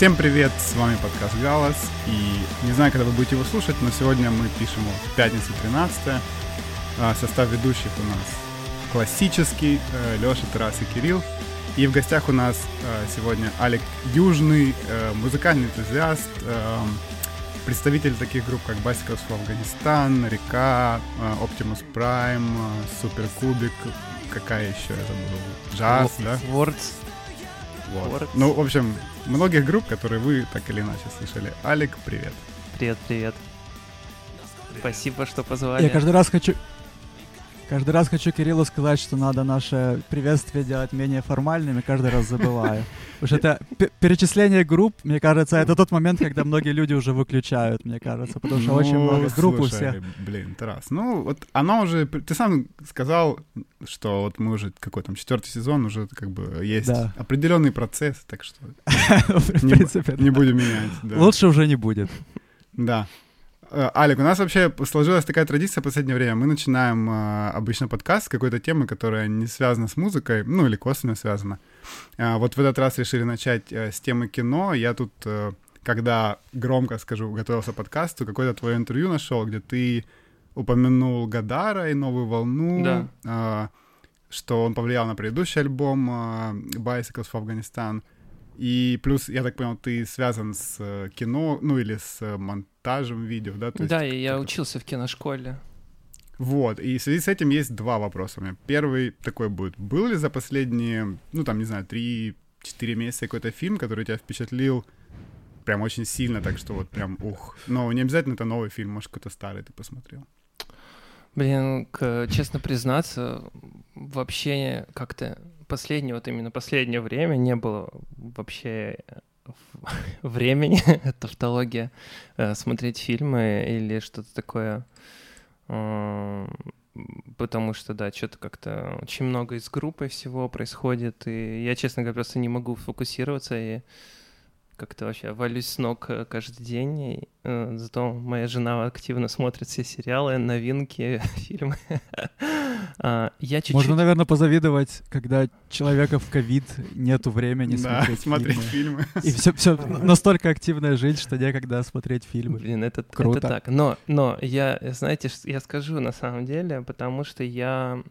Всем привет, с вами подкаст «Галас», и не знаю, когда вы будете его слушать, но сегодня мы пишем его в пятницу 13 а, Состав ведущих у нас классический, э, Леша, Тарас и Кирилл. И в гостях у нас э, сегодня Алик Южный, э, музыкальный энтузиаст, представитель таких групп, как Bicycles for Афганистан, Река, Optimus Prime, Супер Кубик, какая еще это была? Джаз, да? Words. Вот. Ну, в общем, многих групп, которые вы так или иначе слышали. Алик, привет. Привет, привет. Спасибо, что позвали. Я каждый раз хочу, Каждый раз хочу Кириллу сказать, что надо наше приветствие делать менее формальным, и каждый раз забываю. Потому что это перечисление групп, мне кажется, это тот момент, когда многие люди уже выключают, мне кажется, потому что ну, очень много групп у всех. Блин, Тарас, ну вот оно уже, ты сам сказал, что вот мы уже какой там четвертый сезон, уже как бы есть да. определенный процесс, так что не будем менять. Лучше уже не будет. Да. Э, Алик, у нас вообще сложилась такая традиция в последнее время. Мы начинаем э, обычно подкаст с какой-то темы, которая не связана с музыкой, ну или косвенно связана. Э, вот в этот раз решили начать э, с темы кино. Я тут, э, когда громко скажу, готовился к подкасту, какое-то твое интервью нашел, где ты упомянул Гадара и новую волну. Да. Э, что он повлиял на предыдущий альбом э, Bicycles for Afghanistan. И плюс, я так понял, ты связан с э, кино, ну или с монтажем видео, да? То да, есть, я учился в киношколе. Вот, и в связи с этим есть два вопроса у меня. Первый такой будет. Был ли за последние, ну там, не знаю, 3-4 месяца какой-то фильм, который тебя впечатлил прям очень сильно, так что вот прям ух. Но не обязательно это новый фильм, может, какой-то старый ты посмотрел. Блин, к, честно признаться, вообще как-то последнее, вот именно последнее время не было вообще э, времени, тавтология, э, смотреть фильмы или что-то такое. Потому что, да, что-то как-то очень много из группы всего происходит, и я, честно говоря, просто не могу фокусироваться, и как-то вообще валюсь с ног э, каждый день. И, э, зато моя жена активно смотрит все сериалы, новинки, фильмы. а, я чуть-чуть... Можно, наверное, позавидовать, когда человека в ковид нету времени да, смотреть, смотреть фильмы. фильмы. И все, все настолько активная жизнь, что некогда смотреть фильмы. Блин, это, Круто. это так. Но, но я, знаете, я скажу на самом деле, потому что я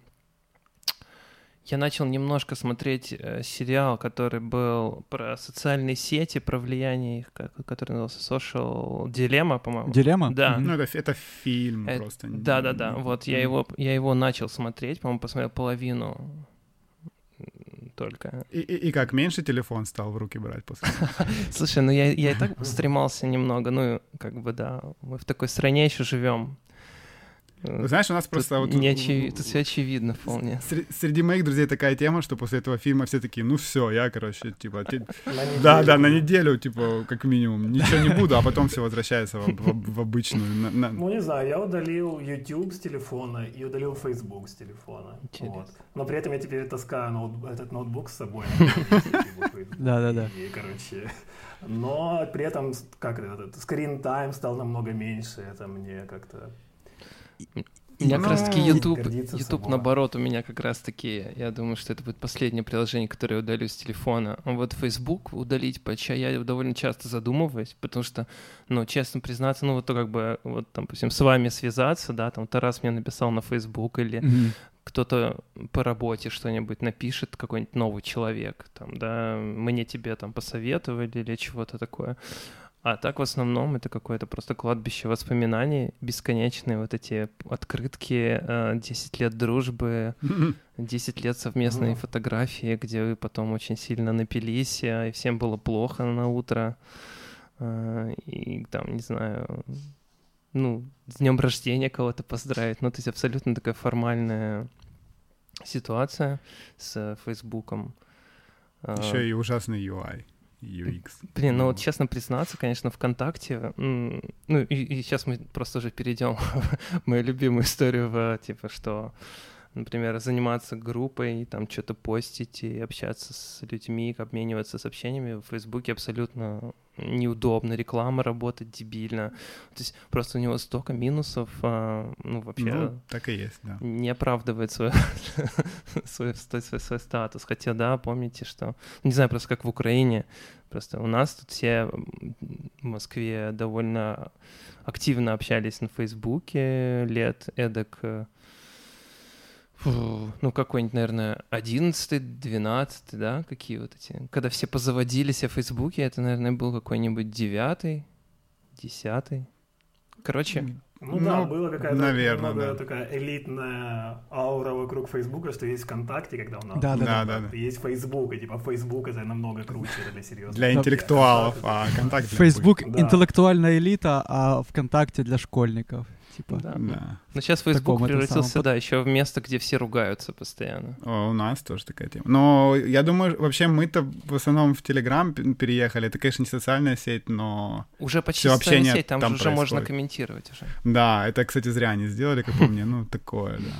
я начал немножко смотреть э, сериал, который был про социальные сети, про влияние их, как, который назывался Social Dilemma, по-моему. Дилемма? Да. Ну, это, это фильм это, просто. Да, да, да. Вот я его, я его начал смотреть, по-моему, посмотрел половину только. И, и, и как, меньше телефон стал в руки брать после Слушай, ну я, я и так стремался немного, ну, как бы, да, мы в такой стране еще живем, знаешь, у нас просто... Тут, вот, не очевид... Тут все очевидно вполне. Среди моих друзей такая тема, что после этого фильма все такие, ну все, я, короче, типа... Да, да, на неделю, типа, как минимум. Ничего не буду, а потом все возвращается в, обычную. Ну, не знаю, я удалил YouTube с телефона и удалил Facebook с телефона. Но при этом я теперь таскаю этот ноутбук с собой. Да, да, да. И, короче... Но при этом, как это, screen time стал намного меньше, это мне как-то у меня как раз таки YouTube, YouTube наоборот, у меня как раз таки, я думаю, что это будет последнее приложение, которое я удалю с телефона. А вот Facebook удалить, поча я довольно часто задумываюсь, потому что, ну, честно признаться, ну, вот то как бы, вот, там, допустим, с вами связаться, да, там, Тарас мне написал на Facebook или mm-hmm. кто-то по работе что-нибудь напишет, какой-нибудь новый человек, там, да, мне тебе там посоветовали или чего-то такое. А так в основном это какое-то просто кладбище воспоминаний, бесконечные вот эти открытки, 10 э, лет дружбы, 10 лет совместной фотографии, где вы потом очень сильно напились, э, и всем было плохо на утро. Э, и там, не знаю, ну, с днем рождения кого-то поздравить. Ну, то есть абсолютно такая формальная ситуация с Фейсбуком. Еще и ужасный UI. UX. Блин, ну вот честно признаться, конечно, ВКонтакте, ну и, и сейчас мы просто уже перейдем в мою любимую историю, в, типа, что например, заниматься группой, там что-то постить и общаться с людьми, обмениваться сообщениями в Фейсбуке абсолютно неудобно, реклама работает дебильно. То есть просто у него столько минусов, а, ну вообще... Ну, так и есть, да. Не оправдывает свой, свой, свой, свой статус. Хотя, да, помните, что... Не знаю, просто как в Украине, Просто у нас тут все в Москве довольно активно общались на Фейсбуке лет эдак, э, фу, ну, какой-нибудь, наверное, 11 12 да, какие вот эти. Когда все позаводились в Фейсбуке, это, наверное, был какой-нибудь 9 10 Короче, ну, ну да, была какая-то наверное, да. такая элитная аура вокруг Фейсбука, что есть ВКонтакте, когда у нас да, да, да, да. есть Фейсбук, и типа Фейсбук это намного круче для серьезных. Для интеллектуалов, а ВКонтакте... Фейсбук интеллектуальная элита, а ВКонтакте для школьников типа. Да. да. Но сейчас Facebook превратился, самом... да, еще в место, где все ругаются постоянно. О, у нас тоже такая тема. Но я думаю, вообще мы-то в основном в Телеграм переехали. Это, конечно, не социальная сеть, но... Уже почти социальная сеть, там, там же уже можно комментировать уже. Да, это, кстати, зря они сделали, как по мне. Ну, такое, да.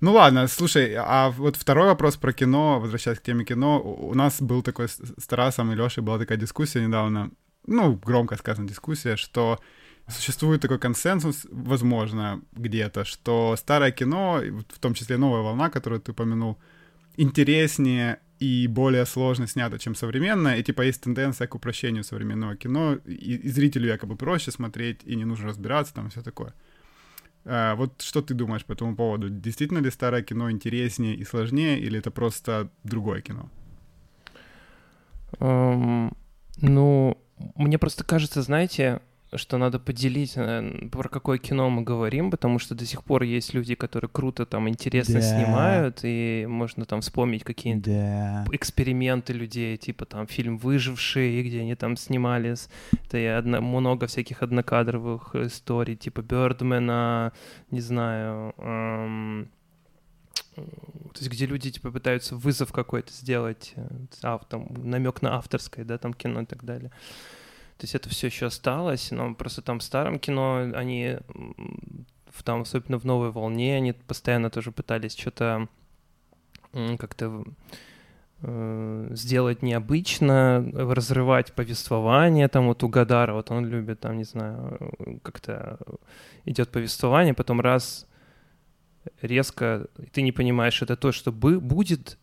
Ну ладно, слушай, а вот второй вопрос про кино, возвращаясь к теме кино. У нас был такой с Тарасом и Лешей была такая дискуссия недавно, ну, громко сказано дискуссия, что существует такой консенсус, возможно, где-то, что старое кино, в том числе новая волна, которую ты упомянул, интереснее и более сложно снято, чем современное, и типа есть тенденция к упрощению современного кино, и, и зрителю якобы проще смотреть, и не нужно разбираться, там все такое. А, вот что ты думаешь по этому поводу? Действительно ли старое кино интереснее и сложнее, или это просто другое кино? Um, ну, мне просто кажется, знаете, что надо поделить, э, про какое кино мы говорим, потому что до сих пор есть люди, которые круто там интересно да. снимают, и можно там вспомнить какие-нибудь да. эксперименты людей, типа там фильм «Выжившие», где они там снимались, это и одно, много всяких однокадровых историй, типа Бёрдмена, не знаю, эм, то есть где люди типа пытаются вызов какой-то сделать, э, а, там, намек на авторское, да, там кино и так далее. То есть это все еще осталось, но просто там в старом кино они, там, особенно в «Новой волне», они постоянно тоже пытались что-то как-то э, сделать необычно, разрывать повествование, там вот у Гадара, вот он любит, там, не знаю, как-то идет повествование, потом раз резко ты не понимаешь, это то, что бы, будет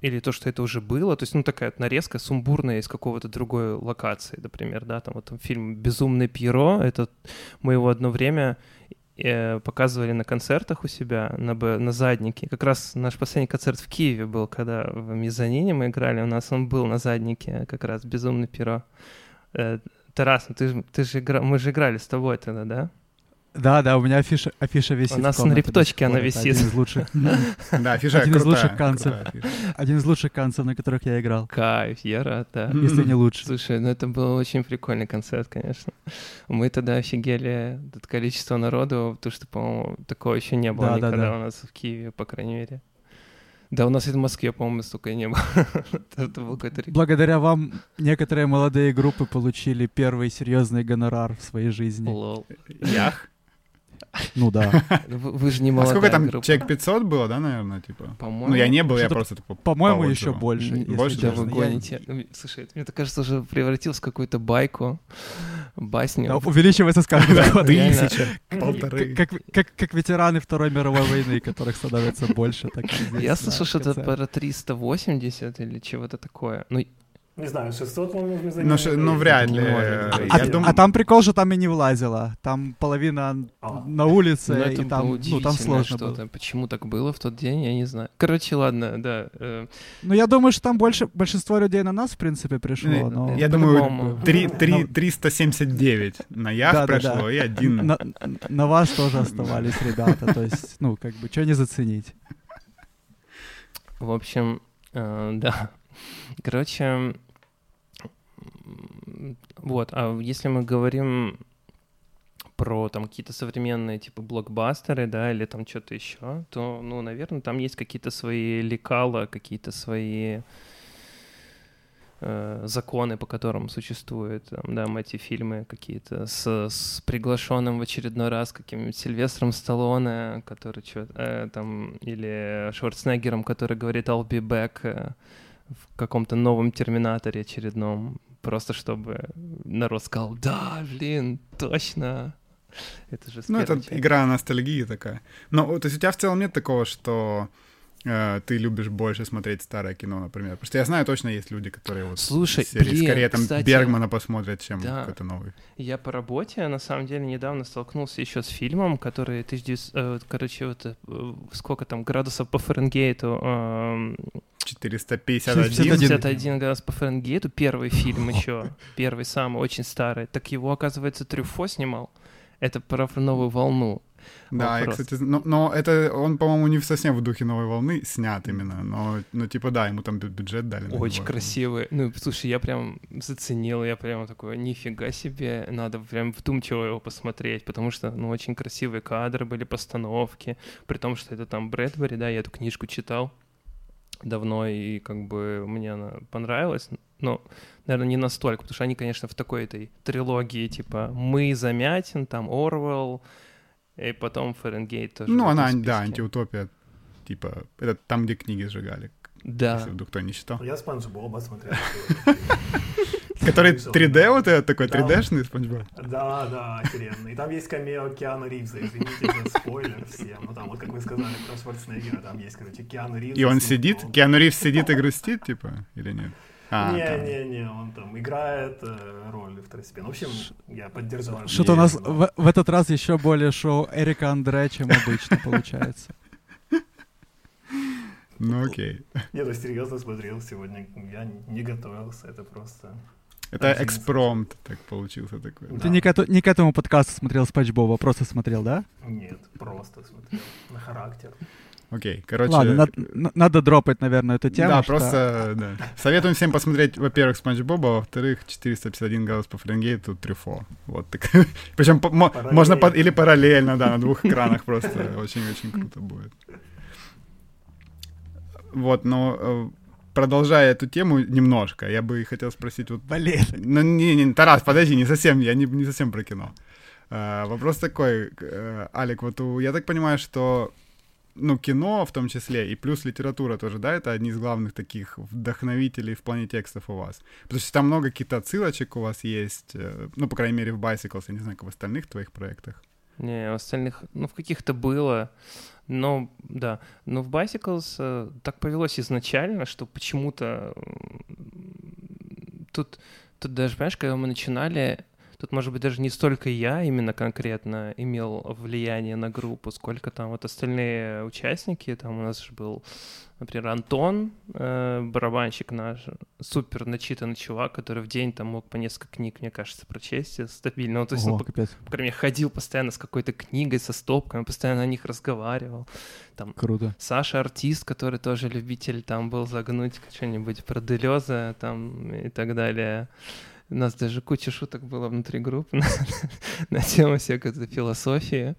или то, что это уже было, то есть, ну, такая вот нарезка сумбурная из какого-то другой локации, например, да, там вот там фильм «Безумный Пьеро», это мы его одно время э, показывали на концертах у себя на, на заднике. Как раз наш последний концерт в Киеве был, когда в мезонине мы играли, у нас он был на заднике, как раз «Безумный Пьеро». Э, Тарас, ну ты, ты же игра... мы же играли с тобой тогда, да? Да, да, у меня афиша, афиша висит. У нас на репточке она висит. Один из лучших. Да, афиша Один из лучших канцев. Один из лучших канцев, на которых я играл. Кайф, я рад, да. Если не лучше. Слушай, ну это был очень прикольный концерт, конечно. Мы тогда офигели от количества народу, потому что, по-моему, такого еще не было никогда у нас в Киеве, по крайней мере. Да, у нас и в Москве, по-моему, столько и не было. Это был Благодаря вам некоторые молодые группы получили первый серьезный гонорар в своей жизни. Лол. Ях? Ну да. Вы, вы же не молодая А сколько там, группа. человек 500 было, да, наверное, типа? По-моему. Ну, я не был, я просто... Типа, По-моему, еще больше. Больше да, вы гоните. Я... Слушай, мне кажется, уже превратился в какую-то байку, басню. Да, увеличивается с каждым годом. Тысяча, полторы. Как, как, как ветераны Второй мировой войны, которых становится больше. Так я слышал, что это про 380 или чего-то такое. Ну, не знаю, 600, по-моему, в Ну, ш... ну вряд ли. А, я дум... а там прикол, что там и не влазило. Там половина а. на улице, ну, и там, ну, там сложно было. Почему так было в тот день, я не знаю. Короче, ладно, да. Э... Ну, я думаю, что там больше, большинство людей на нас, в принципе, пришло. Но... Я думаю, 3, 3, 379 на Ях да, прошло, да, да. и один... На, на вас тоже оставались ребята, то есть, ну, как бы, что не заценить. В общем, э, да. Короче, вот, а если мы говорим про там какие-то современные типа блокбастеры, да, или там что-то еще, то, ну, наверное, там есть какие-то свои лекала, какие-то свои э, законы, по которым существуют, там, да, эти фильмы какие-то с, с приглашенным в очередной раз каким-нибудь Сильвестром Сталлоне, который что э, там, или Шварценеггером, который говорит «I'll be back», э, в каком-то новом Терминаторе очередном, просто чтобы народ сказал, да, блин, точно. Это же Ну, это игра ностальгии такая. Но, то есть у тебя в целом нет такого, что э, ты любишь больше смотреть старое кино, например? Потому что я знаю, точно есть люди, которые вот Слушай, серии, блин, скорее там кстати, Бергмана посмотрят, чем да. какой-то новый. Я по работе, на самом деле, недавно столкнулся еще с фильмом, который 1900, э, короче, вот э, сколько там градусов по Фаренгейту, э, 451. 61 градус по Фаренгейту, первый фильм еще, первый самый, очень старый. Так его, оказывается, Трюфо снимал. Это про новую волну. Да, я, Вопрос. кстати, но, но это он, по-моему, не совсем в духе новой волны снят именно, но, ну, типа, да, ему там бю- бюджет дали. Очень него. красивый. Ну, слушай, я прям заценил, я прям такой, нифига себе, надо прям вдумчиво его посмотреть, потому что, ну, очень красивые кадры были, постановки, при том, что это там Брэдбери, да, я эту книжку читал давно, и как бы мне она понравилась, но, наверное, не настолько, потому что они, конечно, в такой этой трилогии, типа, «Мы», «Замятин», там, «Орвелл», и потом «Фаренгейт» тоже. Ну, она, да, антиутопия, типа, это там, где книги сжигали, Да, если вдруг кто не читал. Я Спанч Боба смотрел. Который Слышал. 3D вот этот такой, Да. 3D-шный Спанч Боб? Да, да, охеренно. И там есть камео Киану Ривза, извините за спойлер всем. Ну там, вот как вы сказали про Шварценеггера, там есть, короче, Киану Ривз. И он сидит. Киану Ривз сидит и грустит, типа, или нет? А. Не-не-не, он там играет э, роль второстепенную. В общем, я поддержал. Что-то у нас в, в этот раз еще более шоу Эрика Андре, чем обычно получается. Ну окей. Я то серьезно смотрел сегодня. Я не готовился, это просто... Это экспромт так получился такой. Да. Ты не к, эту- не к этому подкасту смотрел Спанч Боба, просто смотрел, да? Нет, просто смотрел на характер. Окей, короче... Ладно, над- н- надо дропать, наверное, эту тему. да, что- просто, да. Советуем всем посмотреть, во-первых, Спанч Боба, а во-вторых, 451 градус по Фаренгейту, Трюфо. Вот так. Причем Параллельно. можно под- или параллельно, да, на двух экранах просто очень-очень круто будет. Вот, но э, продолжая эту тему немножко, я бы хотел спросить вот Блин. ну, не, не, Тарас, подожди, не совсем, я не, не совсем про кино. А, вопрос такой, э, Алик, вот у- я так понимаю, что ну, кино в том числе, и плюс литература тоже, да, это одни из главных таких вдохновителей в плане текстов у вас. Потому что там много каких-то отсылочек у вас есть, э, ну, по крайней мере, в Bicycles, я не знаю, как в остальных твоих проектах. Не, в остальных, ну, в каких-то было, но, да, но в Bicycles э, так повелось изначально, что почему-то тут, тут даже, понимаешь, когда мы начинали, тут, может быть, даже не столько я именно конкретно имел влияние на группу, сколько там вот остальные участники, там у нас же был, например, Антон, э, барабанщик наш, супер начитанный чувак, который в день там мог по несколько книг, мне кажется, прочесть стабильно, ну, то есть, Ого, по- капец, по крайней мере, ходил постоянно с какой-то книгой, со стопками, постоянно о них разговаривал. круто. Саша артист, который тоже любитель там был загнуть что-нибудь про Делеза там и так далее. У нас даже куча шуток было внутри группы на, на тему всякой этой философии,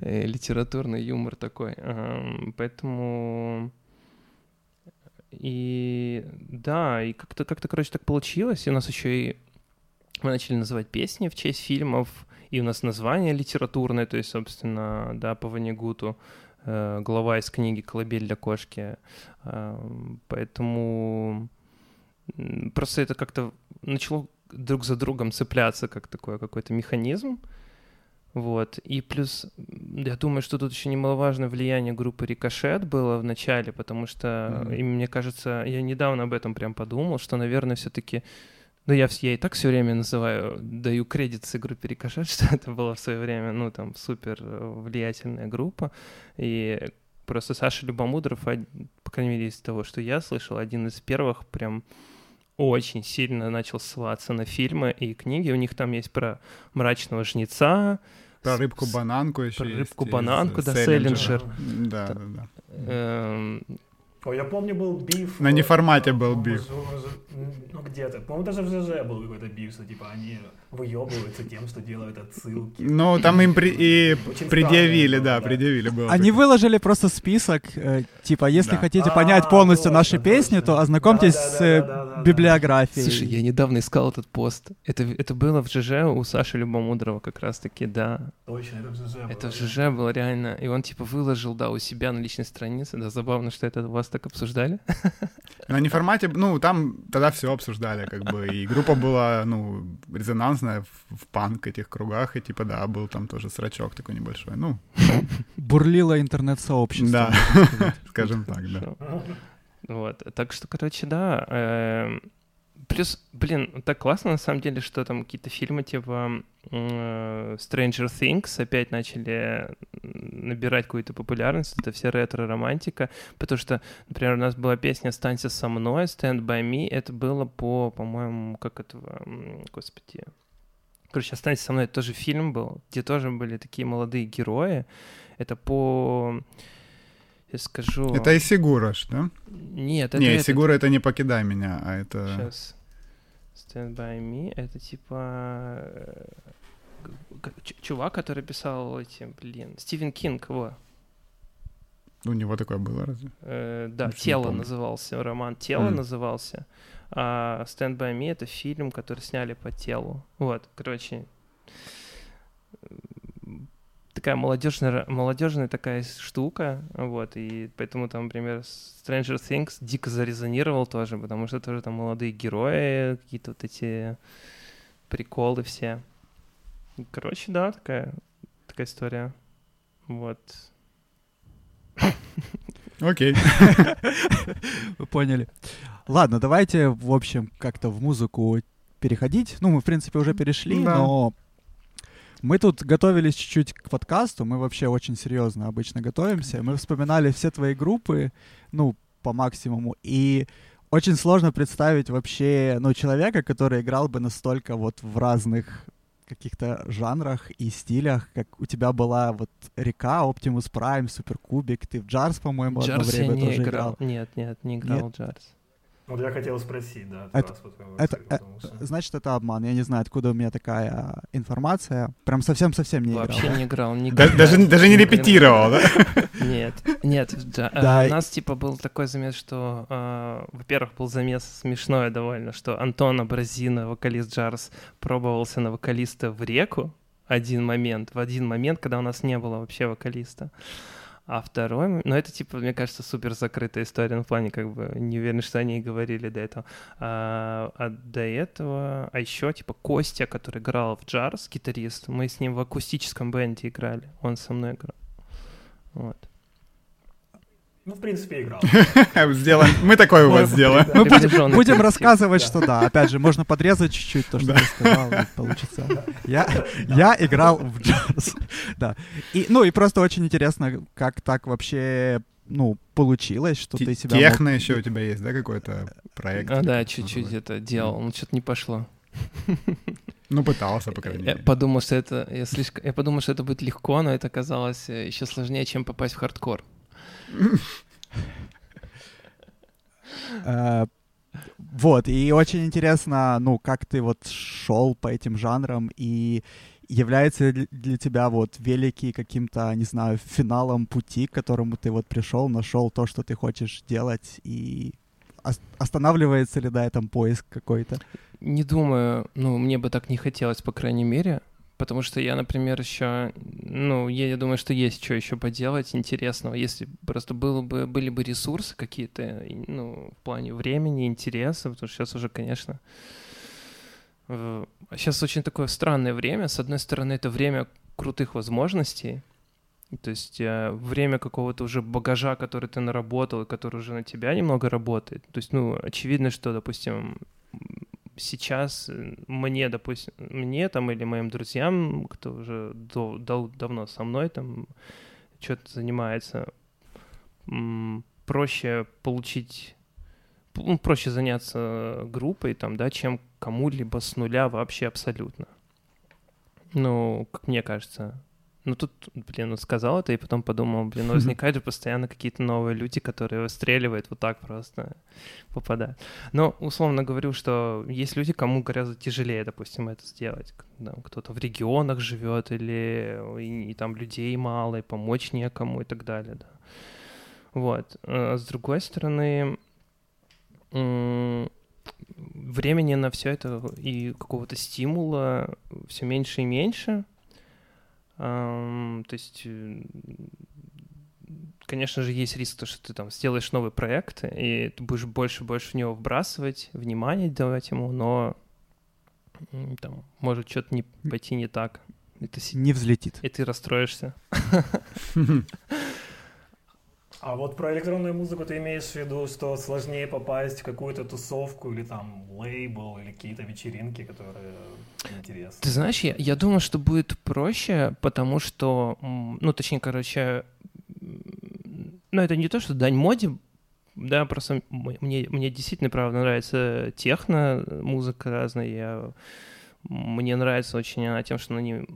и литературный юмор такой. Ам, Поэтому и да, и как-то, как-то, короче, так получилось. И у нас еще и мы начали называть песни в честь фильмов, и у нас название литературное, то есть, собственно, да, по Ванигуту, э, глава из книги «Колыбель для кошки». Эм, Поэтому просто это как-то начало друг за другом цепляться, как такой какой-то механизм. Вот. И плюс, я думаю, что тут еще немаловажное влияние группы Рикошет было в начале, потому что, Мгм. и мне кажется, я недавно об этом прям подумал, что, наверное, все-таки ну, я, я и так все время называю, даю кредит группе Рикошет, что это была в свое время, ну, там, супер э, влиятельная группа. И просто Саша Любомудров, по крайней мере, из того, что я слышал, один из первых прям очень сильно начал ссылаться на фильмы и книги. У них там есть про мрачного жнеца, Про рыбку-бананку еще про рыбку-бананку, да, Селлинджер. Да, да, да. эм, Ой, я помню, был биф. На э, неформате был биф. Ну, где-то. По-моему, даже в ЖЖ был какой-то биф, что, типа, они выебываются тем, что делают отсылки. Ну, там им при- и Очень предъявили, странно да, было, да. предъявили было. Они такое. выложили просто список, э, типа, если Да. хотите А, понять полностью точно, наши песни, точно. то ознакомьтесь с э, библиографией. Слушай, я недавно искал этот пост. Это, это было в ЖЖ у Саши Любомудрова как раз-таки, да. Точно, это в ЖЖ было. Это в да. ЖЖ было реально. И он типа выложил, да, у себя на личной странице. Да, забавно, что это вас так обсуждали? На неформате, ну, там тогда все обсуждали, как бы, и группа была, ну, резонансная в, в панк этих кругах, и типа, да, был там тоже срачок такой небольшой, ну. Бурлило интернет-сообщество. Да, скажем так, да. Вот, так что, короче, да, эм, Плюс, блин, так классно на самом деле, что там какие-то фильмы типа э, Stranger Things опять начали набирать какую-то популярность. Это все ретро-романтика. Потому что, например, у нас была песня «Останься со мной», «Stand by me». Это было по, по-моему, как этого... Господи... Короче, «Останься со мной» — это тоже фильм был, где тоже были такие молодые герои. Это по я скажу... Это Исигураш, да? Нет, это... Не, Исигура это... не «Покидай меня», а это... Сейчас. Stand By Me, это типа... Э, чувак, который писал эти, блин, Стивен Кинг, его. У него такое было разве? Э, да, Ничего «Тело» назывался, роман «Тело» mm. назывался. А «Stand By Me» — это фильм, который сняли по телу. Вот, короче, такая молодежная, молодежная такая штука, вот, и поэтому там, например, Stranger Things дико зарезонировал тоже, потому что тоже там молодые герои, какие-то вот эти приколы все. Короче, да, такая, такая история. Вот. Окей. Вы поняли. Ладно, давайте, в общем, как-то в музыку переходить. Ну, мы, в принципе, уже перешли, да. но мы тут готовились чуть-чуть к подкасту, мы вообще очень серьезно обычно готовимся. Мы вспоминали все твои группы, ну, по максимуму, и очень сложно представить вообще, ну, человека, который играл бы настолько вот в разных каких-то жанрах и стилях, как у тебя была вот река, Optimus Prime, Суперкубик, ты в Джарс, по-моему, одно время не тоже играл. играл. Нет, нет, не играл нет? в Джарс. Вот я хотел спросить, да. Это, это, это, значит, это обман. Я не знаю, откуда у меня такая информация. Прям совсем-совсем не Вообще играл. Вообще не играл. Да, даже, даже не репетировал, да? Нет, нет. Да, да. У нас, типа, был такой замес, что, э, во-первых, был замес смешной довольно, что Антон Абразина, вокалист Джарс, пробовался на вокалиста в реку один момент, в один момент, когда у нас не было вообще вокалиста. А второй, ну это типа, мне кажется, супер закрытая история, ну в плане как бы не уверен, что они говорили до этого. А, а до этого, а еще типа Костя, который играл в джарс, гитарист, мы с ним в акустическом бенде играли, он со мной играл. Вот. Ну, в принципе, играл. Сделаем. Мы такой вот сделаем. Мы будем, будем рассказывать, что да. Опять же, можно подрезать чуть-чуть то, что я сказал, получится. Я, я играл в джаз. Да. И, ну, и просто очень интересно, как так вообще ну, получилось, что ты себя... Техно мог... еще у тебя есть, да, какой-то проект? А, да, чуть-чуть это делал, но что-то не пошло. Ну, пытался, по крайней мере. Я подумал, что это... Я, слишком... я подумал, что это будет легко, но это оказалось э, еще сложнее, чем попасть в хардкор. Э, вот, и очень интересно, ну, как ты вот шел по этим жанрам, и является для тебя вот великий каким-то, не знаю, финалом пути, к которому ты вот пришел, нашел то, что ты хочешь делать, и останавливается ли на этом поиск какой-то? Не думаю, ну, мне бы так не хотелось, по крайней мере. Потому что я, например, еще, ну, я, я думаю, что есть что еще поделать интересного, если просто было бы, были бы ресурсы какие-то, ну, в плане времени, интереса, потому что сейчас уже, конечно, сейчас очень такое странное время. С одной стороны, это время крутых возможностей, то есть э, время какого-то уже багажа, который ты наработал, который уже на тебя немного работает. То есть, ну, очевидно, что, допустим, сейчас э, мне, допустим, мне там или моим друзьям, кто уже до, до, давно со мной там что-то занимается, проще получить, ну, проще заняться группой там, да, чем кому-либо с нуля вообще абсолютно. Ну, как мне кажется, ну тут, блин, ну сказал это и потом подумал, блин, ну возникают же постоянно какие-то новые люди, которые выстреливают вот так просто, попадают. Но условно говорю, что есть люди, кому гораздо тяжелее, допустим, это сделать. Кто-то в регионах живет или и, и там людей мало, и помочь некому и так далее, да. Вот. А с другой стороны, времени на все это и какого-то стимула все меньше и меньше — то есть, конечно же, есть риск, что ты там сделаешь новый проект, и ты будешь больше и больше в него вбрасывать, внимание давать ему, но там может что-то не пойти не так. И ты, не взлетит. И ты расстроишься. А вот про электронную музыку ты имеешь в виду, что сложнее попасть в какую-то тусовку или там лейбл или какие-то вечеринки, которые интересны? Ты знаешь, я, я думаю, что будет проще, потому что, ну, точнее, короче, ну, это не то, что дань моде, да, просто мне, мне действительно, правда, нравится техно, музыка разная, я, мне нравится очень она тем, что на ней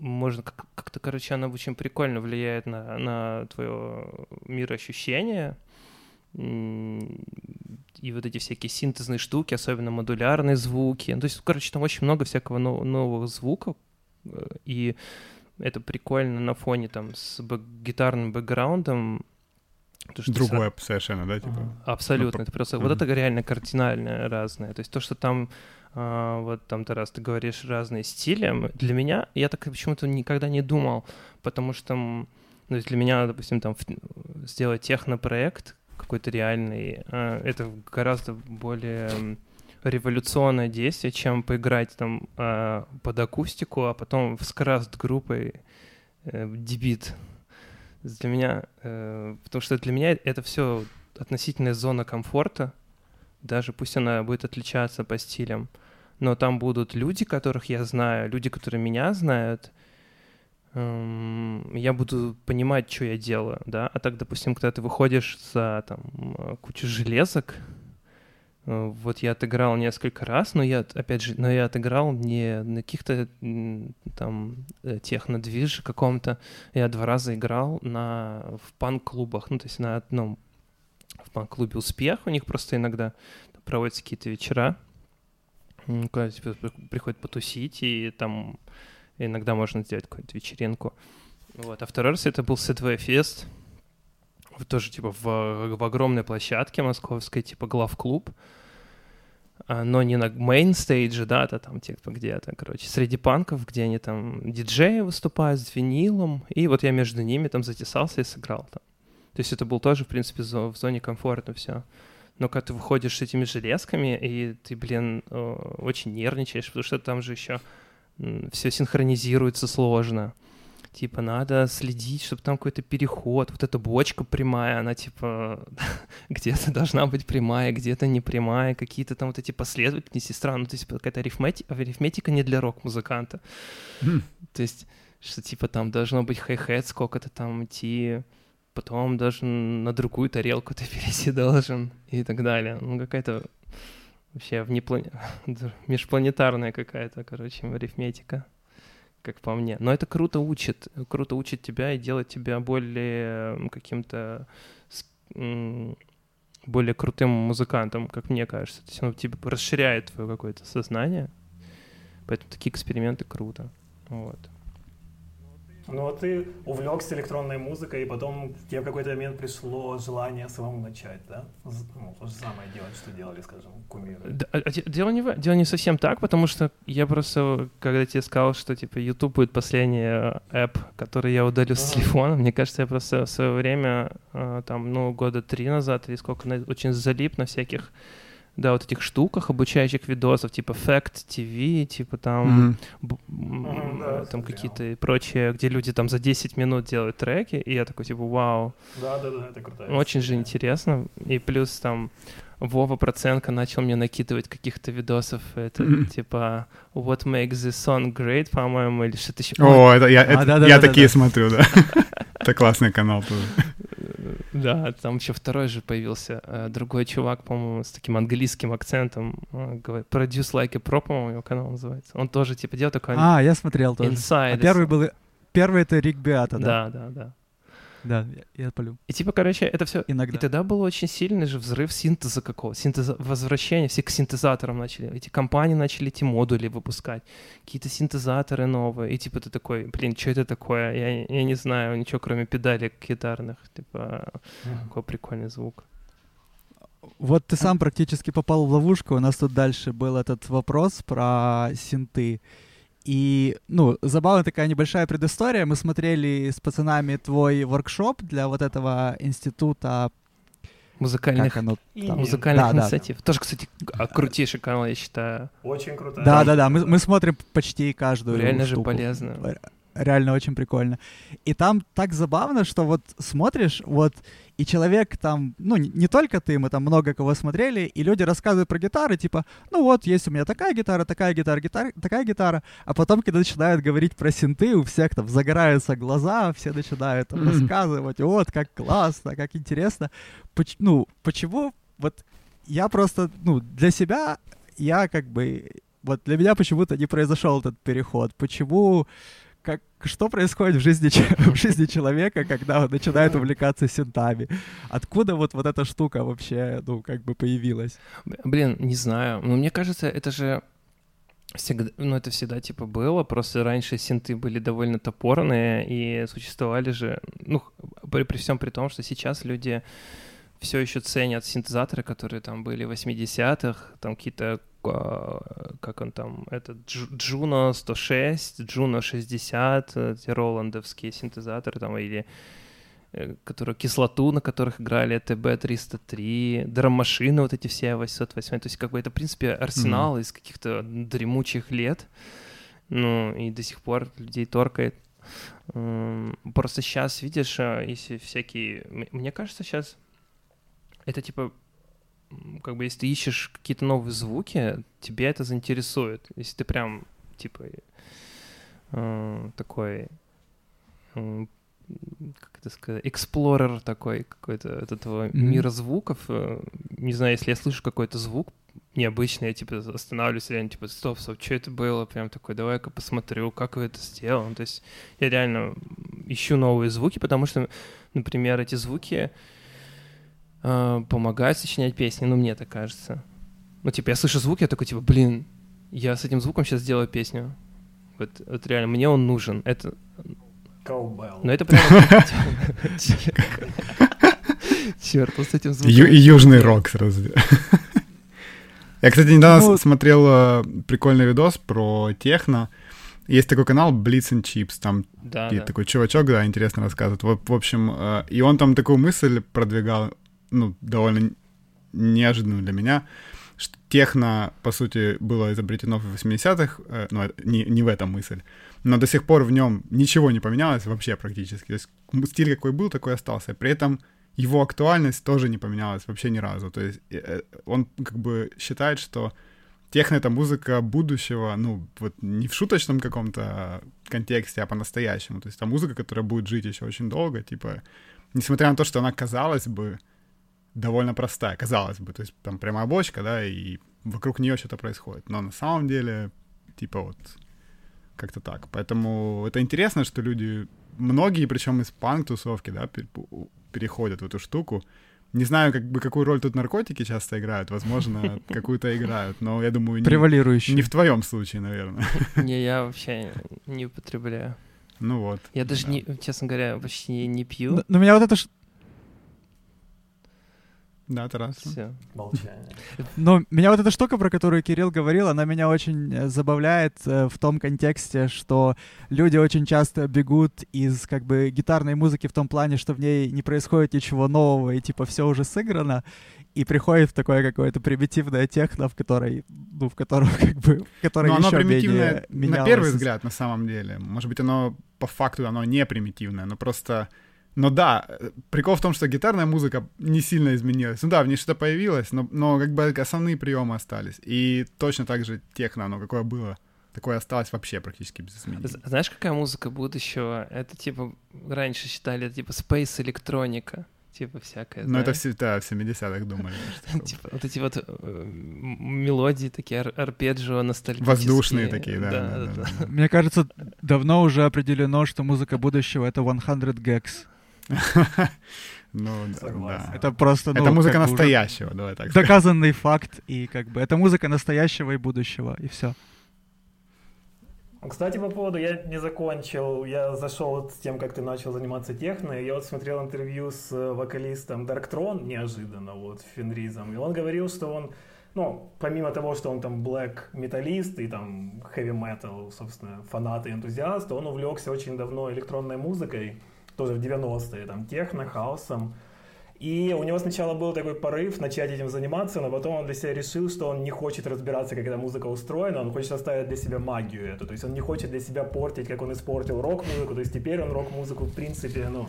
можно как-то, короче, она очень прикольно влияет на, на твое мироощущение. И вот эти всякие синтезные штуки, особенно модулярные звуки. Ну, то есть, короче, там очень много всякого новых звуков. Э, и это прикольно на фоне там с бэк гитарным бэкграундом. То, что Другое сразу... совершенно, да, типа? Абсолютно. Ну, это просто... Mm-hmm. Вот это реально кардинально разное. То есть то, что там вот там, Тарас, ты говоришь разные стили. Для меня, я так почему-то никогда не думал, потому что ну, для меня, допустим, там сделать технопроект какой-то реальный, а, это гораздо более революционное действие, чем поиграть там а, под акустику, а потом вскrast группой э, дебит. Для меня, э, потому что для меня это все относительная зона комфорта, даже пусть она будет отличаться по стилям, но там будут люди, которых я знаю, люди, которые меня знают, эм, я буду понимать, что я делаю, да, а так, допустим, когда ты выходишь за там кучу железок, э, вот я отыграл несколько раз, но я, опять же, но я отыграл не на каких-то там э, технодвиж каком-то, я два раза играл на, в панк-клубах, ну, то есть на одном в панк-клубе «Успех», у них просто иногда проводятся какие-то вечера, когда тебе приходит потусить, и там иногда можно сделать какую-то вечеринку. Вот. А второй раз это был Сетвей Фест, тоже типа в, в огромной площадке московской, типа глав-клуб, а, но не на main stage е, да, это там типа где-то, короче, среди панков, где они там диджеи выступают с винилом, и вот я между ними там затесался и сыграл там. То есть это был тоже, в принципе, в зоне комфорта все. Но когда ты выходишь с этими железками, и ты, блин, очень нервничаешь, потому что там же еще все синхронизируется сложно. Типа, надо следить, чтобы там какой-то переход. Вот эта бочка прямая, она, типа, где-то должна быть прямая, где-то не прямая. Какие-то там вот эти последовательности странно. То есть какая-то арифметика, арифметика не для рок-музыканта. Mm. То есть, что, типа, там должно быть хай-хет, сколько-то там идти потом даже на другую тарелку ты перейти должен и так далее. Ну, какая-то вообще внеплан... межпланетарная какая-то, короче, арифметика, как по мне. Но это круто учит, круто учит тебя и делает тебя более каким-то более крутым музыкантом, как мне кажется. То есть он типа расширяет твое какое-то сознание. Поэтому такие эксперименты круто. Вот. Ну вот ты увлекся электронной музыкой, и потом тебе в какой-то момент пришло желание самому начать, да? Ну, то же самое делать, что делали, скажем, кумиры. Да, а, дело, не, дело не совсем так, потому что я просто, когда тебе сказал, что типа YouTube будет последний app, который я удалю с телефона, мне кажется, я просто в свое время, э, там, ну, года три назад или сколько, очень залип на всяких да, вот этих штуках, обучающих видосов, типа Fact TV, типа там, mm-hmm. mm-hmm, там какие-то прочие, где люди там за 10 минут делают треки, и я такой, типа, вау. Да-да-да, это круто. Очень же интересно. И плюс там Вова Проценко начал мне накидывать каких-то видосов, это mm-hmm. типа What makes this song great, по-моему, или что-то еще. О, это я, а, это, да, я да, такие да. смотрю, да. Это классный канал тоже. Да, там еще второй же появился, э, другой чувак, по-моему, с таким английским акцентом, э, говорит, Produce Like a Pro, по-моему, его канал называется. Он тоже, типа, делал такой... А, я смотрел тоже. Inside. А первый был... Первый это Рик Беата, да? Да, да, да. Да, я полю. И типа, короче, это все... Иногда. И тогда был очень сильный же взрыв синтеза какого синтеза, возвращения, все к синтезаторам начали. Эти компании начали эти модули выпускать, какие-то синтезаторы новые. И типа ты такой, блин, что это такое? Я, я не знаю ничего, кроме педалек гитарных. Типа, mm-hmm. какой прикольный звук. Вот ты сам практически попал в ловушку. У нас тут дальше был этот вопрос про синты. И, ну, забавная такая небольшая предыстория. Мы смотрели с пацанами твой воркшоп для вот этого института Музыкальных, как оно, там, музыкальных да, инициатив. Да, да. Тоже, кстати, крутейший канал, я считаю. Очень круто. Да, да, да. Мы, мы смотрим почти каждую. Реально штуку. же полезно реально очень прикольно. И там так забавно, что вот смотришь, вот, и человек там, ну, не, только ты, мы там много кого смотрели, и люди рассказывают про гитары, типа, ну вот, есть у меня такая гитара, такая гитара, гитара такая гитара, а потом, когда начинают говорить про синты, у всех там загораются глаза, все начинают там, рассказывать, вот, как классно, как интересно. Поч- ну, почему, вот, я просто, ну, для себя, я как бы, вот для меня почему-то не произошел этот переход. Почему как, что происходит в жизни, в жизни человека, когда он начинает увлекаться синтами? Откуда вот, вот эта штука вообще, ну, как бы появилась? Блин, не знаю. Ну, мне кажется, это же всегда, ну, это всегда типа было, просто раньше синты были довольно топорные, и существовали же, ну, при, при всем при том, что сейчас люди все еще ценят синтезаторы, которые там были в 80-х, там какие-то как он там, этот Juno 106, Juno 60, эти роландовские синтезаторы там, или э, которые кислоту, на которых играли ТБ-303, драм-машины вот эти все 808, то есть как бы это, в принципе, арсенал mm-hmm. из каких-то дремучих лет, ну, и до сих пор людей торкает. Просто сейчас, видишь, а, если всякие... Мне кажется, сейчас это типа как бы если ты ищешь какие-то новые звуки, тебе это заинтересует. Если ты прям, типа, э, такой, э, как это сказать, эксплорер такой какой-то этого mm-hmm. мира звуков. Э, не знаю, если я слышу какой-то звук необычный, я, типа, останавливаюсь, реально, типа, стоп, стоп, что это было? Прям такой, давай-ка посмотрю, как вы это сделали. То есть я реально ищу новые звуки, потому что, например, эти звуки э, помогают сочинять песни, ну, мне так кажется. Ну, типа, я слышу звук, я такой, типа, блин, я с этим звуком сейчас сделаю песню. Вот, вот реально, мне он нужен. Это... Cowbell. Ну, это прям... Черт, он с этим звуком... Южный рок сразу. Я, кстати, недавно ну, смотрел э, прикольный видос про техно. Есть такой канал Blitz and Chips, там да, да. такой чувачок, да, интересно рассказывает. В, в общем, э, и он там такую мысль продвигал, ну, довольно неожиданную для меня, техно, по сути, было изобретено в 80-х, э, ну, не, не в этом мысль, но до сих пор в нем ничего не поменялось вообще практически. То есть стиль какой был, такой остался. При этом его актуальность тоже не поменялась вообще ни разу. То есть э, он как бы считает, что техно — это музыка будущего, ну, вот не в шуточном каком-то контексте, а по-настоящему. То есть это музыка, которая будет жить еще очень долго, типа, несмотря на то, что она, казалось бы, довольно простая, казалось бы. То есть там прямая бочка, да, и вокруг нее что-то происходит. Но на самом деле, типа вот, как-то так. Поэтому это интересно, что люди, многие, причем из панк-тусовки, да, переходят в эту штуку. Не знаю, как бы какую роль тут наркотики часто играют, возможно, какую-то играют, но я думаю, не, не в твоем случае, наверное. Не, я вообще не употребляю. Ну вот. Я даже да. не, честно говоря, почти не пью. Но, меня вот это да, Тарас. Все. Молчание. Но меня вот эта штука, про которую Кирилл говорил, она меня очень э, забавляет э, в том контексте, что люди очень часто бегут из как бы гитарной музыки в том плане, что в ней не происходит ничего нового и типа все уже сыграно, и приходит в такое какое-то примитивное техно, в которой, ну, в котором как бы, в которой Но еще оно примитивное менее на первый взгляд, на самом деле. Может быть, оно по факту оно не примитивное, но просто но да, прикол в том, что гитарная музыка не сильно изменилась. Ну да, в ней что-то появилось, но, но как бы основные приемы остались. И точно так же техно, оно какое было, такое осталось вообще практически без изменений. Знаешь, какая музыка будущего? Это типа, раньше считали, это типа space электроника типа всякое. Ну, это все, да, в 70-х думали. типа, вот эти вот э, мелодии такие, ар арпеджио ностальгические. Воздушные такие, да. Мне кажется, давно уже определено, что музыка будущего — это 100 gags. Ну, да. Это просто... Ну, это музыка настоящего, давай так Доказанный факт, и как бы это музыка настоящего и будущего, и все. Кстати, по поводу, я не закончил, я зашел вот с тем, как ты начал заниматься техно, я вот смотрел интервью с вокалистом Darktron неожиданно, вот, Фенризом, и он говорил, что он ну, помимо того, что он там black металлист и там heavy metal, собственно, фанат и энтузиаст, он увлекся очень давно электронной музыкой, тоже в 90-е, там, техно, хаосом. И у него сначала был такой порыв начать этим заниматься, но потом он для себя решил, что он не хочет разбираться, как эта музыка устроена, он хочет оставить для себя магию эту. То есть он не хочет для себя портить, как он испортил рок-музыку. То есть теперь он рок-музыку, в принципе, ну,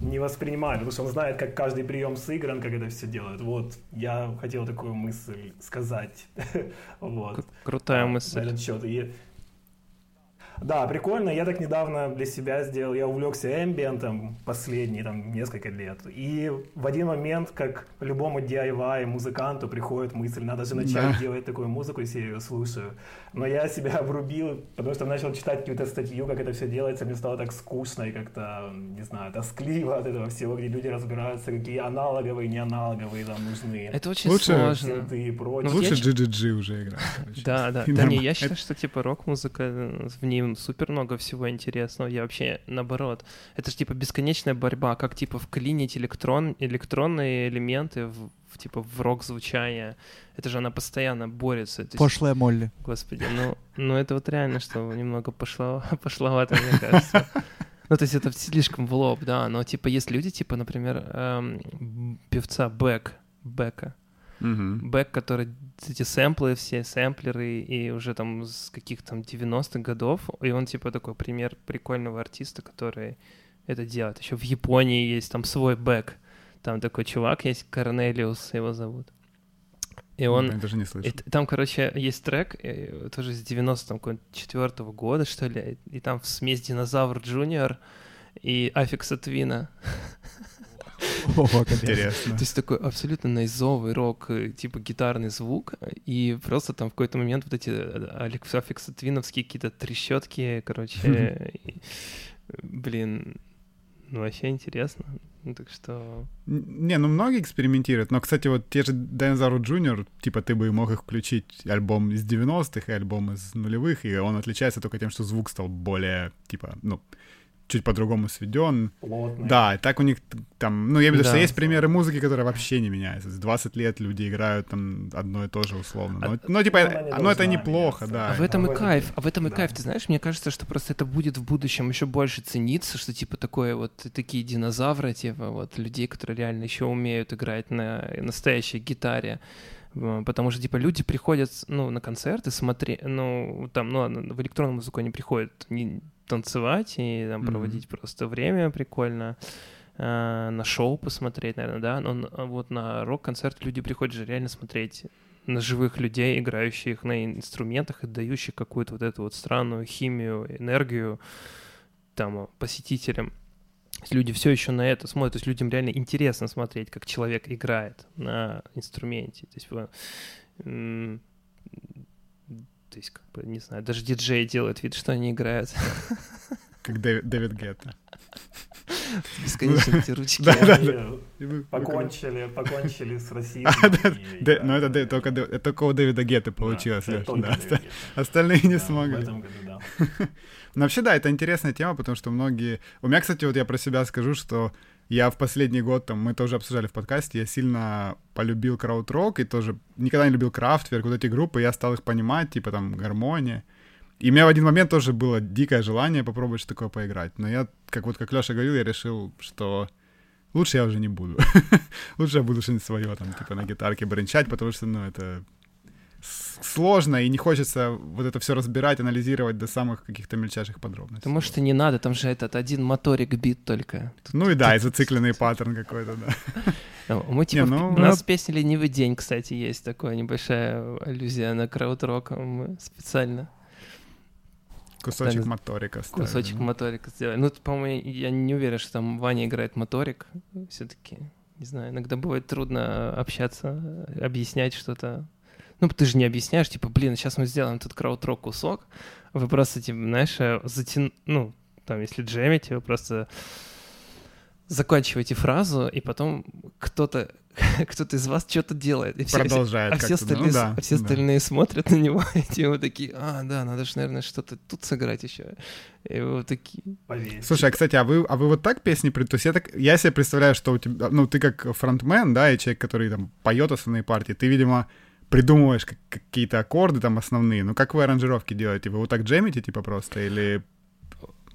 не воспринимает, потому что он знает, как каждый прием сыгран, как это все делают. Вот, я хотел такую мысль сказать. вот. Крутая мысль. Этот счет. И да, прикольно. Я так недавно для себя сделал, я увлекся эмбиентом последние там несколько лет. И в один момент, как любому DIY музыканту приходит мысль, надо же начать да. делать такую музыку, если я ее слушаю. Но я себя обрубил, потому что начал читать какую-то статью, как это все делается, мне стало так скучно и как-то, не знаю, тоскливо от этого всего, где люди разбираются, какие аналоговые, неаналоговые там нужны. Это очень лучше, сложно. И прочее. Ну, лучше GGG уже играть. Да, да. Да не, я считаю, что типа рок-музыка э, в ней супер много всего интересного. Я вообще наоборот. Это же типа бесконечная борьба, как типа вклинить электрон, электронные элементы в, в типа в рок звучание. Это же она постоянно борется. Пошлая Молли. Господи, ну, ну это вот реально, что немного пошло, пошловато, мне кажется. Ну, то есть это слишком в лоб, да, но типа есть люди, типа, например, эм, певца Бэк, Бека, Угу. Бэк, который эти сэмплы все, сэмплеры, и уже там с каких там 90-х годов, и он типа такой пример прикольного артиста, который это делает. Еще в Японии есть там свой Бэк, там такой чувак есть, Корнелиус его зовут. И он... Я даже не слышал. И, там, короче, есть трек, э, тоже с 94-го года, что ли, и там смесь Dinosaur Jr. и Афекса Твина. Интересно. То есть такой абсолютно найзовый рок, э, типа гитарный звук, и просто там в какой-то момент вот эти Аффикса Твиновские какие-то трещотки, короче, блин, ну вообще интересно. Ну, так что... Не, ну многие экспериментируют, но, кстати, вот те же Dinosaur Junior, типа ты бы мог их включить альбом из 90-х и альбом из нулевых, и он отличается только тем, что звук стал более, типа, ну, чуть по-другому сведен. Плотный. Да, и так у них там, ну, я имею в виду, да. что есть примеры музыки, которые вообще не меняются. С 20 лет люди играют там одно и то же условно. Но, а, ну, типа, ну, ну это неплохо, меняться. да. А в этом и кайф, а в этом и да. кайф, ты знаешь, мне кажется, что просто это будет в будущем еще больше цениться, что типа такое вот такие динозавры, типа вот людей, которые реально еще умеют играть на настоящей гитаре потому что, типа, люди приходят, ну, на концерты смотреть, ну, там, ну, ладно, в электронную музыку они приходят не танцевать и там mm-hmm. проводить просто время прикольно, э, на шоу посмотреть, наверное, да, но вот на рок-концерт люди приходят же реально смотреть на живых людей, играющих на инструментах и дающих какую-то вот эту вот странную химию, энергию там посетителям люди все еще на это смотрят, то есть людям реально интересно смотреть, как человек играет на инструменте. То есть, то есть как бы, не знаю, даже диджей делает вид, что они играют. Как Дэвид, Дэвид Гетта. Бесконечно эти ручки. Да, да, да. Покончили, покончили с Россией. Ну, это только, только у Дэвида Гетты получилось, Остальные не смогли. В этом году, да. Но вообще, да, это интересная тема, потому что многие... У меня, кстати, вот я про себя скажу, что я в последний год, там, мы тоже обсуждали в подкасте, я сильно полюбил крауд-рок и тоже никогда не любил крафтверк, вот эти группы, я стал их понимать, типа там гармония. И у меня в один момент тоже было дикое желание попробовать что такое поиграть. Но я, как вот как Леша говорил, я решил, что лучше я уже не буду. лучше я буду что-нибудь свое, там, типа на гитарке бренчать, потому что, ну, это сложно, и не хочется вот это все разбирать, анализировать до самых каких-то мельчайших подробностей. Может и не надо, там же этот один моторик бит только. Ну и да, и зацикленный паттерн какой-то, да. Ну, мы типа, не, ну, у нас песня «Ленивый день», кстати, есть такая небольшая аллюзия на крауд-рок, мы специально Кусочек да, моторика ставили. Кусочек моторика сделали. Ну, по-моему, я не уверен, что там Ваня играет моторик. Все-таки, не знаю, иногда бывает трудно общаться, объяснять что-то ну, ты же не объясняешь, типа, блин, сейчас мы сделаем тут крауд-рок кусок, вы просто, типа, знаешь, э, затян... ну, там, если джемите, вы просто заканчиваете фразу, и потом кто-то кто-то из вас что-то делает. И все, Продолжает. А все остальные, ну, да, а все остальные да. смотрят на него, и типа такие, а, да, надо же, наверное, что-то тут сыграть еще. И вот такие... Поверьте. Слушай, а, кстати, а вы, а вы вот так песни... То есть я, так, я себе представляю, что у тебя... Ну, ты как фронтмен, да, и человек, который там поет основные партии, ты, видимо, придумываешь какие-то аккорды там основные. Ну, как вы аранжировки делаете? Вы вот так джемите, типа, просто, или...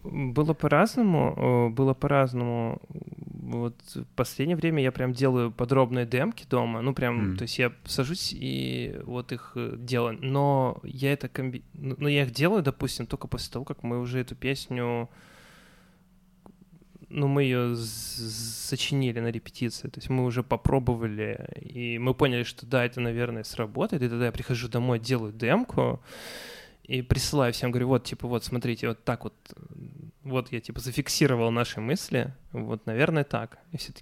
Было по-разному, было по-разному. Вот в последнее время я прям делаю подробные демки дома, ну прям, mm. то есть я сажусь и вот их э, делаю, но я это комби... ну, но я их делаю, допустим, только после того, как мы уже эту песню ну, мы ее сочинили на репетиции, то есть мы уже попробовали, и мы поняли, что да, это, наверное, сработает, и тогда я прихожу домой, делаю демку, и присылаю всем, говорю, вот, типа, вот, смотрите, вот так вот, вот я, типа, зафиксировал наши мысли, вот, наверное, так. И, все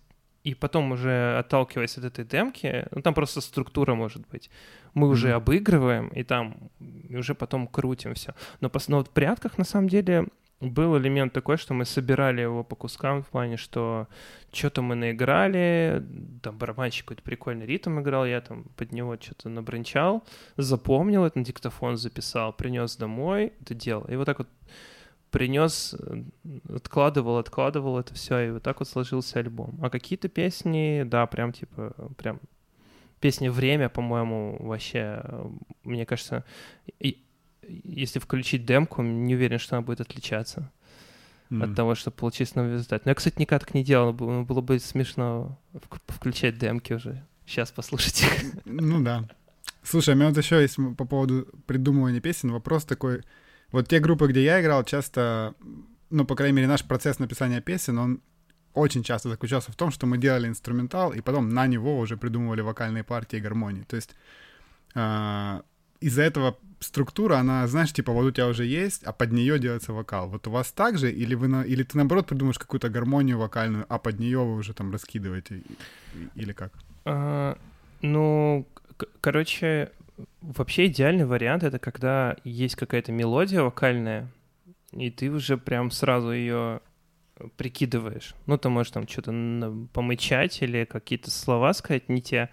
и потом уже, отталкиваясь от этой демки, ну, там просто структура может быть, мы уже mm-hmm. обыгрываем, и там и уже потом крутим все. Но, но вот в прятках, на самом деле, был элемент такой, что мы собирали его по кускам в плане, что что-то мы наиграли, там барабанщик какой-то прикольный ритм играл, я там под него что-то набранчал, запомнил это на диктофон, записал, принес домой, это делал. И вот так вот принес, э, откладывал, откладывал это все, и вот так вот сложился альбом. А какие-то песни, да, прям типа, прям песни «Время», по-моему, вообще, э, мне кажется, и если включить демку, не уверен, что она будет отличаться mm. от того, чтобы получить новый результат. Но я, кстати, никогда так не делал. Было, было бы смешно включать демки уже. Сейчас послушайте. Ну да. Слушай, у меня вот еще есть по поводу придумывания песен вопрос такой. Вот те группы, где я играл, часто, ну, по крайней мере, наш процесс написания песен, он очень часто заключался в том, что мы делали инструментал, и потом на него уже придумывали вокальные партии и гармонии. То есть э, из-за этого структура, она, знаешь, типа вот у тебя уже есть, а под нее делается вокал. Вот у вас так же, или, вы на, или ты наоборот придумаешь какую-то гармонию вокальную, а под нее вы уже там раскидываете, или как? А, ну, короче, вообще идеальный вариант это когда есть какая-то мелодия вокальная, и ты уже прям сразу ее прикидываешь. Ну, ты можешь там что-то помычать или какие-то слова сказать не те,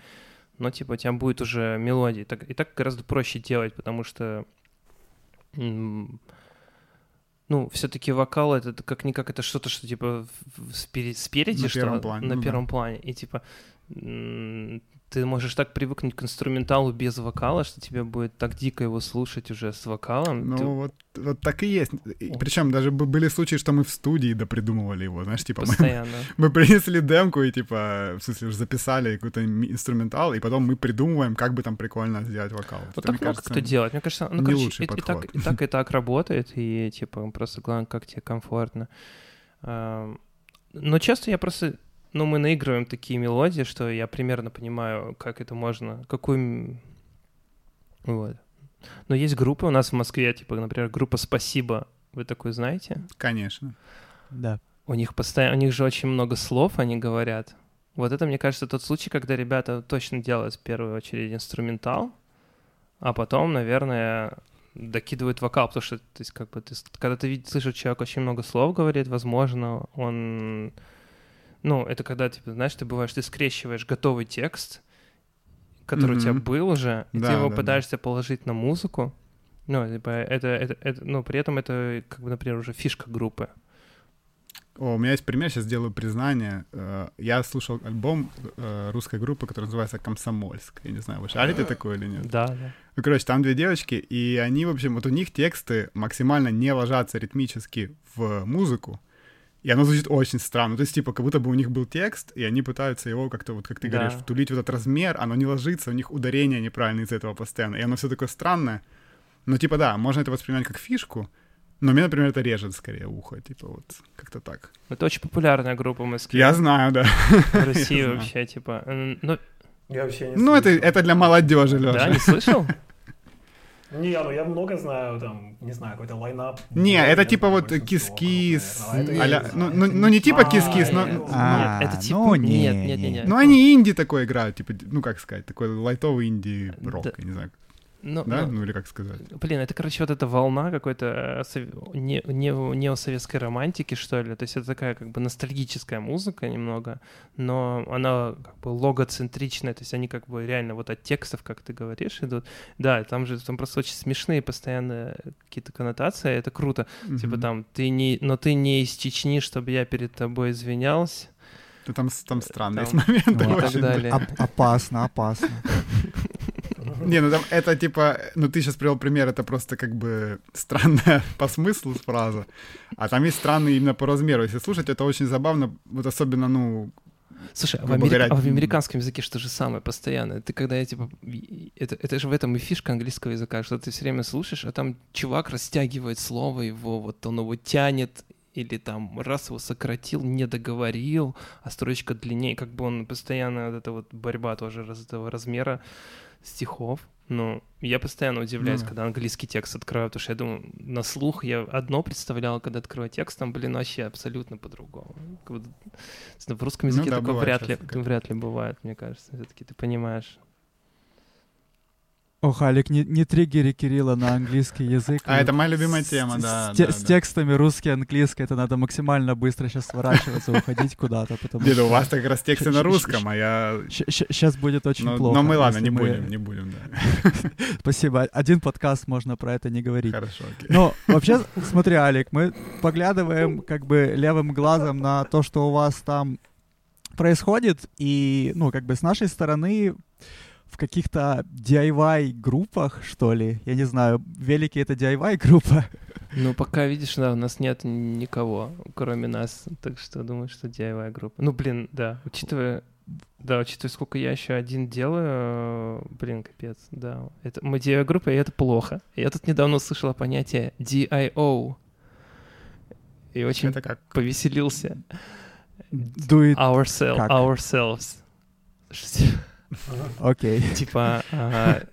но типа у тебя будет уже мелодия. Так, и так гораздо проще делать, потому что ну, все-таки вокал это как-никак это что-то, что типа спереди, спереди на что первом плане. на ну, первом да. плане. И типа ты можешь так привыкнуть к инструменталу без вокала, что тебе будет так дико его слушать уже с вокалом. Ну ты... вот, вот так и есть. И, причем даже были случаи, что мы в студии допридумывали его, знаешь, типа Постоянно. Мы, мы принесли демку и типа, в смысле, записали какой-то инструментал, и потом мы придумываем, как бы там прикольно сделать вокал. Вот так много кто делает. Мне кажется, ну, короче, и, и, так, и так и так работает, и типа просто главное, как тебе комфортно. Но часто я просто ну, мы наигрываем такие мелодии, что я примерно понимаю, как это можно, какую... Вот. Но есть группы у нас в Москве, типа, например, группа «Спасибо». Вы такую знаете? Конечно. Да. У них постоянно, у них же очень много слов, они говорят. Вот это, мне кажется, тот случай, когда ребята точно делают в первую очередь инструментал, а потом, наверное, докидывают вокал, потому что, то есть, как бы, ты, когда ты видишь, слышишь, человек очень много слов говорит, возможно, он ну, это когда, типа, знаешь, ты бываешь, ты скрещиваешь готовый текст, который mm-hmm. у тебя был уже, и да, ты его да, пытаешься да. положить на музыку. Ну, типа, это, это, это, ну, при этом это, как бы, например, уже фишка группы. О, у меня есть пример, сейчас сделаю признание. Э, я слушал альбом э, русской группы, которая называется «Комсомольск». Я не знаю, вы шарите такое или нет? Да, да. Ну, короче, там две девочки, и они, в общем, вот у них тексты максимально не ложатся ритмически в музыку, и оно звучит очень странно. То есть, типа, как будто бы у них был текст, и они пытаются его как-то, вот как ты да. говоришь, втулить в этот размер, оно не ложится, у них ударение неправильное из этого постоянно. И оно все такое странное. Но, типа, да, можно это воспринимать как фишку, но мне, например, это режет скорее ухо, типа, вот как-то так. Это очень популярная группа в Москве. Я знаю, да. В России вообще, типа, ну... Я вообще не Ну, это, это для молодежи, Лёша. Да, не слышал? Не, ну я много знаю, там, не знаю, какой-то лайнап. Не, это типа вот кис-кис. Ну, ну, ну не типа кис-кис, но... А, нет, это типа... Ну, нет, нет, нет. Ну они инди такой играют, типа, ну как сказать, такой лайтовый инди-рок, я не знаю. Ну, да? Ну, ну или как сказать? Блин, это, короче, вот эта волна какой-то э, не, не, неосоветской романтики, что ли. То есть это такая как бы ностальгическая музыка немного, но она как бы логоцентричная, то есть они как бы реально вот от текстов, как ты говоришь, идут. Да, там же там просто очень смешные постоянно какие-то коннотации, это круто. Mm-hmm. Типа там, ты не, но ты не из Чечни, чтобы я перед тобой извинялся. Там, там странные там, моменты. Вот, и так далее. Оп- опасно, опасно. Не, ну там это типа, ну ты сейчас привел пример, это просто как бы странная по смыслу фраза, а там есть странные именно по размеру. Если слушать, это очень забавно, вот особенно, ну, Слушай, а в, Амери... говоря... а в американском языке что же самое постоянно? Ты когда я типа... Это, это же в этом и фишка английского языка, что ты все время слушаешь, а там чувак растягивает слово его, вот он его тянет, или там раз его сократил, не договорил, а строчка длиннее, как бы он постоянно, вот эта вот борьба тоже раз этого размера стихов. Ну, я постоянно удивляюсь, mm. когда английский текст открываю, потому что я думаю, на слух я одно представлял, когда открываю текст, там, блин, вообще абсолютно по-другому. В русском языке ну, да, такое вряд ли, вряд ли бывает, мне кажется. Все-таки ты понимаешь, Ох, Алик, не, не триггери Кирилла на английский язык. А, это моя любимая тема, да. С, да, с текстами русский, английский, это надо максимально быстро сейчас сворачиваться, уходить куда-то. Деда, у вас так раз тексты на русском, а я... Сейчас будет очень плохо. Но мы, ладно, не будем, не будем, да. Спасибо. Один подкаст можно про это не говорить. Хорошо, окей. Но вообще, смотри, Алик, мы поглядываем как бы левым глазом на то, что у вас там происходит, и, ну, как бы с нашей стороны в каких-то DIY-группах, что ли. Я не знаю, велики — это DIY-группа? Ну, пока, видишь, да, у нас нет никого, кроме нас. Так что думаю, что DIY-группа. Ну, блин, да, учитывая... Да, учитывая, сколько я еще один делаю, блин, капец, да. Это, мы DIY-группа, и это плохо. Я тут недавно услышала понятие DIO. И очень это как? повеселился. Do it Oursel- как? Ourselves. Окей. Типа,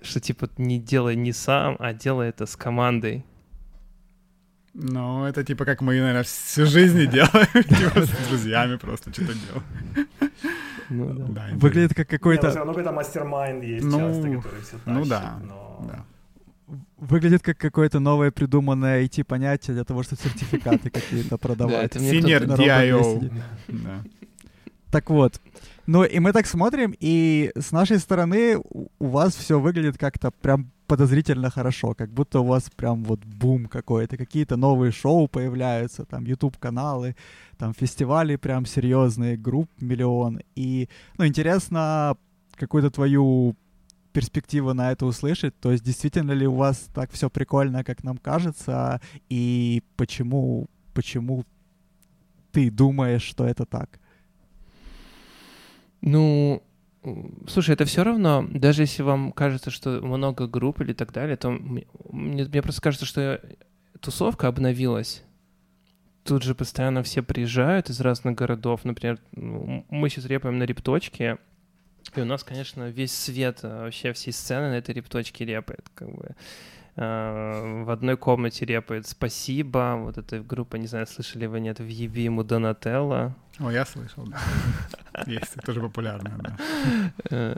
что типа не делай не сам, а делай это с командой. Ну, это типа как мы, наверное, всю жизнь делаем, типа с друзьями просто что-то делаем. Ну, да. да Выглядит как какой-то... Ну, какой-то мастер-майнд есть ну, часто, который все тащит, Ну да, да. Выглядит как какое-то новое придуманное IT-понятие для того, чтобы сертификаты какие-то продавать. Senior DIO. Так вот, ну и мы так смотрим, и с нашей стороны у вас все выглядит как-то прям подозрительно хорошо, как будто у вас прям вот бум какой-то, какие-то новые шоу появляются, там YouTube-каналы, там фестивали прям серьезные, групп миллион. И, ну, интересно какую-то твою перспективу на это услышать, то есть действительно ли у вас так все прикольно, как нам кажется, и почему, почему ты думаешь, что это так? Ну, слушай, это все равно, даже если вам кажется, что много групп или так далее, то мне, мне просто кажется, что тусовка обновилась. Тут же постоянно все приезжают из разных городов. Например, мы сейчас репаем на репточке, и у нас, конечно, весь свет вообще всей сцены на этой репточке репает. Как бы. Э, в одной комнате репает «Спасибо». Вот эта группа, не знаю, слышали вы, нет, в «Еби ему Донателло». О, я слышал, да. Есть, тоже популярная, да. Э,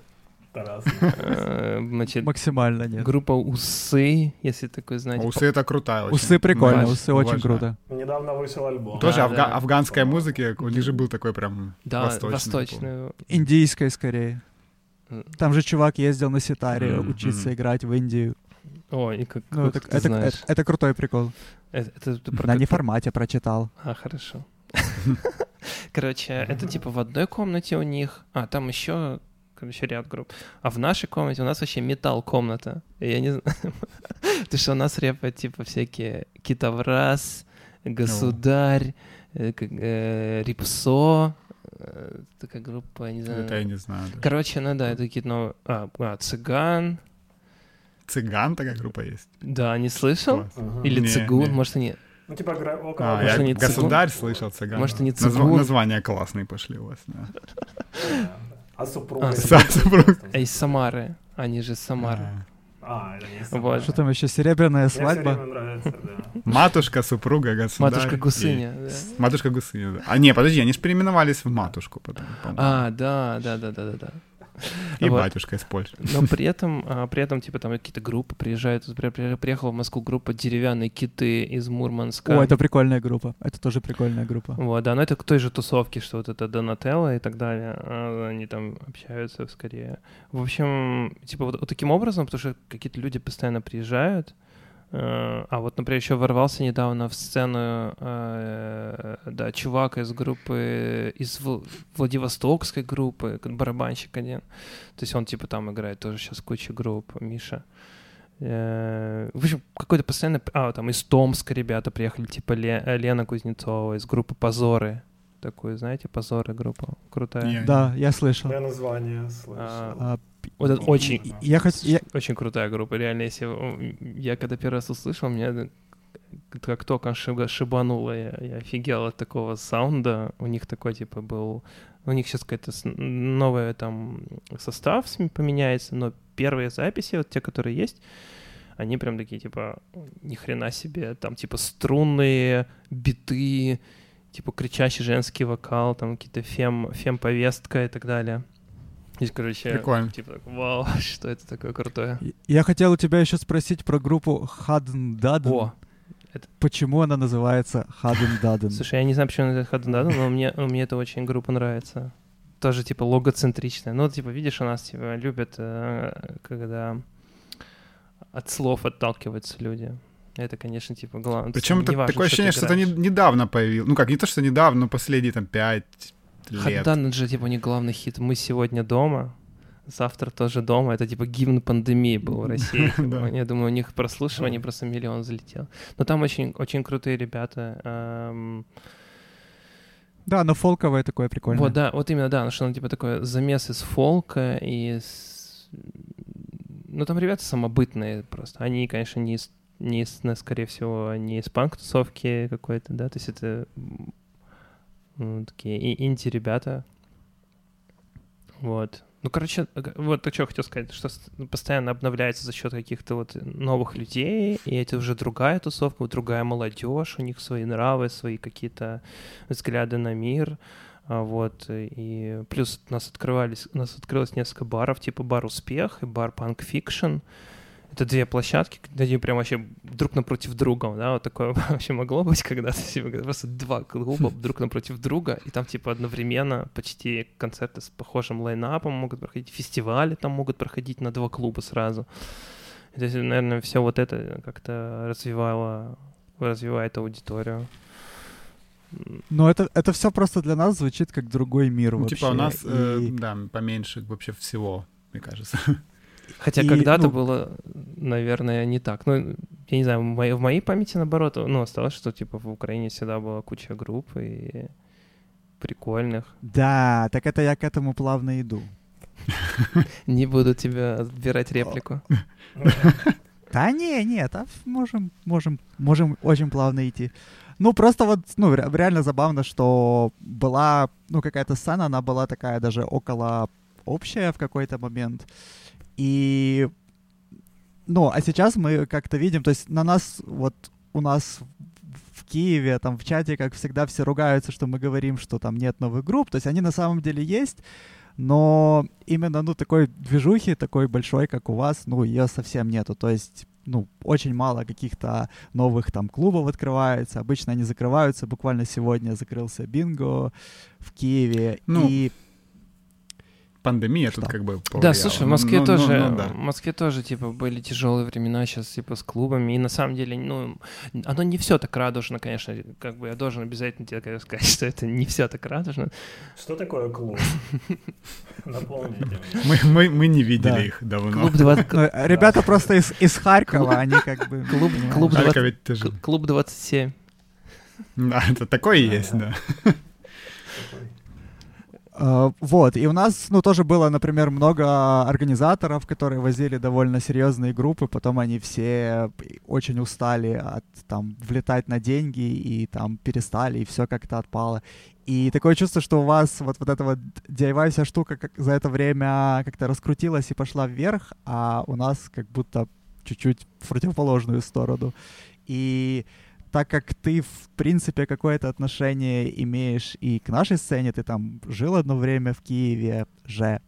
э, значит, Максимально нет. Группа «Усы», если такой знаете. «Усы» — это крутая очень. «Усы» прикольно, «Усы» очень круто. Недавно вышел альбом. Тоже афга- да. афганская музыка, у них же был такой прям да, восточный. восточный. Индийская скорее. Там же чувак ездил на ситаре mm-hmm. учиться играть в Индию. О, и как, ну, как это, это, это, это крутой прикол. Это, это, про На неформате прочитал. А, хорошо. Короче, это типа в одной комнате у них, а там еще, короче, ряд групп. А в нашей комнате у нас вообще металл комната. Я не знаю. Ты что у нас репают типа всякие Китаврас, Государь, э, э, Рипсо, э, такая группа, не знаю. Это я не знаю. Короче, ну да, это какие-то новые... А, а, Цыган, Цыган такая группа есть? Да, не слышал? Или не, Цигун, не. может, они... Ну, типа, около... А, я государь слышал цыган. Может, они цигун? Названия классные пошли у вас, да. А супруга? А, супруг. А из Самары. Они же Самары. А, это не вот. Что там еще, серебряная свадьба? Нравится, да. Матушка, супруга, государь. Матушка Гусыня, и... да. Матушка Гусыня, да. А, не, подожди, они же переименовались в матушку потом. А, да, да, да, да, да, да. И вот. батюшка из Польши. Но при этом, а, при этом, типа, там какие-то группы приезжают. Приехала в Москву группа «Деревянные киты» из Мурманска. О, это прикольная группа. Это тоже прикольная группа. Вот, да, но это к той же тусовке, что вот это Донателло и так далее. А, они там общаются скорее. В общем, типа, вот, вот таким образом, потому что какие-то люди постоянно приезжают, а вот, например, еще ворвался недавно в сцену, э, да, чувак из группы, из Владивостокской группы, барабанщик один. То есть он типа там играет тоже сейчас куча групп, Миша. Э, в общем, какой-то постоянно... А, там из Томска ребята приехали, типа Лена Кузнецова из группы «Позоры». Такую, знаете, «Позоры» группа крутая. Да, я слышал. Я название слышал. А, а вот это очень, я хот... я... очень крутая группа, реально, если я когда первый раз услышал, мне как только шибануло, я, я офигел от такого саунда, у них такой, типа, был, у них сейчас какая-то новая там состав поменяется, но первые записи, вот те, которые есть, они прям такие, типа, ни хрена себе, там, типа, струнные, биты, типа, кричащий женский вокал, там, какие-то фем, фем-повестка и так далее. Здесь, короче, Прикольно. типа, вау, что это такое крутое. Я хотел у тебя еще спросить про группу Hadden Dudden. О, это... Почему она называется Hadden Dudden? Слушай, я не знаю, почему она называется Dudden, но мне, мне эта очень группа нравится. Тоже, типа, логоцентричная. Ну, типа, видишь, у нас, типа, любят, э, когда от слов отталкиваются люди. Это, конечно, типа, главное. Причем это такое ощущение, что это не, недавно появилось. Ну как, не то, что недавно, но последние там пять лет. Хаддан же типа не главный хит. Мы сегодня дома, завтра тоже дома. Это типа гимн пандемии был в России. Я думаю, у них прослушивание просто миллион залетел. Но там очень, очень крутые ребята. Да, но фолковое такое прикольное. Вот, да, вот именно, да, что оно типа такое замес из фолка и из... Ну, там ребята самобытные просто. Они, конечно, не из, не из, скорее всего, не из панк-тусовки какой-то, да, то есть это ну, такие и инти-ребята. Вот. Ну, короче, вот то, что хотел сказать, что постоянно обновляется за счет каких-то вот новых людей, и это уже другая тусовка, другая молодежь, у них свои нравы, свои какие-то взгляды на мир, а, вот, и плюс у нас открывались, у нас открылось несколько баров, типа бар «Успех» и бар «Панк Фикшн», это две площадки, где они прям вообще друг напротив друга, да, вот такое вообще могло быть когда-то, просто два клуба друг напротив друга, и там, типа, одновременно почти концерты с похожим лайнапом могут проходить, фестивали там могут проходить на два клуба сразу. То есть, наверное, все вот это как-то развивало, развивает аудиторию. Но это, это все просто для нас звучит как другой мир ну, вообще. Типа у нас, и... э, да, поменьше вообще всего, мне кажется. Хотя и, когда-то ну, было, наверное, не так. Ну, я не знаю, в моей, в моей памяти, наоборот, ну, осталось, что, типа, в Украине всегда была куча групп и прикольных. Да, так это я к этому плавно иду. Не буду тебя отбирать реплику. Да не, нет, а можем, можем, можем очень плавно идти. Ну, просто вот, ну, реально забавно, что была, ну, какая-то сцена, она была такая даже около общая в какой-то момент. И, ну, а сейчас мы как-то видим, то есть на нас, вот у нас в Киеве, там в чате, как всегда, все ругаются, что мы говорим, что там нет новых групп, то есть они на самом деле есть, но именно, ну, такой движухи, такой большой, как у вас, ну, ее совсем нету, то есть ну, очень мало каких-то новых там клубов открывается. Обычно они закрываются. Буквально сегодня закрылся Бинго в Киеве. Ну, и пандемия тут как бы повлияла. Да, слушай, в Москве ну, ну тоже, ну, ну, да. в Москве тоже, типа, были тяжелые времена сейчас, типа, с клубами, и на самом деле, ну, оно не все так радужно, конечно, как бы я должен обязательно тебе сказать, что это не все так радужно. Что такое клуб? Напомните. Мы, мы, мы не видели их давно. Клуб 20... Ну, ребята просто из, из Харькова, они как бы... Клуб, клуб, 20... клуб 27. Да, это такое есть, да. Uh, вот, и у нас, ну, тоже было, например, много организаторов, которые возили довольно серьезные группы, потом они все очень устали от, там, влетать на деньги и там перестали, и все как-то отпало. И такое чувство, что у вас вот, вот эта вот DIY вся штука как за это время как-то раскрутилась и пошла вверх, а у нас как будто чуть-чуть в противоположную сторону. И так как ты, в принципе, какое-то отношение имеешь и к нашей сцене, ты там жил одно время в Киеве же,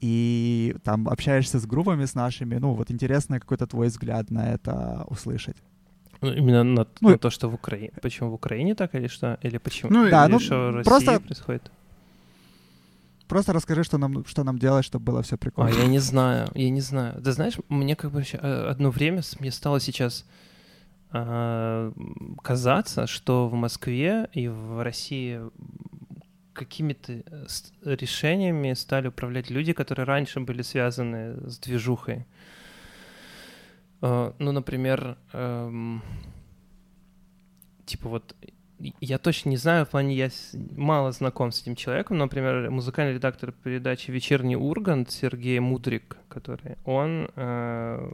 и там общаешься с группами с нашими, ну, вот интересно какой-то твой взгляд на это услышать. Ну, именно на, ну, на то, что в Украине. Почему в Украине так или что? Или почему? Ну, да, или ну, что в России просто... происходит? просто расскажи, что нам, что нам делать, чтобы было все прикольно. А, я не знаю, я не знаю. Ты знаешь, мне как бы э, одно время мне стало сейчас э, казаться, что в Москве и в России какими-то э, решениями стали управлять люди, которые раньше были связаны с движухой. Э, ну, например, эм, типа вот я точно не знаю, в плане я мало знаком с этим человеком, но, например, музыкальный редактор передачи «Вечерний Ургант» Сергей Мудрик, который, он, э,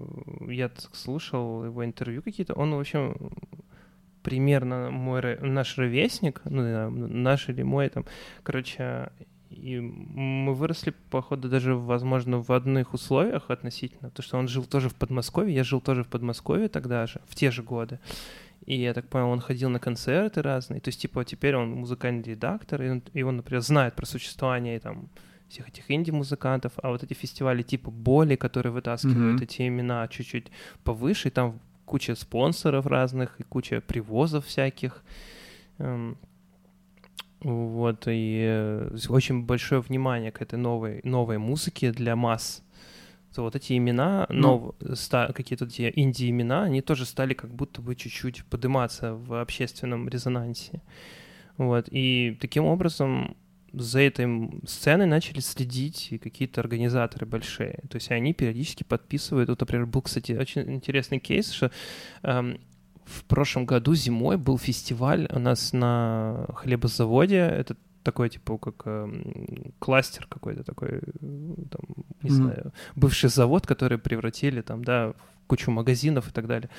я слушал его интервью какие-то, он, в общем, примерно мой, наш ровесник, ну, наш или мой, там, короче, и мы выросли, походу, даже, возможно, в одних условиях относительно, то что он жил тоже в Подмосковье, я жил тоже в Подмосковье тогда же, в те же годы. И я так понял, он ходил на концерты разные. То есть, типа, теперь он музыкальный редактор, и он, и он например, знает про существование там всех этих инди-музыкантов, а вот эти фестивали типа Боли, которые вытаскивают mm-hmm. эти имена чуть-чуть повыше, и там куча спонсоров разных, и куча привозов всяких. Эм, вот, и э, очень большое внимание к этой новой, новой музыке для масс то вот эти имена, ну, ста, какие-то эти инди-имена, они тоже стали как будто бы чуть-чуть подниматься в общественном резонансе. Вот, и таким образом за этой сценой начали следить и какие-то организаторы большие. То есть они периодически подписывают. Вот, например, был, кстати, очень интересный кейс, что эм, в прошлом году зимой был фестиваль у нас на хлебозаводе. Это такой, типа, как э, кластер какой-то такой, там, не mm-hmm. знаю, бывший завод, который превратили там, да, в кучу магазинов и так далее.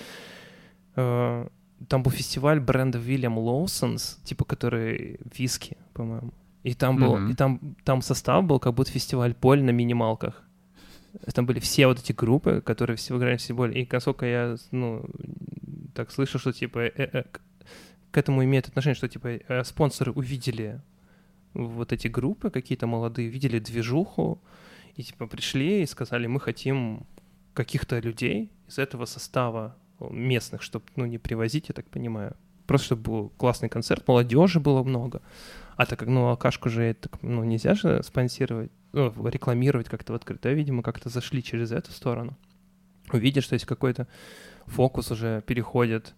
Э, там был фестиваль бренда William Lawson's, типа, который виски, по-моему. И там был, mm-hmm. и там, там состав был как будто фестиваль поль на минималках. Там были все вот эти группы, которые все играли в боль. И насколько я, ну, так слышу, что, типа, э, э, к этому имеет отношение, что, типа, э, спонсоры увидели вот эти группы какие-то молодые, видели движуху, и типа пришли и сказали, мы хотим каких-то людей из этого состава местных, чтобы, ну, не привозить, я так понимаю. Просто чтобы был классный концерт, молодежи было много. А так как, ну, алкашку же это, ну, нельзя же спонсировать, ну, рекламировать как-то в открытое, видимо, как-то зашли через эту сторону. Увидят, что есть какой-то фокус уже переходит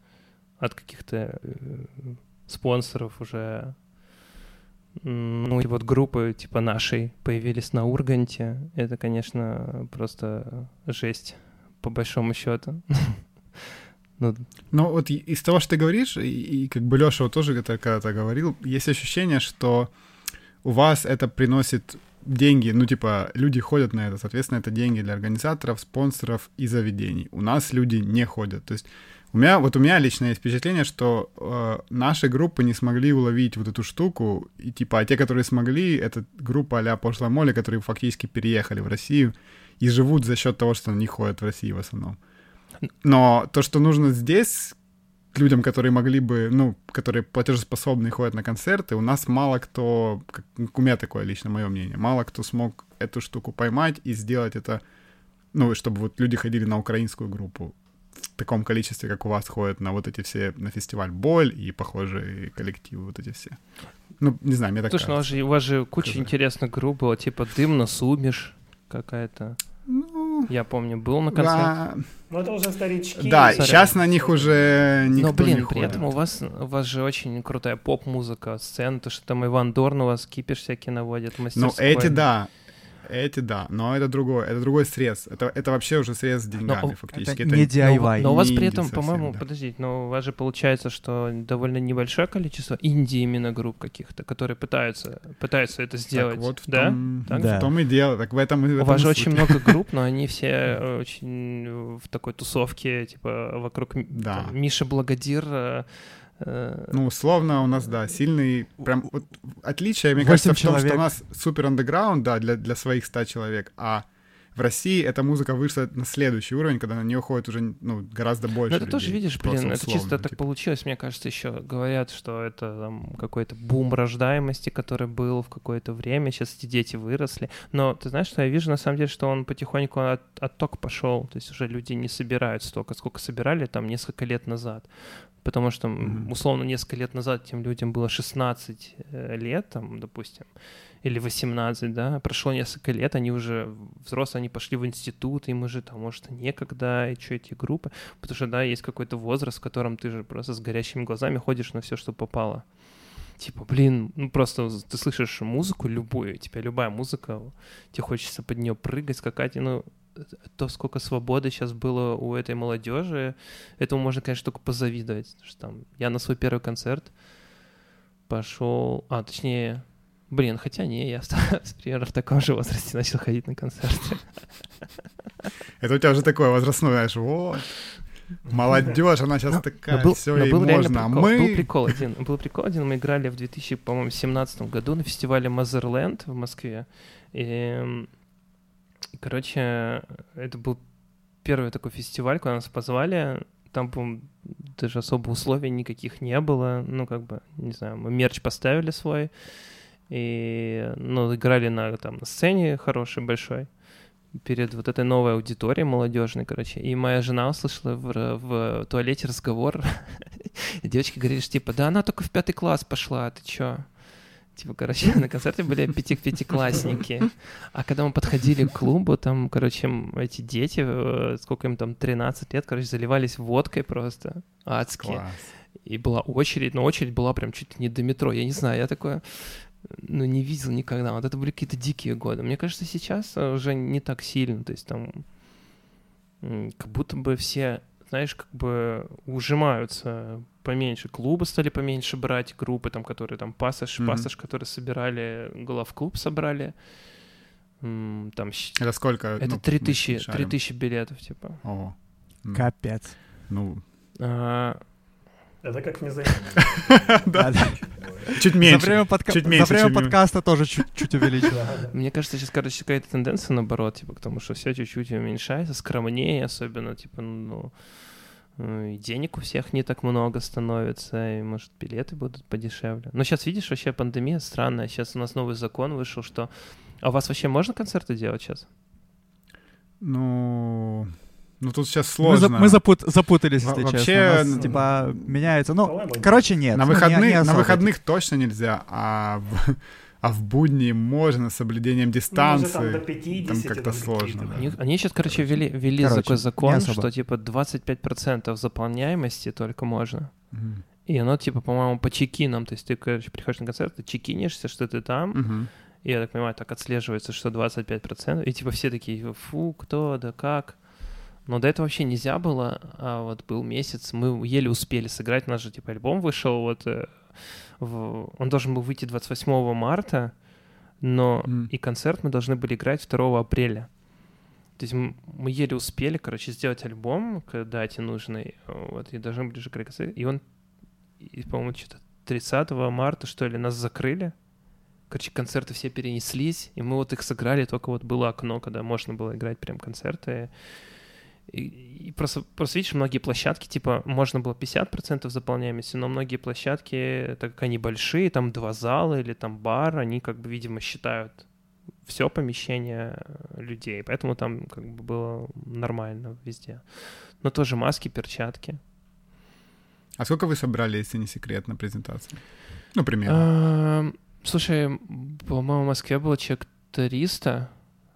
от каких-то э, спонсоров уже ну и вот группы типа нашей появились на Урганте. Это, конечно, просто жесть, по большому счету. ну, ну вот из того, что ты говоришь, и, и как бы Леша вот тоже это когда-то говорил, есть ощущение, что у вас это приносит деньги, ну, типа, люди ходят на это, соответственно, это деньги для организаторов, спонсоров и заведений. У нас люди не ходят. То есть у меня, вот у меня лично есть впечатление, что э, наши группы не смогли уловить вот эту штуку, и типа, а те, которые смогли, это группа а-ля Пошлая Молли, которые фактически переехали в Россию и живут за счет того, что они ходят в России в основном. Но то, что нужно здесь людям, которые могли бы, ну, которые платежеспособны и ходят на концерты, у нас мало кто, как, у меня такое лично мое мнение, мало кто смог эту штуку поймать и сделать это, ну, чтобы вот люди ходили на украинскую группу в таком количестве, как у вас ходят на вот эти все, на фестиваль Боль и похожие коллективы вот эти все. Ну, не знаю, мне так Слушай, ну, кажется. ну, у вас же куча Сказать. интересных групп было, типа «Дым на сумиш» какая-то. Ну, я помню, был на концерте. Да. Ну, это уже старички. Да, Sorry. сейчас на них уже никто Но, блин, не при этом у вас, у вас же очень крутая поп-музыка, сцена, то, что там Иван Дорн у вас кипиш всякие наводит, Ну, эти да, эти да, но это другое, это другой срез. Это, это вообще уже срез с деньгами но, фактически. Это, это не DIY. Но, но у вас при этом, по-моему, да. подождите, но у вас же получается, что довольно небольшое количество инди именно групп каких-то, которые пытаются, пытаются это сделать. Так вот в да? том, так? Да. в том и дело. Так в этом, в У вас же очень много групп, но они все очень в такой тусовке, типа вокруг да. там, Миши Благодир, э, Э, ну, условно, у нас, да, сильный, прям вот отличие, мне кажется, в том, что у нас супер андеграунд, да, для, для своих 100 человек, а в России эта музыка вышла на следующий уровень, когда на нее ходит уже ну, гораздо больше. Но это людей, тоже, видишь, блин, это чисто типа. так получилось, мне кажется, еще говорят, что это там, какой-то бум рождаемости, который был в какое-то время, сейчас эти дети выросли. Но ты знаешь, что я вижу, на самом деле, что он потихоньку от, отток пошел, то есть уже люди не собирают столько, сколько собирали там несколько лет назад. потому что, условно, несколько лет назад тем людям было 16 э, лет, там, допустим, или 18, да, прошло несколько лет, они уже взрослые, они пошли в институт, им уже там, может, некогда, и что эти группы, потому что, да, есть какой-то возраст, в котором ты же просто с горящими глазами ходишь на все, что попало. Типа, блин, ну просто ты слышишь музыку любую, тебя любая музыка, тебе хочется под нее прыгать, скакать, ну, то, сколько свободы сейчас было у этой молодежи, этому можно, конечно, только позавидовать. Что там, я на свой первый концерт пошел, а, точнее, блин, хотя не, я примерно в таком же возрасте начал ходить на концерты. Это у тебя уже такое возрастное, знаешь, вот. Молодежь, она сейчас такая, был, все, ей был можно. А прикол, мы... Был прикол один, был прикол один, мы играли в 2017 году на фестивале Мазерленд в Москве. И Короче, это был первый такой фестиваль, куда нас позвали. Там, по даже особо условий никаких не было. Ну, как бы, не знаю, мы мерч поставили свой. И, ну, играли на, там, на сцене хорошей, большой перед вот этой новой аудиторией молодежной, короче. И моя жена услышала в, в туалете разговор. Девочки говорили, что типа, да она только в пятый класс пошла, ты чё? Типа, короче, на концерте были пяти пятиклассники. А когда мы подходили к клубу, там, короче, эти дети, э, сколько им там, 13 лет, короче, заливались водкой просто адски. Класс. И была очередь, но очередь была прям чуть ли не до метро. Я не знаю, я такое ну, не видел никогда. Вот это были какие-то дикие годы. Мне кажется, сейчас уже не так сильно. То есть там как будто бы все, знаешь, как бы ужимаются поменьше. Клубы стали поменьше брать, группы там, которые там пассаж, mm-hmm. пассаж, которые собирали, главклуб собрали. Там, это сколько? Это ну, 3000, 3000 билетов, типа. Ого. Капец. Ну... А... Это как. Да, да. Чуть меньше. За время, подка... чуть меньше, За время подкаста тоже чуть-чуть увеличилось. Мне кажется, сейчас, короче, какая-то тенденция наоборот, типа, к тому, что все чуть-чуть уменьшается, скромнее особенно, типа, ну, и денег у всех не так много становится, и, может, билеты будут подешевле. Но сейчас, видишь, вообще пандемия странная. Сейчас у нас новый закон вышел, что... А у вас вообще можно концерты делать сейчас? Ну... Ну, тут сейчас сложно. Мы, мы запут, запутались, если Вообще, честно. Вообще... Типа, меняется. Ну, короче, нет. На выходных, ну, не, не на выходных точно нельзя, а в, а в будни можно с соблюдением дистанции. Ну, там, 50, там как-то сложно. Да. Они, они сейчас, короче, ввели, ввели короче, такой закон, что типа 25% заполняемости только можно. Угу. И оно, типа, по-моему, по чекинам. То есть ты, короче, приходишь на концерт, ты чекинишься, что ты там. Угу. И я так понимаю, так отслеживается, что 25%. И типа все такие, фу, кто, да как. Но до этого вообще нельзя было. А вот был месяц, мы еле успели сыграть. Наш же, типа, альбом вышел вот э, в... он должен был выйти 28 марта, но mm. и концерт мы должны были играть 2 апреля. То есть мы, мы еле успели, короче, сделать альбом к дате нужной, вот, и должны были же концерт. И он, и, по-моему, что-то 30 марта, что ли, нас закрыли. Короче, концерты все перенеслись, и мы вот их сыграли, только вот было окно, когда можно было играть прям концерты. И, просто, просто видишь, многие площадки, типа, можно было 50% заполняемости, но многие площадки, так как они большие, там два зала или там бар, они как бы, видимо, считают все помещение людей, поэтому там как бы было нормально везде. Но тоже маски, перчатки. А сколько вы собрали, если не секрет, на презентации? Ну, примерно. Слушай, по-моему, в Москве было человек 300,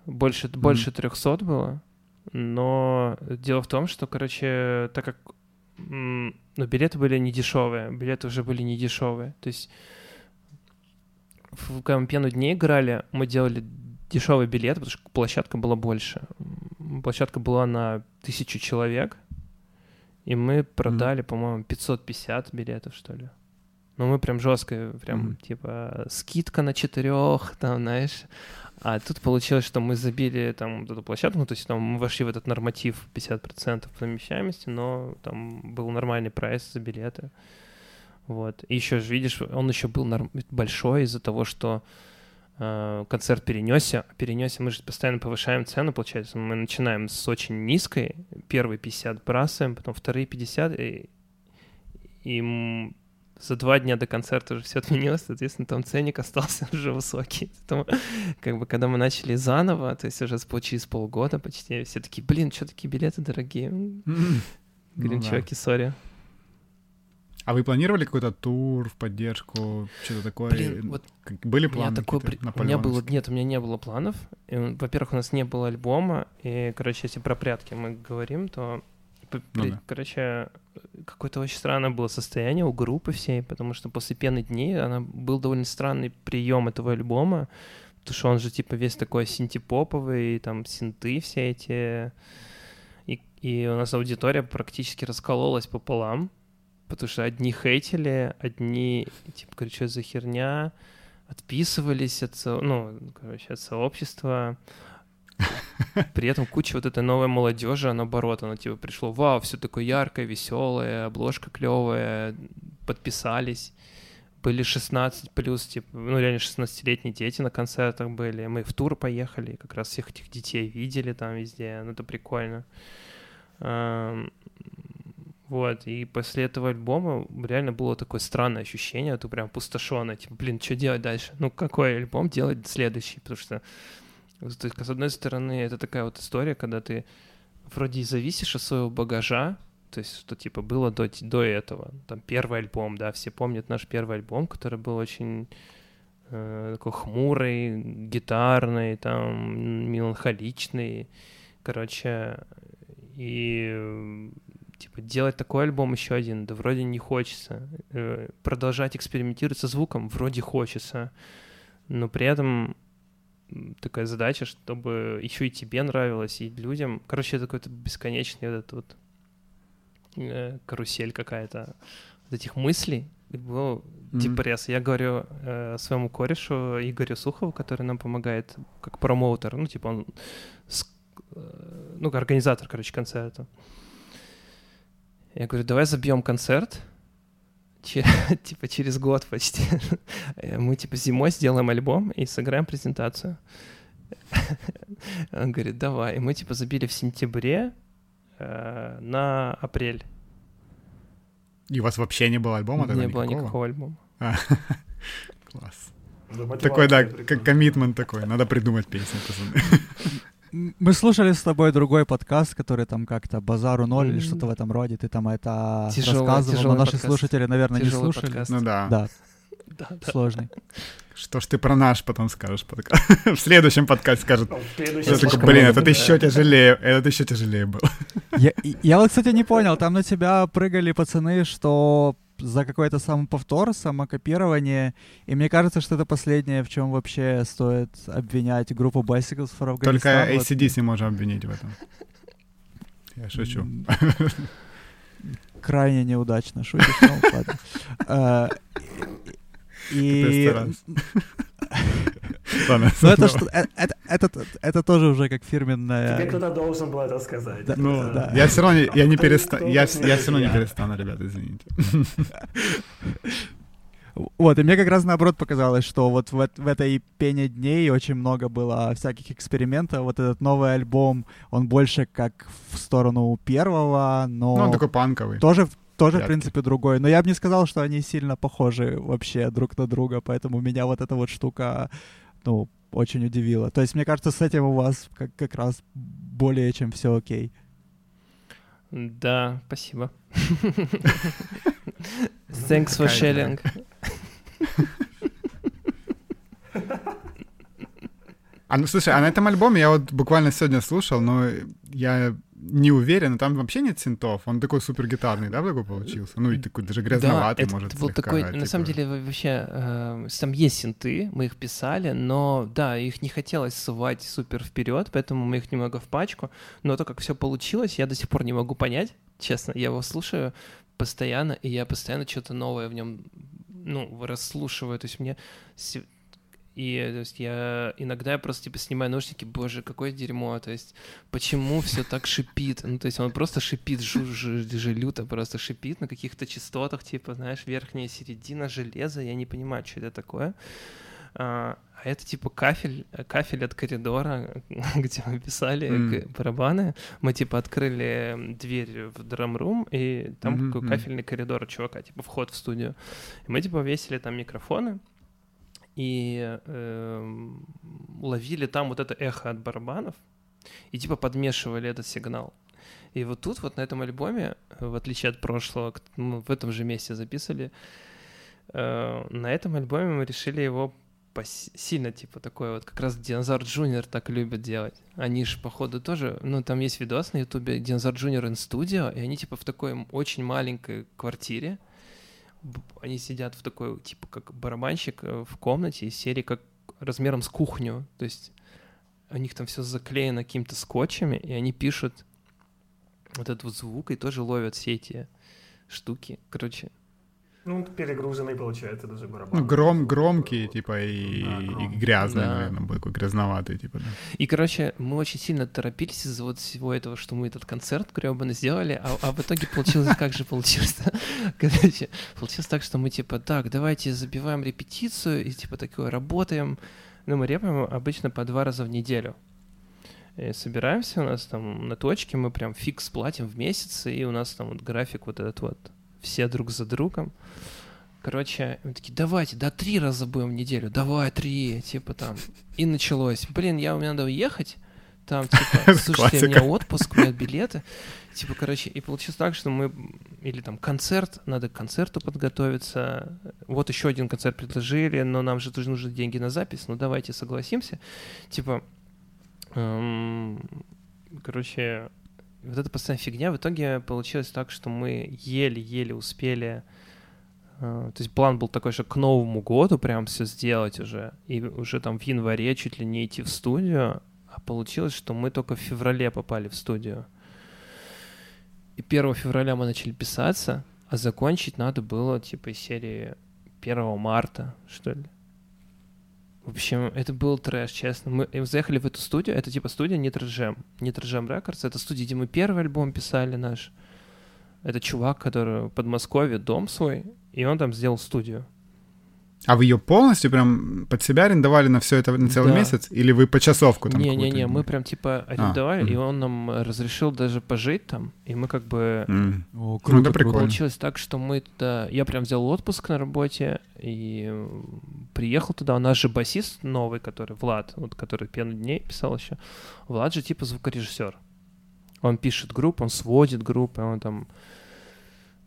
больше, mm-hmm. больше 300 было. Но дело в том, что, короче, так как ну, билеты были не дешевые, билеты уже были не дешевые. То есть, в, когда мы пену дней играли, мы делали дешевый билет, потому что площадка была больше. Площадка была на тысячу человек, и мы продали, mm-hmm. по-моему, 550 билетов, что ли. Ну, мы прям жестко, прям, mm-hmm. типа, скидка на четырех, там, знаешь. А тут получилось, что мы забили там эту площадку, ну, то есть там мы вошли в этот норматив 50% помещаемости, но там был нормальный прайс за билеты. Вот. И еще же, видишь, он еще был норм... большой из-за того, что э, концерт перенесся. Перенесся, мы же постоянно повышаем цену, получается. Мы начинаем с очень низкой, первые 50 бросаем, потом вторые 50, и, и за два дня до концерта уже все отменилось, соответственно, там ценник остался уже высокий. Поэтому, как бы, когда мы начали заново, то есть уже через полгода почти, все такие, блин, что такие билеты дорогие? Говорим, ну, чуваки, сори. А вы планировали какой-то тур в поддержку, что-то такое? Блин, вот были планы? У меня, такой, у меня было, нет, у меня не было планов. Во-первых, у нас не было альбома, и, короче, если про прятки мы говорим, то, ну, да. короче, какое-то очень странное было состояние у группы всей, потому что после пены дней она был довольно странный прием этого альбома, потому что он же типа весь такой синтепоповый, там синты все эти, и, и у нас аудитория практически раскололась пополам, потому что одни хейтили, одни типа, короче, что за херня, отписывались от, ну, короче, от сообщества, при этом куча вот этой новой молодежи, наоборот, она типа пришло, вау, все такое яркое, веселое, обложка клевая, подписались. Были 16 плюс, типа, ну реально 16-летние дети на концертах были. Мы в тур поехали, как раз всех этих детей видели там везде, ну это прикольно. Вот, и после этого альбома реально было такое странное ощущение, ты прям пустошенное, типа, блин, что делать дальше? Ну, какой альбом делать следующий? Потому что то есть, с одной стороны, это такая вот история, когда ты вроде зависишь от своего багажа, то есть, что типа было до, до этого. Там первый альбом, да, все помнят наш первый альбом, который был очень э, такой хмурый, гитарный, там, меланхоличный. Короче, и типа делать такой альбом еще один, да вроде не хочется. Э, продолжать экспериментировать со звуком вроде хочется. Но при этом такая задача, чтобы еще и тебе нравилось, и людям. Короче, это какой-то бесконечный вот этот вот э, карусель какая-то вот этих мыслей. Был mm-hmm. депресс. Я говорю э, своему корешу Игорю Сухову, который нам помогает как промоутер, ну, типа он, с, э, ну, организатор, короче, концерта. Я говорю, давай забьем концерт, типа через год почти. Мы типа зимой сделаем альбом и сыграем презентацию. Он говорит, давай. И мы типа забили в сентябре э, на апрель. И у вас вообще не было альбома? Не было никакого альбома. А, класс. Такой, да, как коммитмент такой. Надо придумать песню, пацаны. Мы слушали с тобой другой подкаст, который там как-то «Базару ноль» mm-hmm. или что-то в этом роде. Ты там это тяжелый, рассказывал, тяжелый но наши подкаст. слушатели, наверное, тяжелый не слушали. Подкаст. Ну да. Да. да, Сложный. Что ж ты про наш потом скажешь? в следующем подкасте скажет. Блин, этот еще тяжелее, этот еще тяжелее был. я, я вот, кстати, не понял, там на тебя прыгали пацаны, что за какой-то самоповтор, самокопирование. И мне кажется, что это последнее, в чем вообще стоит обвинять группу Bicycles for Afghanistan. Только ACDC вот. можем обвинить в этом. Я шучу. Крайне неудачно шутишь, но ладно. А, и... Ладно, ну это, что, это, это, это, это тоже уже как фирменная... Тебе кто-то должен был это сказать. Да, ну, да. Я все равно, я не перестану, я, я все равно не перестану, ребята, извините. Вот, и мне как раз наоборот показалось, что вот в, в этой пене дней очень много было всяких экспериментов. Вот этот новый альбом, он больше как в сторону первого, но... Ну, он такой панковый. Тоже, тоже в принципе, другой. Но я бы не сказал, что они сильно похожи вообще друг на друга, поэтому меня вот эта вот штука ну, очень удивило. То есть, мне кажется, с этим у вас как, как раз более чем все окей. Да, спасибо. Thanks for sharing. А ну слушай, а на этом альбоме я вот буквально сегодня слушал, но я не уверен, там вообще нет синтов. Он такой супер гитарный, да, такой получился? Ну и такой даже грязноватый, да, может, это вот такой, типа... на самом деле, вообще, э, там есть синты, мы их писали, но, да, их не хотелось сувать супер вперед, поэтому мы их немного в пачку, но то, как все получилось, я до сих пор не могу понять, честно, я его слушаю постоянно, и я постоянно что-то новое в нем, ну, расслушиваю, то есть мне и то есть я иногда я просто типа снимаю наушники, боже, какое дерьмо, то есть почему все так шипит? Ну, то есть он просто шипит, люто просто шипит на каких-то частотах, типа, знаешь, верхняя середина железа, я не понимаю, что это такое. А, а это типа кафель, кафель от коридора, где мы писали mm. барабаны. Мы типа открыли дверь в драм-рум, и там mm-hmm. кафельный коридор у чувака, типа вход в студию. И мы типа весили там микрофоны, и э, ловили там вот это эхо от барабанов и типа подмешивали этот сигнал. И вот тут, вот на этом альбоме, в отличие от прошлого, мы в этом же месте записывали, э, на этом альбоме мы решили его сильно, типа, такой вот, как раз Dinosaur Jr. так любят делать. Они же, походу, тоже, ну, там есть видос на ютубе Dinosaur Jr. in Studio, и они, типа, в такой очень маленькой квартире, они сидят в такой, типа, как барабанщик э, в комнате из серии, как размером с кухню, то есть у них там все заклеено какими-то скотчами, и они пишут вот этот вот звук и тоже ловят все эти штуки. Короче, ну, перегруженный получается даже барабан. Ну, гром, громкий, типа, и, да, и грязный, да. наверное, был такой грязноватый, типа, да. И, короче, мы очень сильно торопились из-за вот всего этого, что мы этот концерт гребаный сделали, а, а в итоге получилось, как же получилось Короче, получилось так, что мы, типа, так, давайте забиваем репетицию, и, типа, такое, работаем. Ну, мы репаем обычно по два раза в неделю. И собираемся, у нас там на точке, мы прям фикс платим в месяц, и у нас там вот график вот этот вот все друг за другом. Короче, мы такие, давайте, да, три раза будем в неделю, давай, три, типа там. И началось. Блин, я, мне надо уехать, там, типа, слушайте, у меня отпуск, у меня билеты. Типа, короче, и получилось так, что мы, или там концерт, надо к концерту подготовиться. Вот еще один концерт предложили, но нам же тоже нужны деньги на запись, ну давайте согласимся. Типа, эм, короче, вот эта постоянная фигня, в итоге получилось так, что мы еле-еле успели... Э, то есть план был такой, что к Новому году прям все сделать уже, и уже там в январе чуть ли не идти в студию, а получилось, что мы только в феврале попали в студию. И 1 февраля мы начали писаться, а закончить надо было типа из серии 1 марта, что ли. В общем, это был трэш, честно. Мы заехали в эту студию, это типа студия Нитрджем. Нитрджем Рекордс, это студия, где мы первый альбом писали наш. Это чувак, который в Подмосковье дом свой, и он там сделал студию. А вы ее полностью прям под себя арендовали на все это на целый да. месяц? Или вы по часовку там? Не-не-не, мы прям типа а, арендовали, а, и он нам разрешил даже пожить там, и мы как бы... Mm. О, круто, ну, прикольно. Получилось так, что мы туда... Я прям взял отпуск на работе, и приехал туда. У нас же басист новый, который Влад, вот который «Пену дней» писал еще. Влад же типа звукорежиссер. Он пишет группу, он сводит группы, он там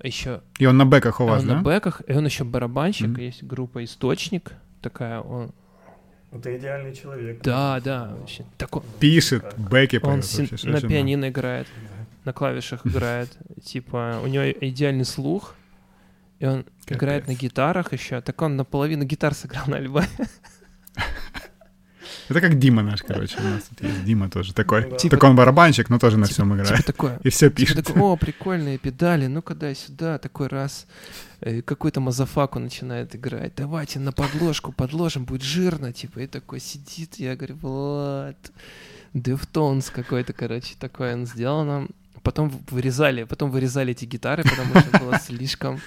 еще... И он на бэках у вас, он да? на бэках, и он еще барабанщик, mm-hmm. есть группа «Источник», такая, он... Это идеальный человек. Да, да. Вообще. Такой... Пишет, бэки Он си- на пианино играет, на клавишах играет. Типа, у него идеальный слух, и он Капец. играет на гитарах еще. Так он наполовину гитар сыграл на альбоме. Это как Дима наш, короче, у нас тут есть Дима тоже такой. Ну, да. типа, такой он барабанщик, но тоже на типа, всем играет. Типа такое. И все пишет. Типа такой, о, прикольные педали, ну-ка дай сюда, такой раз. Э, какой-то мазафаку начинает играть. Давайте на подложку подложим, будет жирно, типа. И такой сидит, я говорю, Влад, Deftones какой-то, короче, такой он сделал нам. Потом вырезали, потом вырезали эти гитары, потому что было слишком,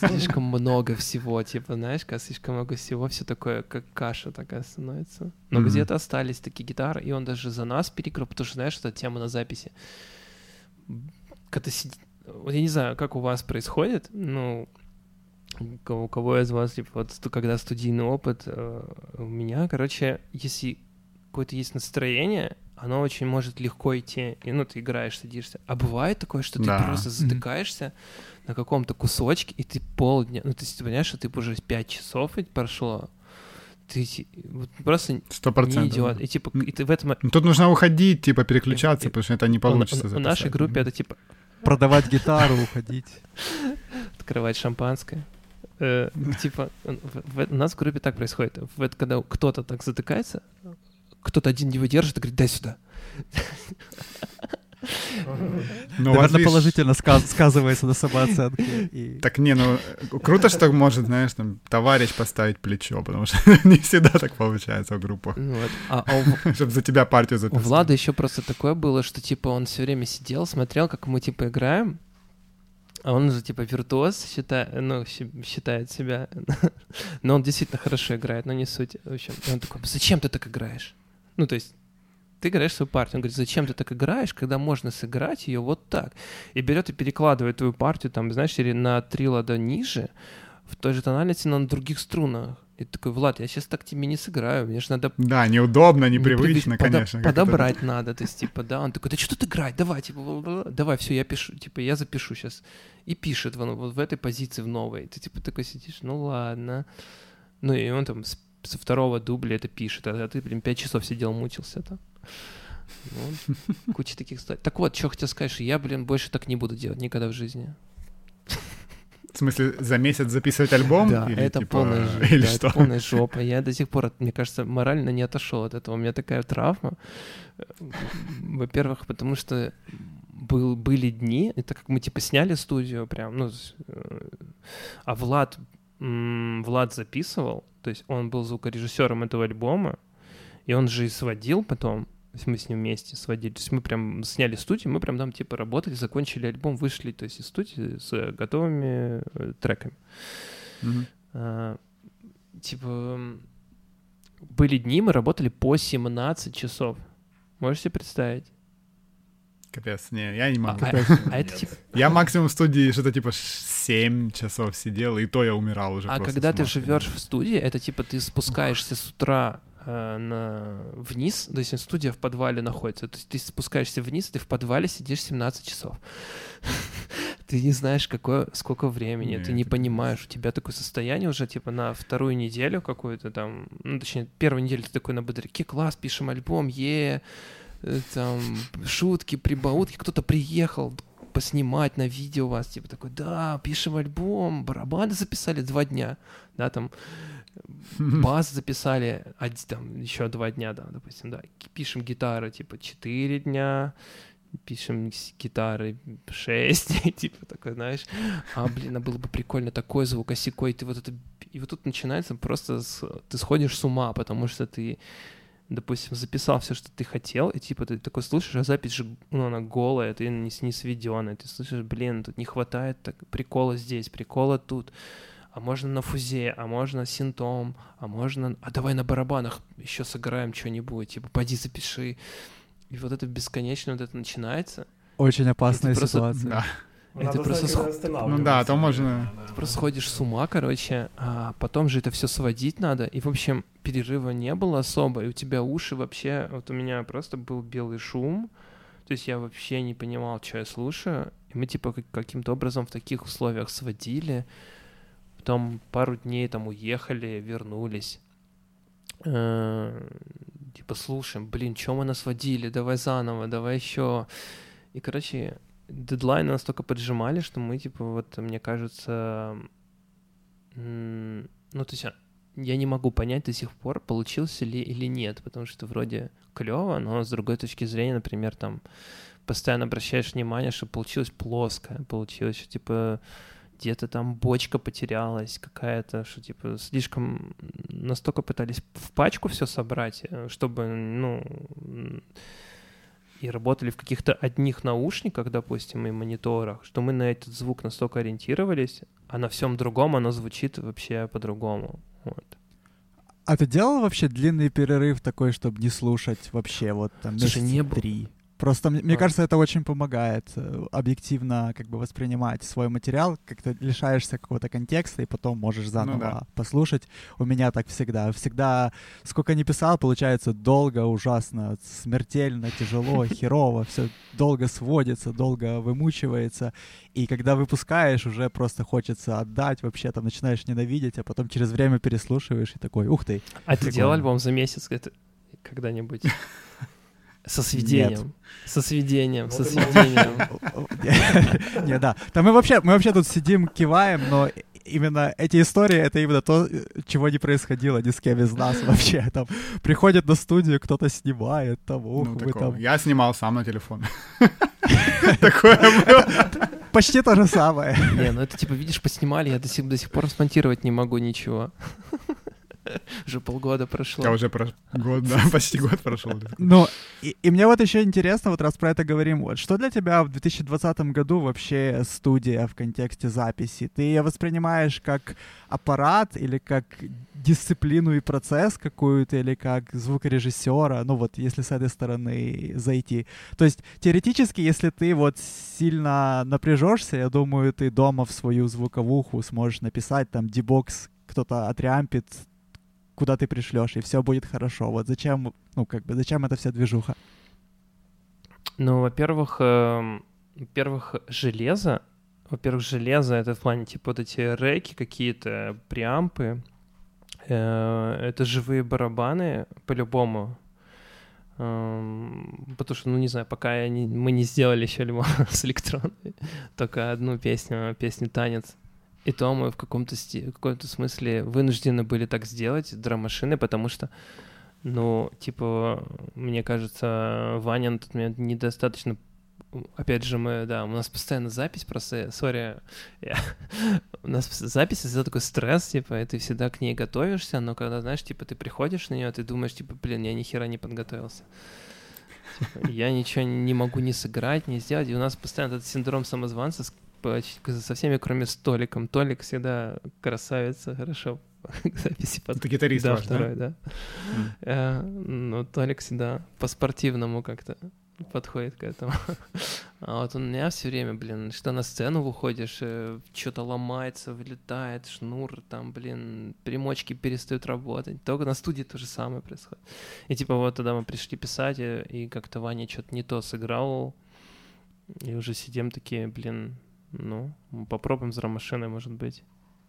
слишком много всего, типа, знаешь, когда слишком много всего, все такое, как каша такая становится. Но mm-hmm. где-то остались такие гитары, и он даже за нас перекрыл, потому что, знаешь, это тема на записи. Когда сидит... Я не знаю, как у вас происходит, ну, у кого из вас, типа, вот когда студийный опыт, э, у меня, короче, если какое-то есть настроение, оно очень может легко идти, и ну ты играешь, садишься. А бывает такое, что ты да. просто затыкаешься mm-hmm. на каком-то кусочке, и ты полдня, ну ты понимаешь, что ты уже 5 часов ведь прошло, ты вот, просто 100%. не идет. И типа, и ты в этом... Ну, тут нужно уходить, типа, переключаться, и, потому что это не получится. В нашей группе это типа... Продавать гитару, уходить. Открывать шампанское. Э, типа, у нас в группе так происходит. Когда кто-то так затыкается, кто-то один не выдержит и говорит, дай сюда. Ну, Наверное, положительно сказывается на самооценке. И... Так не, ну круто, что может, знаешь, там товарищ поставить плечо, потому что не всегда так получается в группах. Ну, вот. а, а у... Чтобы за тебя партию записать. У Влада еще просто такое было, что типа он все время сидел, смотрел, как мы типа играем, а он же типа виртуоз считает, ну, считает себя. но он действительно хорошо играет, но не суть. В общем, он такой, зачем ты так играешь? Ну, то есть ты играешь свою партию. Он говорит, зачем ты так играешь, когда можно сыграть ее вот так? И берет и перекладывает твою партию, там, знаешь, или на три лада ниже, в той же тональности, но на других струнах. И ты такой, Влад, я сейчас так тебе не сыграю, мне же надо... Да, неудобно, непривычно, непривыч... конечно. Подо... Подобрать это... надо, то есть, типа, да, он такой, да что тут играть, давай, типа, давай, все, я пишу, типа, я запишу сейчас. И пишет вот, вот в этой позиции, в новой. Ты, типа, такой сидишь, ну ладно. Ну, и он там с, со второго дубля это пишет, а ты, блин, пять часов сидел, мучился там. Ну, куча таких... Так вот, что хотел сказать, что я, блин, больше так не буду делать никогда в жизни. В смысле, за месяц записывать альбом? Да, или, это, типа, полная, или да, что? это полная жопа. Я до сих пор, мне кажется, морально не отошел от этого. У меня такая травма. Во-первых, потому что был, были дни, это как мы типа сняли студию прям, ну, э, а Влад, Влад записывал, то есть он был звукорежиссером этого альбома, и он же и сводил потом, то есть мы с ним вместе сводили. То есть мы прям сняли студию, мы прям там типа работали, закончили альбом, вышли, то есть из студии с готовыми э, треками. Mm-hmm. А, типа были дни, мы работали по 17 часов. Можете себе представить? Капец, не, я не могу. А, а это типа... Я максимум в студии что-то типа 7 часов сидел, и то я умирал уже. А когда ты живешь в студии, это типа ты спускаешься с утра Э, на... вниз, то есть студия в подвале находится, то есть ты спускаешься вниз, ты в подвале сидишь 17 часов. ты не знаешь, какое, сколько времени, ты не понимаешь, у тебя такое состояние уже, типа, на вторую неделю какую-то там, ну, точнее, первую неделю ты такой на бодряке, класс, пишем альбом, е э, там, шутки, прибаутки, кто-то приехал, поснимать на видео вас, типа такой, да, пишем альбом, барабаны записали два дня, да, там, бас записали один, там, еще два дня, да, допустим, да, пишем гитары, типа, четыре дня, пишем гитары 6, типа такой, знаешь, а, блин, а было бы прикольно такой звук, осекой, ты вот это... И вот тут начинается просто, с... ты сходишь с ума, потому что ты, допустим, записал все, что ты хотел, и типа ты такой слушаешь, а запись же, ну, она голая, ты не, не сведенная, ты слышишь, блин, тут не хватает так, прикола здесь, прикола тут, а можно на фузе, а можно синтом, а можно... А давай на барабанах еще сыграем что-нибудь, типа, пойди запиши. И вот это бесконечно вот это начинается. Очень опасная ситуация. Да. Ты просто сх... Ну да, то можно... Ты просто сходишь с ума, короче, а потом же это все сводить надо. И, в общем, перерыва не было особо, и у тебя уши вообще... Вот у меня просто был белый шум, то есть я вообще не понимал, что я слушаю. И мы, типа, каким-то образом в таких условиях сводили потом пару дней там уехали, вернулись. Э, типа, слушаем, блин, что мы нас водили, давай заново, давай еще. И, короче, дедлайны настолько поджимали, что мы, типа, вот, мне кажется, ну, то есть а, я не могу понять до сих пор, получился ли или нет, потому что вроде клево, но с другой точки зрения, например, там, постоянно обращаешь внимание, что получилось плоско, получилось, что, типа, где-то там бочка потерялась какая-то, что типа слишком настолько пытались в пачку все собрать, э, чтобы, ну, и работали в каких-то одних наушниках, допустим, и мониторах, что мы на этот звук настолько ориентировались, а на всем другом оно звучит вообще по-другому. Вот. А ты делал вообще длинный перерыв такой, чтобы не слушать вообще вот там Слушай, не три? Просто мне а. кажется, это очень помогает э, объективно как бы воспринимать свой материал, как ты лишаешься какого-то контекста и потом можешь ну заново ну, да. послушать. У меня так всегда. Всегда, сколько не писал, получается долго, ужасно, смертельно, тяжело, херово, все долго сводится, долго вымучивается. И когда выпускаешь, уже просто хочется отдать, вообще там начинаешь ненавидеть, а потом через время переслушиваешь и такой, ух ты. А ты делал альбом за месяц когда-нибудь? Со сведением. Нет. Со сведением, со сведением. Не, да. Там мы вообще, мы вообще тут сидим, киваем, но именно эти истории, это именно то, чего не происходило ни с кем из нас вообще. Там приходит на студию, кто-то снимает, там, ух, ну, там... Я снимал сам на телефон. Такое было. Почти то же самое. Не, ну это типа, видишь, поснимали, я до сих пор смонтировать не могу ничего. Уже полгода прошло. Я уже про год, да, почти год прошел. Ну, и, и мне вот еще интересно, вот раз про это говорим, вот что для тебя в 2020 году вообще студия в контексте записи? Ты ее воспринимаешь как аппарат или как дисциплину и процесс какую-то, или как звукорежиссера, ну вот, если с этой стороны зайти. То есть, теоретически, если ты вот сильно напряжешься, я думаю, ты дома в свою звуковуху сможешь написать там дебокс, кто-то отреампит, куда ты пришлешь, и все будет хорошо. Вот зачем, ну, как бы, зачем эта вся движуха? Ну, во-первых, э, во-первых, железо, во-первых, железо — это в плане, типа, вот эти реки какие-то, преампы, э, это живые барабаны, по-любому, эм, потому что, ну, не знаю, пока я не, мы не сделали еще альбом с электронной, только одну песню, песню «Танец», и то мы в каком-то, в каком-то смысле вынуждены были так сделать, драм-машины, потому что, ну, типа, мне кажется, Ваня на тот момент недостаточно опять же, мы, да, у нас постоянно запись, просто, сори, у нас запись, это такой стресс, типа, и ты всегда к ней готовишься, но когда, знаешь, типа, ты приходишь на нее, ты думаешь, типа, блин, я ни хера не подготовился. Типа, я ничего не могу ни сыграть, ни сделать, и у нас постоянно этот синдром самозванца со всеми, кроме с Толиком. Толик всегда красавица, хорошо записи под... Это гитарист да, ваш, второй, да? да. Mm. ну, Толик всегда по-спортивному как-то подходит к этому. А вот у меня все время, блин, что на сцену выходишь, э, что-то ломается, вылетает, шнур, там, блин, примочки перестают работать. Только на студии то же самое происходит. И типа вот тогда мы пришли писать, и, и как-то Ваня что-то не то сыграл, и уже сидим такие, блин, ну, попробуем с ромашиной, может быть.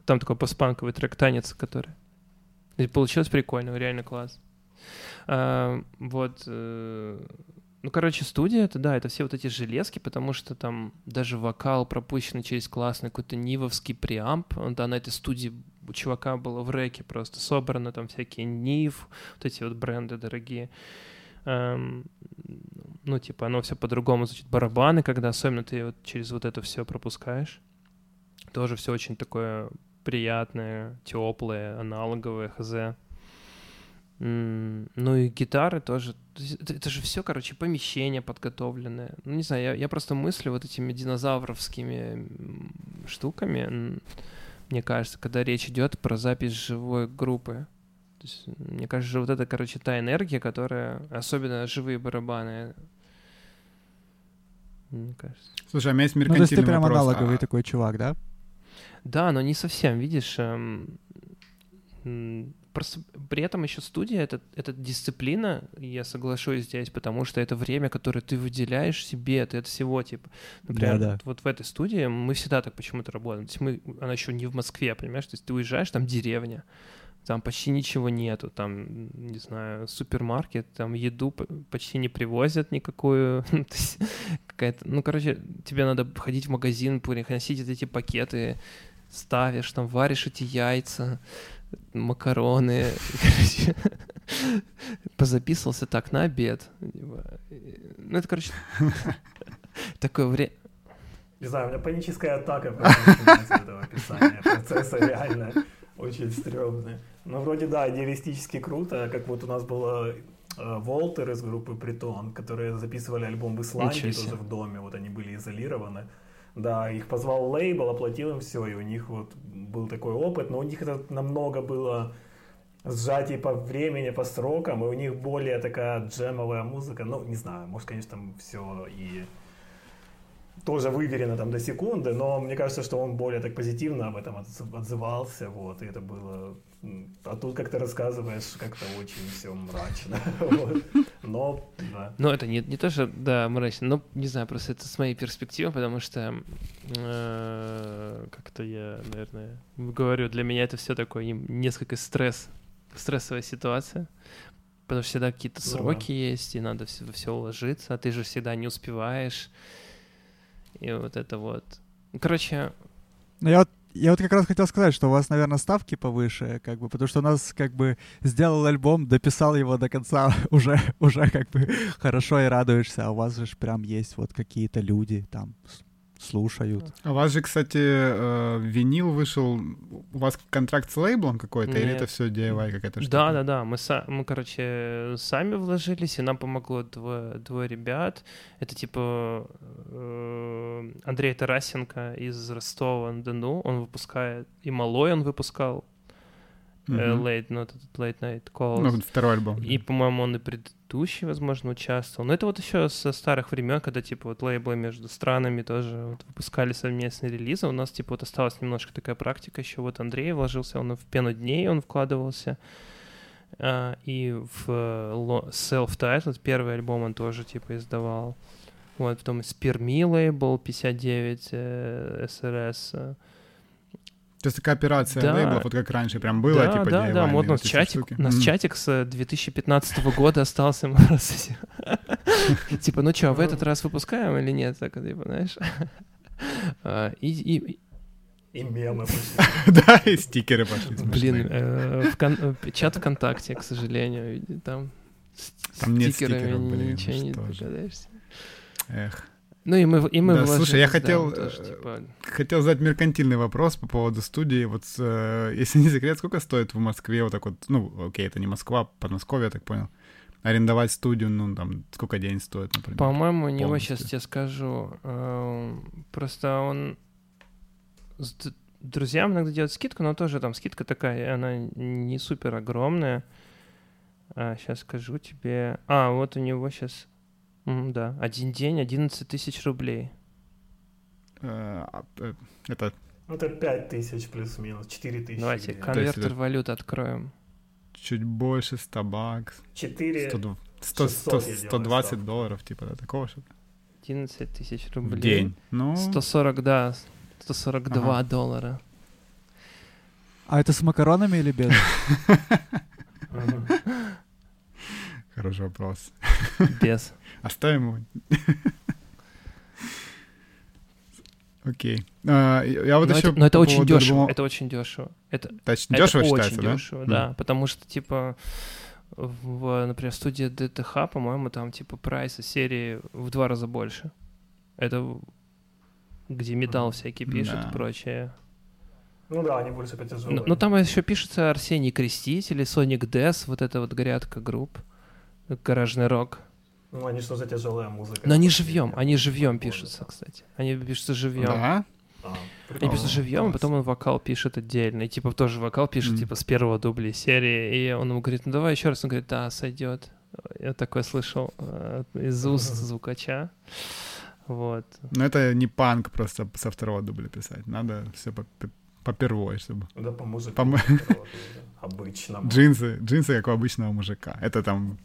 Там такой постпанковый трек «Танец», который... И получилось прикольно, реально класс. А, вот... Э, ну, короче, студия, это да, это все вот эти железки, потому что там даже вокал пропущенный через классный какой-то нивовский преамп. Да, на этой студии у чувака было в реке просто собрано там всякие нив, вот эти вот бренды дорогие. Эм, ну, типа, оно все по-другому звучит. Барабаны, когда особенно ты вот через вот это все пропускаешь, тоже все очень такое приятное, теплое, аналоговое, хз. Ну и гитары тоже. Это, же все, короче, помещение подготовленное. Ну, не знаю, я, я просто мыслю вот этими динозавровскими штуками, мне кажется, когда речь идет про запись живой группы. То есть, мне кажется, вот это, короче, та энергия, которая, особенно живые барабаны, мне кажется. Слушай, а у меня есть меркантильный ну, то есть ты прям вопрос. аналоговый а... такой чувак, да? Да, но не совсем, видишь. Эм, просто при этом еще студия это, это дисциплина, я соглашусь здесь, потому что это время, которое ты выделяешь себе, ты от всего, типа, например, да, да. вот в этой студии мы всегда так почему-то работаем. То есть мы, она еще не в Москве, понимаешь, то есть ты уезжаешь, там деревня, там почти ничего нету, там, не знаю, супермаркет, там еду почти не привозят никакую, какая-то, ну, короче, тебе надо ходить в магазин, приносить эти пакеты, ставишь, там, варишь эти яйца, макароны, короче, позаписывался так на обед. Ну, это, короче, такое время... Не знаю, у меня паническая атака этого описания процесса реально очень стрёмная. Ну, вроде, да, идеалистически круто, как вот у нас было э, Волтер из группы Притон, которые записывали альбом в Исландии, тоже в доме, вот они были изолированы. Да, их позвал лейбл, оплатил им все, и у них вот был такой опыт, но у них это намного было сжатие по времени, по срокам, и у них более такая джемовая музыка, ну, не знаю, может, конечно, там все и тоже выверено там до секунды, но мне кажется, что он более так позитивно об этом отзывался, вот, и это было... А тут, как ты рассказываешь, как-то очень все мрачно, вот. но, да. Но это не, не то, что, да, мрачно, но, не знаю, просто это с моей перспективы, потому что э, как-то я, наверное, говорю, для меня это все такое несколько стресс, стрессовая ситуация, потому что всегда какие-то ну сроки ну, да. есть, и надо все, все уложиться, а ты же всегда не успеваешь, и вот это вот. Короче... Ну, я вот я вот как раз хотел сказать, что у вас, наверное, ставки повыше, как бы, потому что у нас как бы сделал альбом, дописал его до конца, уже, уже как бы хорошо и радуешься, а у вас же прям есть вот какие-то люди там слушают. А у вас же, кстати, э, винил вышел. У вас контракт с лейблом какой-то, Нет. или это все DIY какая-то штука? Да, да, да. Мы, са- мы, короче, сами вложились, и нам помогло двое, двое ребят. Это типа э, Андрей Тарасенко из Ростова-на-Дону. Он выпускает, и Малой он выпускал. Mm-hmm. Late, ну, этот Late Night Calls. Ну, второй альбом. И, по-моему, он и предыдущий, возможно, участвовал. Но это вот еще со старых времен, когда, типа, вот лейблы между странами тоже вот, выпускали совместные релизы. У нас, типа, вот осталась немножко такая практика еще. Вот Андрей вложился, он в пену дней он вкладывался. А, и в Self-Titled, первый альбом он тоже, типа, издавал. Вот, потом Спирми лейбл 59 э, SRS. То есть такая операция да. лейблов, вот как раньше прям было, да, типа Да, да, вот у нас чатик, у нас mm. чатик с 2015 года остался. Типа, ну что, в этот раз выпускаем или нет? Так, типа, знаешь? А, и, и мемы Да, и стикеры пошли. Блин, э, чат ВКонтакте, к сожалению, там там нет стикеров, блин, ничего не догадаешься. Эх. Ну и мы, и мы да, слушай, я хотел, да, тоже, типа... хотел задать меркантильный вопрос по поводу студии. Вот, э, если не секрет, сколько стоит в Москве вот так вот, ну, окей, это не Москва, Подмосковье, я так понял, арендовать студию, ну, там, сколько день стоит, например? По-моему, у него сейчас тебе скажу. Э, просто он с друзьям иногда делает скидку, но тоже там скидка такая, она не супер огромная. А, сейчас скажу тебе. А, вот у него сейчас Mm, да, один день 11 тысяч рублей. Э, а, э, это... Ну, это 5 тысяч плюс-минус, 4 тысячи. Давайте конвертер валют откроем. Чуть больше 100 бакс. 4 100, 100, 100, 120 долларов, типа, да, такого что-то. 11 тысяч рублей. В день. Ну... 140, да, 142 ага. доллара. А это с макаронами или без? Хороший вопрос. Без. Оставим его. Окей. А, я вот но еще это, но это очень дешево. Это очень дешево. Это, это дешево это считается, очень да? дешево, да. Mm. Потому что, типа, в, например, студии ДТХ, по-моему, там, типа, прайсы серии в два раза больше. Это где металл всякий пишут да. и прочее. Ну да, они больше тяжелые. Ну, ну там еще пишется Арсений Креститель, Соник Дес, вот эта вот грядка групп, гаражный рок. Ну, они что за тяжелая музыка? Но они живьем, они живьем пишутся, кстати. Они пишутся живьем. Да? А, они пишутся живьем, а потом он вокал пишет отдельно. И типа тоже вокал пишет, mm. типа, с первого дубля серии. И он ему говорит, ну давай еще раз. Он говорит, да, сойдет. Я такое слышал э, из уст звукача. Вот. Но это не панк просто со второго дубля писать. Надо все по, по, по первой, чтобы... Да, по музыке. По... Обычному. Джинсы, джинсы, как у обычного мужика. Это там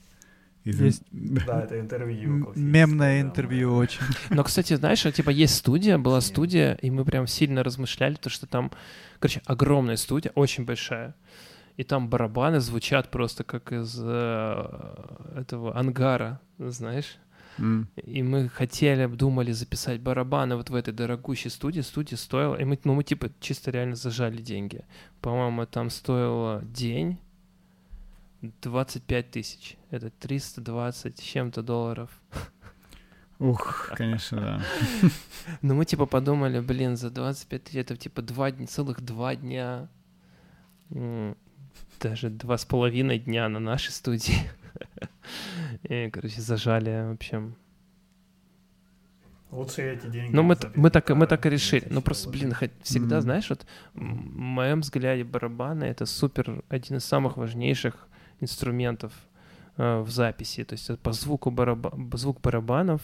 из... Есть... Да, это интервью. Мемное интервью очень. Но, кстати, знаешь, типа есть студия, была студия, и мы прям сильно размышляли, то что там, короче, огромная студия, очень большая. И там барабаны звучат просто как из э, этого ангара, знаешь. Mm. И мы хотели, думали записать барабаны вот в этой дорогущей студии. Студия стоила, и мы, ну, мы типа чисто реально зажали деньги. По-моему, там стоило день 25 тысяч. Это 320 чем-то долларов. Ух, конечно, да. Ну, мы типа подумали, блин, за 25 тысяч это типа два дня, целых два дня. Даже два с половиной дня на нашей студии. И, короче, зажали, в общем. Лучше эти деньги. Ну, мы, мы, так, мы так и решили. Ну, просто, блин, хоть всегда, mm-hmm. знаешь, вот в моем взгляде барабаны — это супер, один из самых важнейших инструментов э, в записи. То есть по звуку бараба... звук барабанов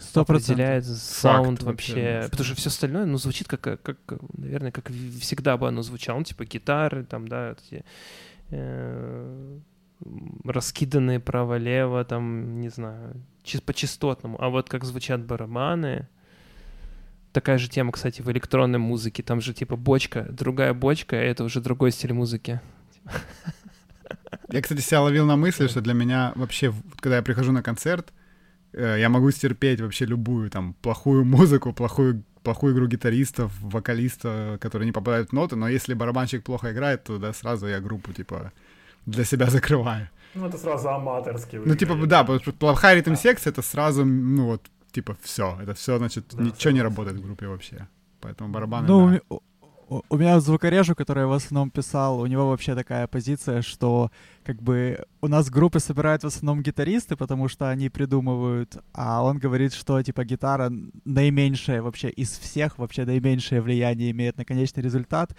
100%. определяет саунд вообще. вообще потому что все остальное, ну, звучит как, как, наверное, как всегда бы оно звучало. Ну, типа гитары, там, да, эти, э, раскиданные право-лево, там, не знаю, по частотному. А вот как звучат барабаны, такая же тема, кстати, в электронной музыке. Там же типа бочка, другая бочка, и это уже другой стиль музыки. Я, кстати, себя ловил на мысли, что для меня вообще, когда я прихожу на концерт, э, я могу стерпеть вообще любую там плохую музыку, плохую, плохую игру гитаристов, вокалиста, которые не попадают в ноты, но если барабанщик плохо играет, то да, сразу я группу типа для себя закрываю. Ну, это сразу аматорский. Ну, типа, да, плохая ритм-секция, это сразу, ну, вот, типа, все. Это все, значит, да, ничего не работает в группе вообще. Поэтому барабаны... Ну, да. У меня звукорежу, который в основном писал, у него вообще такая позиция, что как бы у нас группы собирают в основном гитаристы, потому что они придумывают, а он говорит, что типа гитара наименьшее вообще из всех, вообще наименьшее влияние имеет на конечный результат,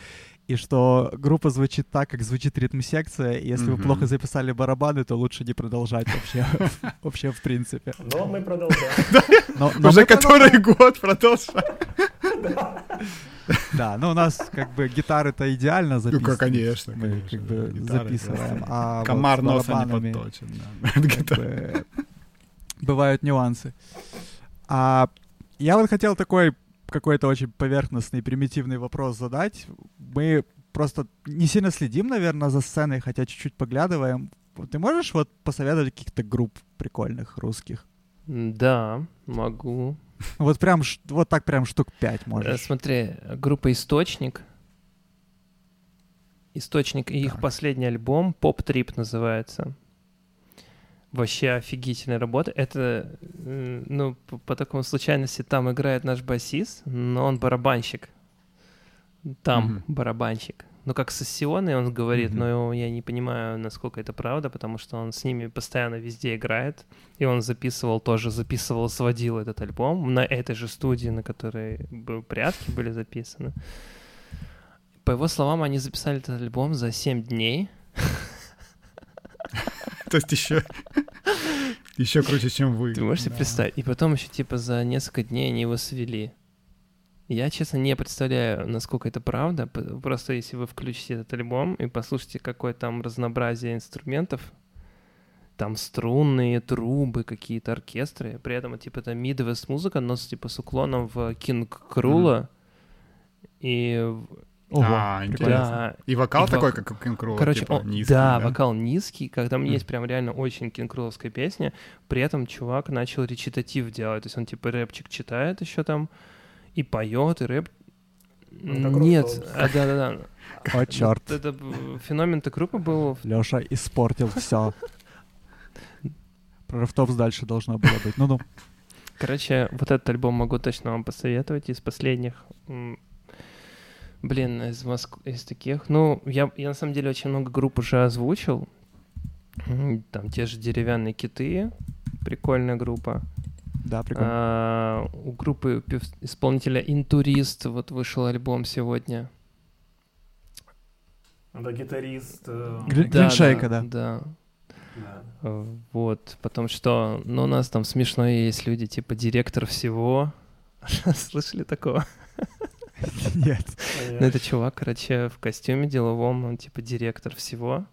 и что группа звучит так, как звучит ритм-секция, и если mm-hmm. вы плохо записали барабаны, то лучше не продолжать вообще, вообще в принципе. Но мы продолжаем. Уже который год продолжаем. Да, ну у нас как бы гитары-то идеально записаны. Ну, конечно, Мы как бы записываем. А Комар носа не подточен. Бывают нюансы. А я вот хотел такой какой-то очень поверхностный, примитивный вопрос задать. Мы просто не сильно следим, наверное, за сценой, хотя чуть-чуть поглядываем. Ты можешь вот посоветовать каких-то групп прикольных русских? Да, могу. Вот прям, вот так прям штук пять можешь. Э, смотри, группа «Источник». «Источник» и их последний альбом «Поп Трип» называется. Вообще офигительная работа. Это, ну, по, по такому случайности, там играет наш басист, но он барабанщик. Там mm-hmm. барабанщик ну, как сессионный он говорит, mm-hmm. но я не понимаю, насколько это правда, потому что он с ними постоянно везде играет, и он записывал тоже, записывал, сводил этот альбом на этой же студии, на которой прятки были записаны. По его словам, они записали этот альбом за 7 дней. То есть еще еще круче, чем вы. Ты можешь себе представить? И потом еще типа за несколько дней они его свели. Я, честно, не представляю, насколько это правда. Просто если вы включите этот альбом и послушайте, какое там разнообразие инструментов, там струнные, трубы, какие-то оркестры. При этом, типа, это мидвест музыка, но типа с уклоном в Кинг Крула. Mm-hmm. И Ого, а, интересно. Да. И вокал и такой, вок... как у Кинг Короче, типа, он, низкий, да, да, вокал низкий, когда mm. есть прям реально очень кингкруловская песня, при этом чувак начал речитатив делать, то есть он типа рэпчик читает еще там, и поет, и рэп. Ну, Нет, а, да, да, да. О, черт. Это феномен так группы был. Леша испортил все. Про Рафтопс дальше должно было быть. Ну-ну. Короче, вот этот альбом могу точно вам посоветовать из последних. Блин, из Моск... из таких. Ну, я, я на самом деле очень много групп уже озвучил. Там те же деревянные киты, прикольная группа. Да, прикольно. А, у группы исполнителя Интурист вот вышел альбом сегодня. Да, гитарист. Э... Гриншейка, да. Да. да. да. Вот, потому что, ну, у нас там смешно есть люди, типа директор всего. Слышали такого? Нет. Ну, это чувак, короче, в костюме деловом, он типа директор всего.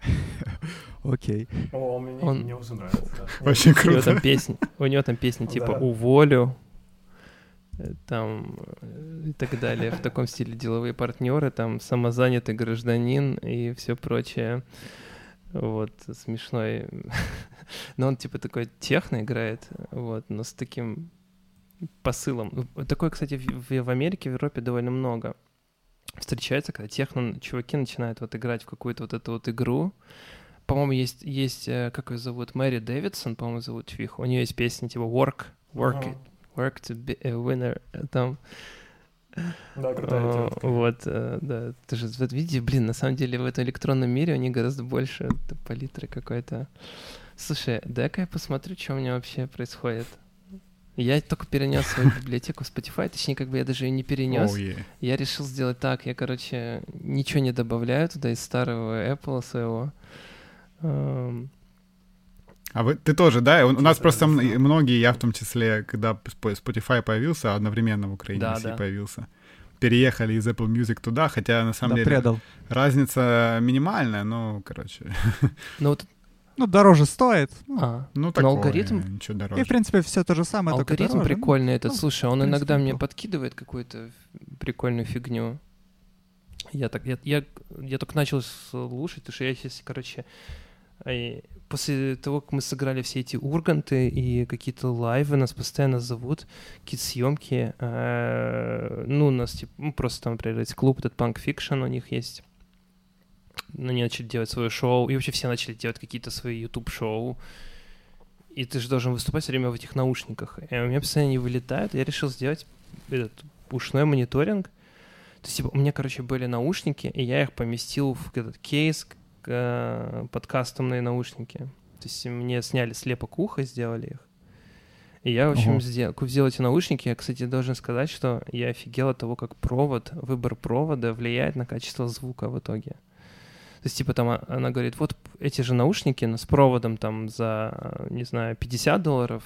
Окей. О, мне, он... мне уже нравится. Очень круто. У него там песни, у него там песни типа «Уволю», э, там э, и так далее, в таком стиле деловые партнеры, там самозанятый гражданин и все прочее. Вот, смешной. но он типа такой техно играет, вот, но с таким посылом. Такое, кстати, в, в Америке, в Европе довольно много встречается, когда техно чуваки начинают вот играть в какую-то вот эту вот игру, по-моему, есть, есть, э, как ее зовут, Мэри Дэвидсон, по-моему, зовут Чвих. У нее есть песня типа Work, Work it, Work to be a winner. Э, там да, крутая Вот, э, да. Ты же вот видите, блин, на самом деле в этом электронном мире у них гораздо больше палитры какой-то. Слушай, дай-ка я посмотрю, что у меня вообще происходит. Я только перенес свою библиотеку в Spotify, точнее, как бы я даже ее не перенес. Oh, yeah. Я решил сделать так, я, короче, ничего не добавляю туда из старого Apple своего. А вы, ты тоже, да? У, у нас просто многие, я в том числе, когда Spotify появился, одновременно в Украине да, да. появился, переехали из Apple Music туда, хотя на самом да, деле предал. разница минимальная, ну, короче. Ну, вот ну, дороже стоит. Ну, а, ну такое, алгоритм... Ничего дороже. И, в принципе, все то же самое, Алгоритм только прикольный этот. Ну, Слушай, он иногда мне подкидывает какую-то прикольную фигню. Я так, я, я, я только начал слушать, потому что я сейчас, короче, и после того, как мы сыграли все эти урганты и какие-то лайвы, нас постоянно зовут, какие-то съемки. Э, ну, у нас, типа, ну, просто там, например, есть клуб, этот Punk Fiction у них есть. Они начали делать свое шоу, и вообще все начали делать какие-то свои YouTube-шоу. И ты же должен выступать все время в этих наушниках. И у меня постоянно не вылетают. Я решил сделать этот ушной мониторинг. То есть, типа, у меня, короче, были наушники, и я их поместил в этот кейс э, под кастомные наушники. То есть мне сняли слепок уха, сделали их. И я, в общем, сделал, взял эти наушники. Я, кстати, должен сказать, что я офигел от того, как провод, выбор провода влияет на качество звука в итоге. То есть, типа, там а, она говорит, вот эти же наушники но с проводом там за, не знаю, 50 долларов,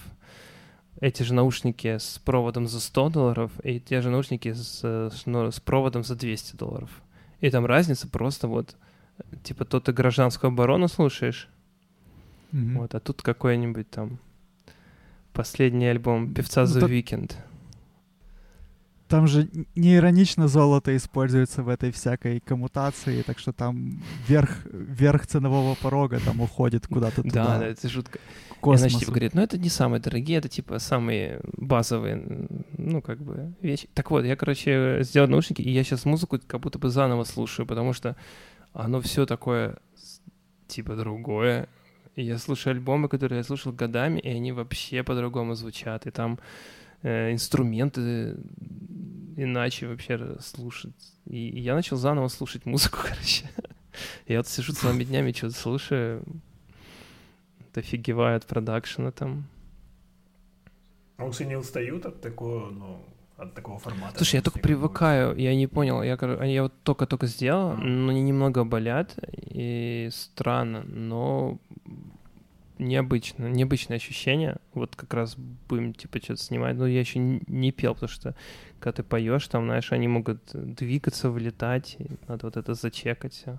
эти же наушники с проводом за 100 долларов, и те же наушники с, с, ну, проводом за 200 долларов. И там разница просто вот, типа, то ты гражданскую оборону слушаешь, mm-hmm. вот, а тут какой-нибудь там Последний альбом певца ну, The Weeknd. Там же не иронично золото используется в этой всякой коммутации, так что там верх, верх ценового порога там уходит куда-то туда. Да, да, это жутко. Космосу. И, значит, типа, говорит, ну это не самые дорогие, это типа самые базовые, ну как бы вещи. Так вот, я, короче, сделал наушники, и я сейчас музыку как будто бы заново слушаю, потому что оно все такое типа другое, и я слушаю альбомы, которые я слушал годами, и они вообще по-другому звучат. И там инструменты иначе вообще слушать. И, и я начал заново слушать музыку, короче. Я вот сижу целыми днями, что-то слушаю. Офигеваю от продакшена там. А уж не устают от такого, ну, от такого формата. Слушай, я только привыкаю, я не понял, я, я вот только-только сделал, mm. но они немного болят, и странно, но необычно, необычное ощущение. Вот как раз будем, типа, что-то снимать. Но я еще не пел, потому что когда ты поешь, там, знаешь, они могут двигаться, вылетать, надо вот это зачекать все.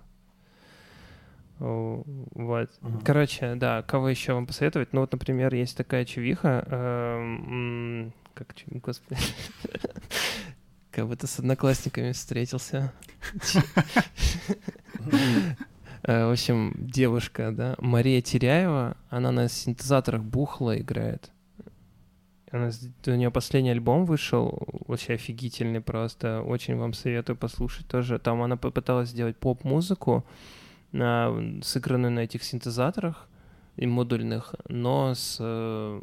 Вот. Uh-huh. Короче, да, кого еще вам посоветовать? Ну, вот, например, есть такая чувиха, э, как, господи, как будто с одноклассниками встретился. Э, в общем, девушка, да, Мария Теряева, она на синтезаторах бухла играет. Она, у нее последний альбом вышел, вообще офигительный просто. Очень вам советую послушать тоже. Там она попыталась сделать поп-музыку, сыгранную на этих синтезаторах и модульных, но с, э,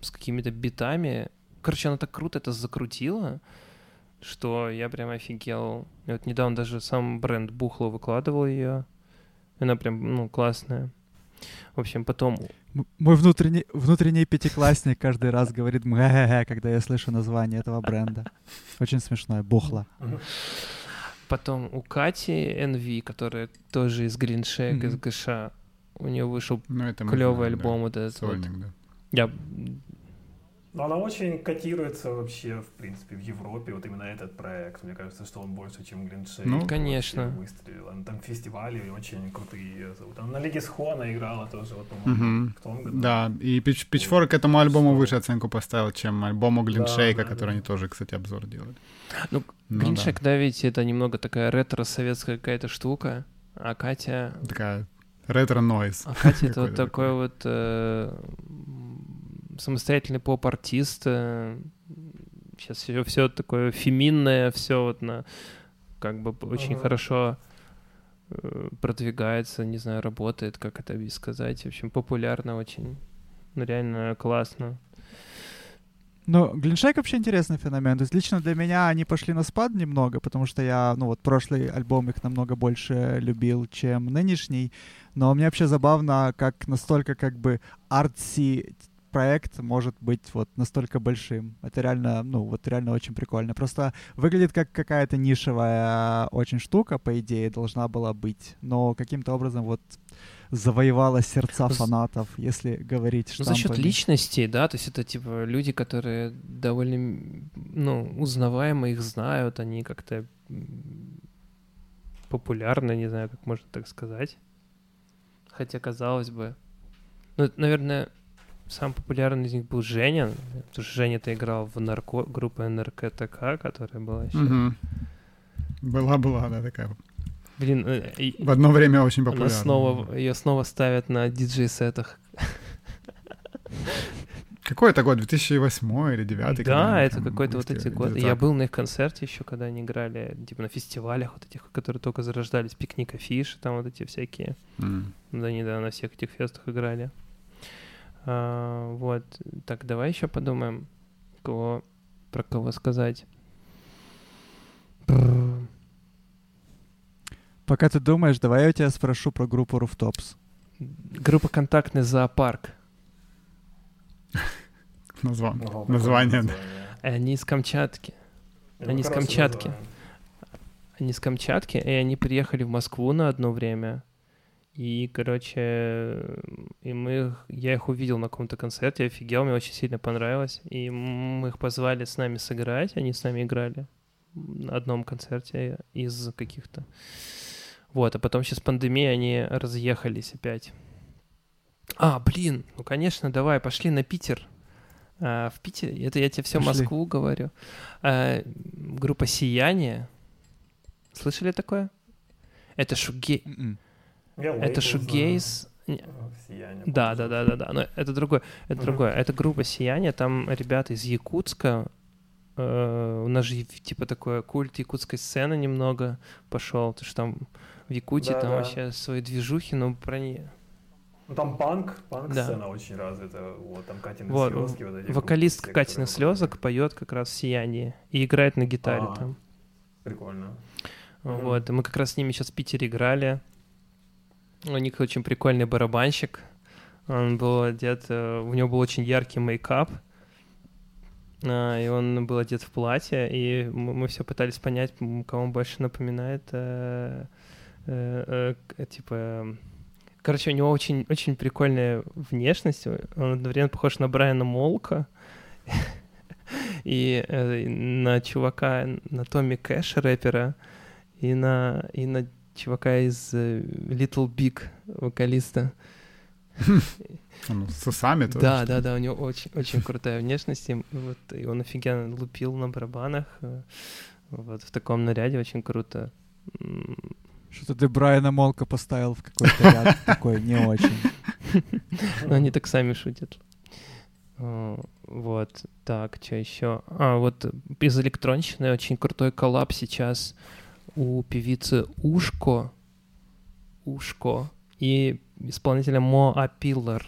с какими-то битами. Короче, она так круто это закрутила, что я прям офигел. И вот недавно даже сам бренд Бухло выкладывал ее. Она прям, ну, классная. В общем, потом... Мой внутренний, внутренний пятиклассник каждый раз говорит мэ когда я слышу название этого бренда. Очень смешное. Бухло. Потом у Кати NV, которая тоже из Green из ГШ, у нее вышел ну, клевый альбом вот этот Сольник, вот. Да. Я но она очень котируется вообще, в принципе, в Европе, вот именно этот проект. Мне кажется, что он больше, чем Глиншей. Ну, конечно. Выстрелил. Она там фестивали очень крутые зовут. Она на Лиге Схона играла тоже, вот, по-моему, угу. в том году. Да, и Пич Пичфор к этому альбому выше оценку поставил, чем альбому Глиншейка, да, да, который да. они тоже, кстати, обзор делали. Ну, ну Глиншейк, да. да, ведь это немного такая ретро-советская какая-то штука, а Катя... Такая ретро-нойз. А Катя это вот такой вот э, самостоятельный поп-артист. Сейчас все, все такое феминное, все вот на как бы очень ага. хорошо э, продвигается, не знаю, работает, как это сказать. В общем, популярно очень. Ну, реально классно. Ну, Глиншейк вообще интересный феномен. То есть лично для меня они пошли на спад немного, потому что я, ну вот, прошлый альбом их намного больше любил, чем нынешний. Но мне вообще забавно, как настолько как бы артси проект может быть вот настолько большим. Это реально, ну, вот реально очень прикольно. Просто выглядит как какая-то нишевая очень штука, по идее, должна была быть. Но каким-то образом вот завоевала сердца фанатов, если говорить штампами. Ну, за счет личности, да, то есть это типа люди, которые довольно, ну, узнаваемы, их знают, они как-то популярны, не знаю, как можно так сказать. Хотя, казалось бы, ну, наверное, Самый популярный из них был Женя, потому что Женя-то играл в нарко... группе НРКТК, которая была еще. Угу. Была-была, да, такая. Блин, э, в одно время очень популярна. Снова, ее снова ставят на диджей-сетах. Какой это год? 2008 или 2009? Да, это какой-то вот эти годы. Я был на их концерте еще, когда они играли, типа на фестивалях вот этих, которые только зарождались, пикник афиш, там вот эти всякие. Mm. Да, они да, на всех этих фестах играли. А, вот, так, давай еще подумаем, кого, про кого сказать. Пока ты думаешь, давай я тебя спрошу про группу Rooftops. Группа «Контактный зоопарк». Название. Название. Они из Камчатки. Они из Камчатки. Они из Камчатки, и они приехали в Москву на одно время. И, короче, и мы, я их увидел на каком-то концерте, офигел, мне очень сильно понравилось. И мы их позвали с нами сыграть, они с нами играли на одном концерте из каких-то... Вот, а потом сейчас пандемия, они разъехались опять. А, блин, ну, конечно, давай, пошли на Питер. А, в Питере, это я тебе все пошли. Москву говорю. А, группа «Сияние». Слышали такое? Это шуге... Mm-mm. Это шугейс. Да, да, да, да, да. Но это другое. Это другое. Это группа Сияние. Там ребята из Якутска. Э, у нас же типа такой культ якутской сцены немного пошел. Потому что там в Якутии там вообще свои движухи, но про не. Ну там панк, панк-сцена да. очень развита. Вот там Катины вот, слезки. Вот эти вокалистка группы, Катины слезок поет как раз «Сияние» и играет на гитаре а, там. Прикольно. Вот, и мы как раз с ними сейчас в Питере играли. У них очень прикольный барабанщик. Он был одет, э, у него был очень яркий мейкап, а, и он был одет в платье, и мы все пытались понять, кого он больше напоминает, э, э, типа... Короче, у него очень, очень прикольная внешность, он одновременно похож на Брайана Молка, и на чувака, на Томми Кэша, рэпера, и на, и на чувака из э, Little Big, вокалиста. Ну, с усами тоже. Да, да, да, у него очень, очень крутая внешность, и, вот, и он офигенно лупил на барабанах, э, вот, в таком наряде очень круто. Что-то ты Брайана Молка поставил в какой-то ряд такой не очень. Они так сами шутят. Вот, так, что еще? А, вот из электронщины очень крутой коллаб сейчас у певицы Ушко, Ушко и исполнителя Мо Апиллер.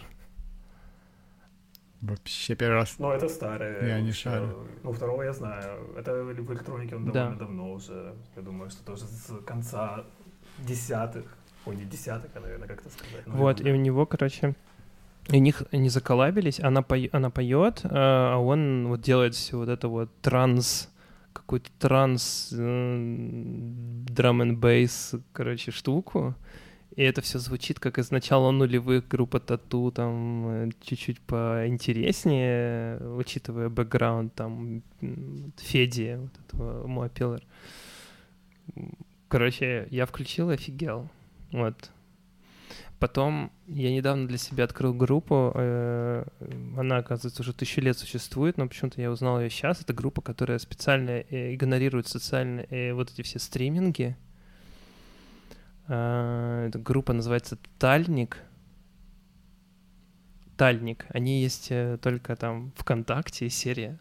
Вообще первый раз. Ну, это старое. Я не шарю. Ну, второго я знаю. Это в электронике он довольно да. давно уже. Я думаю, что тоже с конца десятых. Ой, не десятых, а, наверное, как это сказать. Ну, вот, и у него, короче, у них они заколабились, она, по... она поет, а он вот делает все вот это вот транс какой-то транс, драм н бейс, короче, штуку. И это все звучит как из начала нулевых группа Тату, там э, чуть-чуть поинтереснее, учитывая бэкграунд там Феди, вот этого Моапиллер. Короче, я включил офигел. Вот. Потом я недавно для себя открыл группу, э, она, оказывается, уже тысячу лет существует, но почему-то я узнал ее сейчас. Это группа, которая специально э, игнорирует социальные э, вот эти все стриминги. Эта группа называется Тальник. Тальник. Они есть только там ВКонтакте, серия.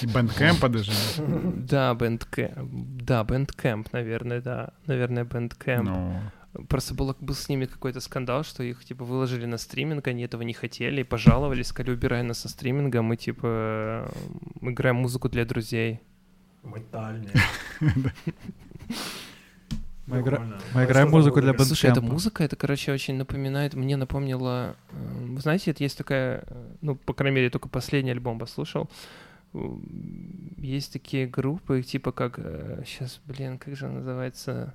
И Bandcamp 'а даже. Да, Bandcamp. Да, Bandcamp, наверное, да. Наверное, Bandcamp. Просто было, был с ними какой-то скандал, что их, типа, выложили на стриминг, они этого не хотели, и пожаловались, сказали, убирай нас со стриминга, мы, типа, мы играем музыку для друзей. Мы дальние. Мы, игра... мы играем музыку для Bandcamp 'а. Слушай, эта музыка, это, короче, очень напоминает, мне напомнило... Э, вы знаете, это есть такая, э, ну, по крайней мере, только последний альбом послушал. Есть такие группы, типа как... Сейчас, э, блин, как же называется...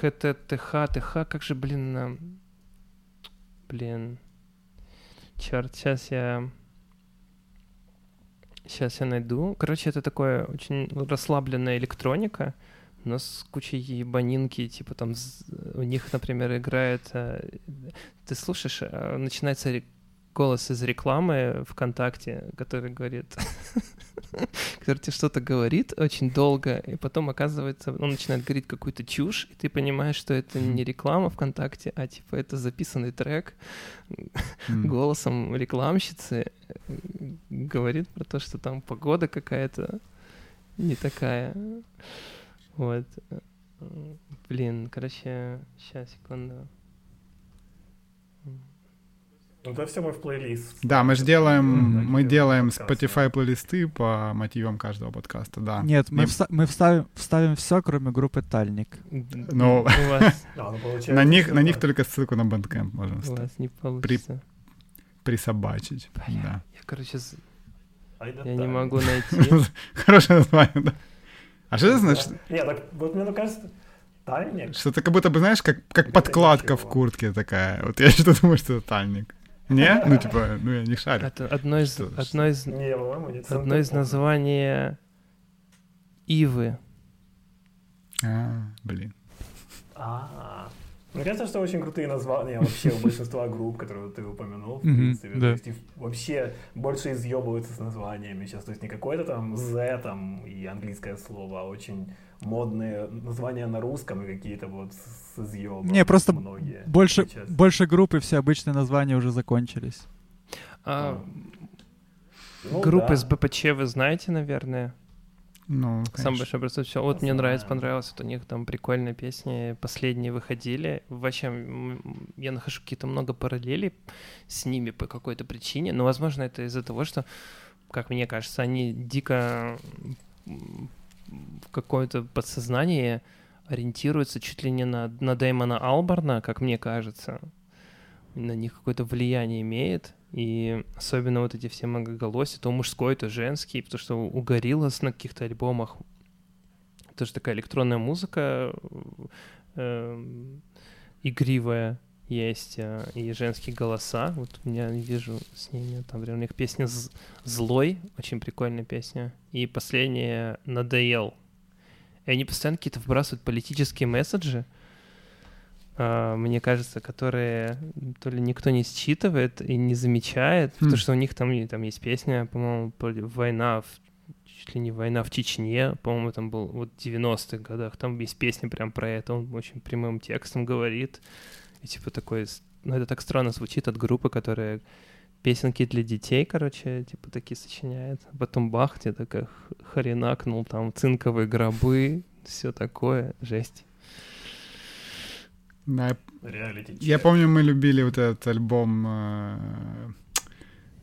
ХТТХ, ТХ, как же, блин, блин, черт, сейчас я, сейчас я найду. Короче, это такое очень расслабленная электроника, но с кучей ебанинки, типа там у них, например, играет... Э, ты слушаешь, э, начинается голос из рекламы ВКонтакте, который говорит, который тебе что-то говорит очень долго, и потом оказывается, он начинает говорить какую-то чушь, и ты понимаешь, что это не реклама ВКонтакте, а типа это записанный трек голосом рекламщицы, говорит про то, что там погода какая-то не такая. Вот. Блин, короче, сейчас, секунду. Ну, это все мы в плейлист. Да, мы же делаем, мы делаем Spotify плейлисты по мотивам каждого подкаста, да. Нет, мы, вста- мы вставим, вставим все, кроме группы Тальник. Ну, а, ну на них, на них только ссылку на Bandcamp можно вставить. У вас не получится. Присобачить, да. Я, короче, я не могу найти. Хорошее название, да. А что это значит? Нет, так вот мне кажется, тальник. Что-то как будто бы, знаешь, как, как подкладка в куртке такая. Вот я что-то думаю, что это тальник. Не? Ну, типа, ну я не шарю. Это одно из, что, одно из, не, одно из названий Ивы. А, блин. А, мне кажется, что очень крутые названия вообще у большинства групп, которые ты упомянул, в принципе. То есть вообще больше изъебываются с названиями сейчас. То есть не какое-то там Z там и английское слово, а очень модные названия на русском и какие-то вот с изъебом. Не, просто многие больше, больше группы все обычные названия уже закончились. А, ну, группы да. с БПЧ вы знаете, наверное? Ну, Самый большой просто все. Вот мне нравится, понравилось, вот у них там прикольные песни, последние выходили. Вообще, я нахожу какие-то много параллелей с ними по какой-то причине, но, возможно, это из-за того, что, как мне кажется, они дико в какое-то подсознание ориентируются чуть ли не на, на Дэймона Алборна, как мне кажется. На них какое-то влияние имеет. И особенно вот эти все многоголосия, то мужской, то женский, потому что у Гориллас на каких-то альбомах тоже такая электронная музыка э, игривая есть, э, и женские голоса. Вот у меня вижу с ними, там, например, у них песня «Злой», очень прикольная песня, и последняя «Надоел». И они постоянно какие-то вбрасывают политические месседжи, а, мне кажется, которые то ли никто не считывает и не замечает, mm. потому что у них там, там есть песня, по-моему, «Война в чуть ли не война в Чечне, по-моему, там был вот в 90-х годах, там есть песня прям про это, он очень прямым текстом говорит, и типа такой, ну это так странно звучит от группы, которая песенки для детей, короче, типа такие сочиняет, потом бах, тебе такая хренакнул, там цинковые гробы, все такое, жесть. Да, я помню, мы любили вот этот альбом э,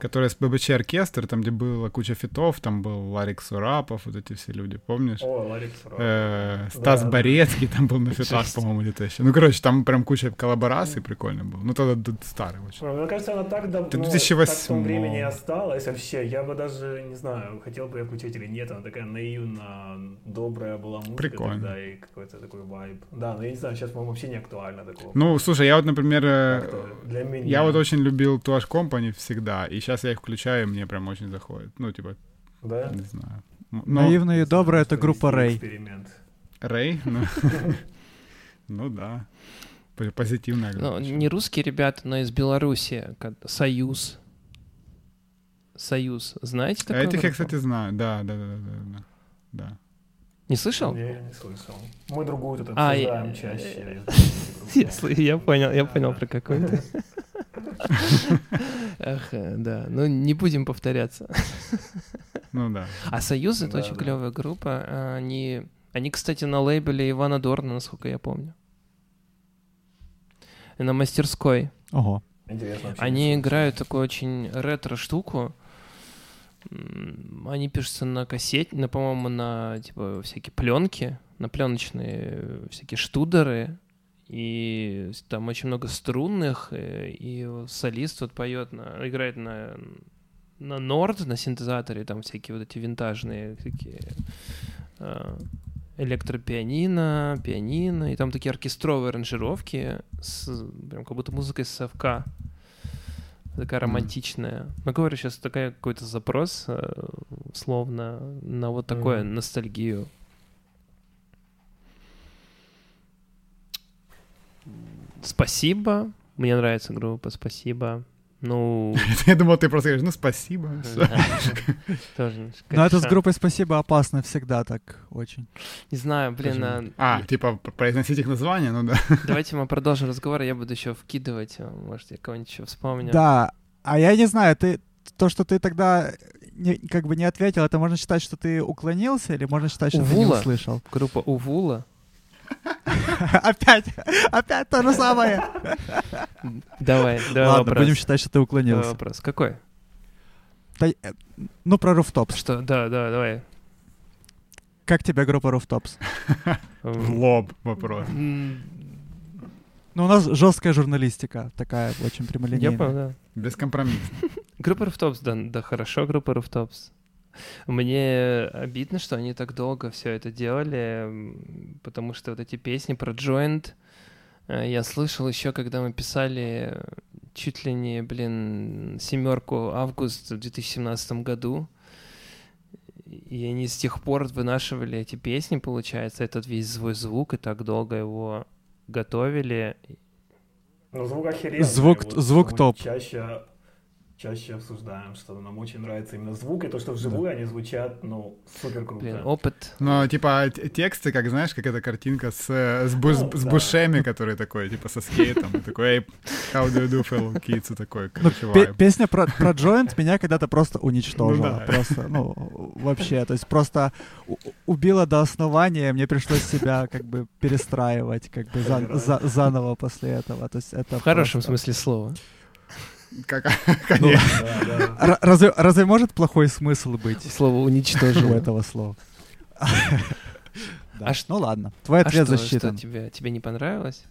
которая с ББЧ оркестр, там, где была куча фитов, там был Ларик Сурапов, вот эти все люди, помнишь? О, Ларик Сурапов. Э, Стас да, Борецкий там был на фитах, по-моему, где-то еще. Ну, короче, там прям куча коллабораций прикольно был. Ну, тогда старый очень. Мне кажется, она так давно, ну, 2008. так в том времени осталась вообще. Я бы даже, не знаю, хотел бы я включить или нет, она такая наивно добрая была музыка Прикольно. тогда и какой-то такой вайб. Да, но я не знаю, сейчас, по-моему, вообще не актуально такого. Ну, слушай, я вот, например, э, для меня. я вот очень любил Туаш Компани всегда, и сейчас сейчас я их включаю, и мне прям очень заходит. Ну, типа, да? не знаю. Но... Наивная и добрая — это группа Рэй. Рэй? Ну, ну да. Позитивная группа. Ну, не русские ребята, но из Беларуси. Союз. Союз. Знаете такое? Этих я, кстати, знаю. Да, да, да, да, да. Не слышал? Не, не слышал. Мы другую тут а, обсуждаем а, чаще. Я понял, я понял про какой-то. Ах, э, да. Ну, не будем повторяться. Ну да. А Союз — это очень клевая группа. Они, они, кстати, на лейбле Ивана Дорна, насколько я помню. На мастерской. Ого. Интересно. Они играют такую очень ретро-штуку. Они пишутся на кассете, на, по-моему, на типа всякие пленки, на пленочные всякие штудеры и там очень много струнных, э, и солист вот поет, на, играет на, на норд, на синтезаторе, там всякие вот эти винтажные такие э, электропианино, пианино, и там такие оркестровые аранжировки, с, прям как будто музыка из совка. Такая романтичная. Ну, говорю, сейчас такая какой-то запрос, э, словно, на вот такое mm-hmm. ностальгию. Спасибо. Мне нравится группа, спасибо. Ну... Я думал, ты просто говоришь, ну, спасибо. Тоже. Но это с группой «Спасибо» опасно всегда так очень. Не знаю, блин. А, а типа произносить их название, ну да. Давайте мы продолжим разговор, я буду еще вкидывать, может, я кого-нибудь еще вспомню. Да, а я не знаю, ты то, что ты тогда не, как бы не ответил, это можно считать, что ты уклонился, или можно считать, что Увула? ты не услышал? Группа Увула. Опять, опять то же самое. Давай, давай Ладно, вопрос. будем считать, что ты Давай уклонился. вопрос. Какой? Да, э, Ну, про Rooftops. Что? Да, да, давай. Как тебе группа Rooftops? В М, лоб вопрос. Ну, у нас жесткая журналистика, такая очень Я прямолинейная. понял, да. Без компромиссов. Группа Rooftops, да, да, хорошо, группа Rooftops. Мне обидно, что они так долго все это делали, потому что вот эти песни про Joint э, я слышал еще, когда мы писали э, чуть ли не, блин, семерку август в 2017 году. И они с тех пор вынашивали эти песни, получается, этот весь свой звук, и так долго его готовили. Ну, звук охеренный. Звук- Вот звук топ. Чаще, чаще обсуждаем, что нам очень нравится именно звук, и то, что вживую они звучат, ну, супер круто. Блин, опыт. Но, типа, т- тексты, как, знаешь, как эта картинка с, э, с, буш- Ну, с да. бушеми, который такой, типа, со скейтом, и такой, эй, how do you do, fellow kids, и такой, Ну, короче, песня про, про Joint меня когда-то просто уничтожила. Ну да. Просто, ну, вообще, то есть просто убила до основания, мне пришлось себя как бы перестраивать, как бы за- за- заново после этого. То есть это В хорошем смысле слова. Как, Ну, конечно. Да, да. Р- разве, разве может плохой смысл быть Слово уничтожил. этого слова? Да. А Ну ладно, твой А ответ что, засчитан. что тебе, тебе не понравилось?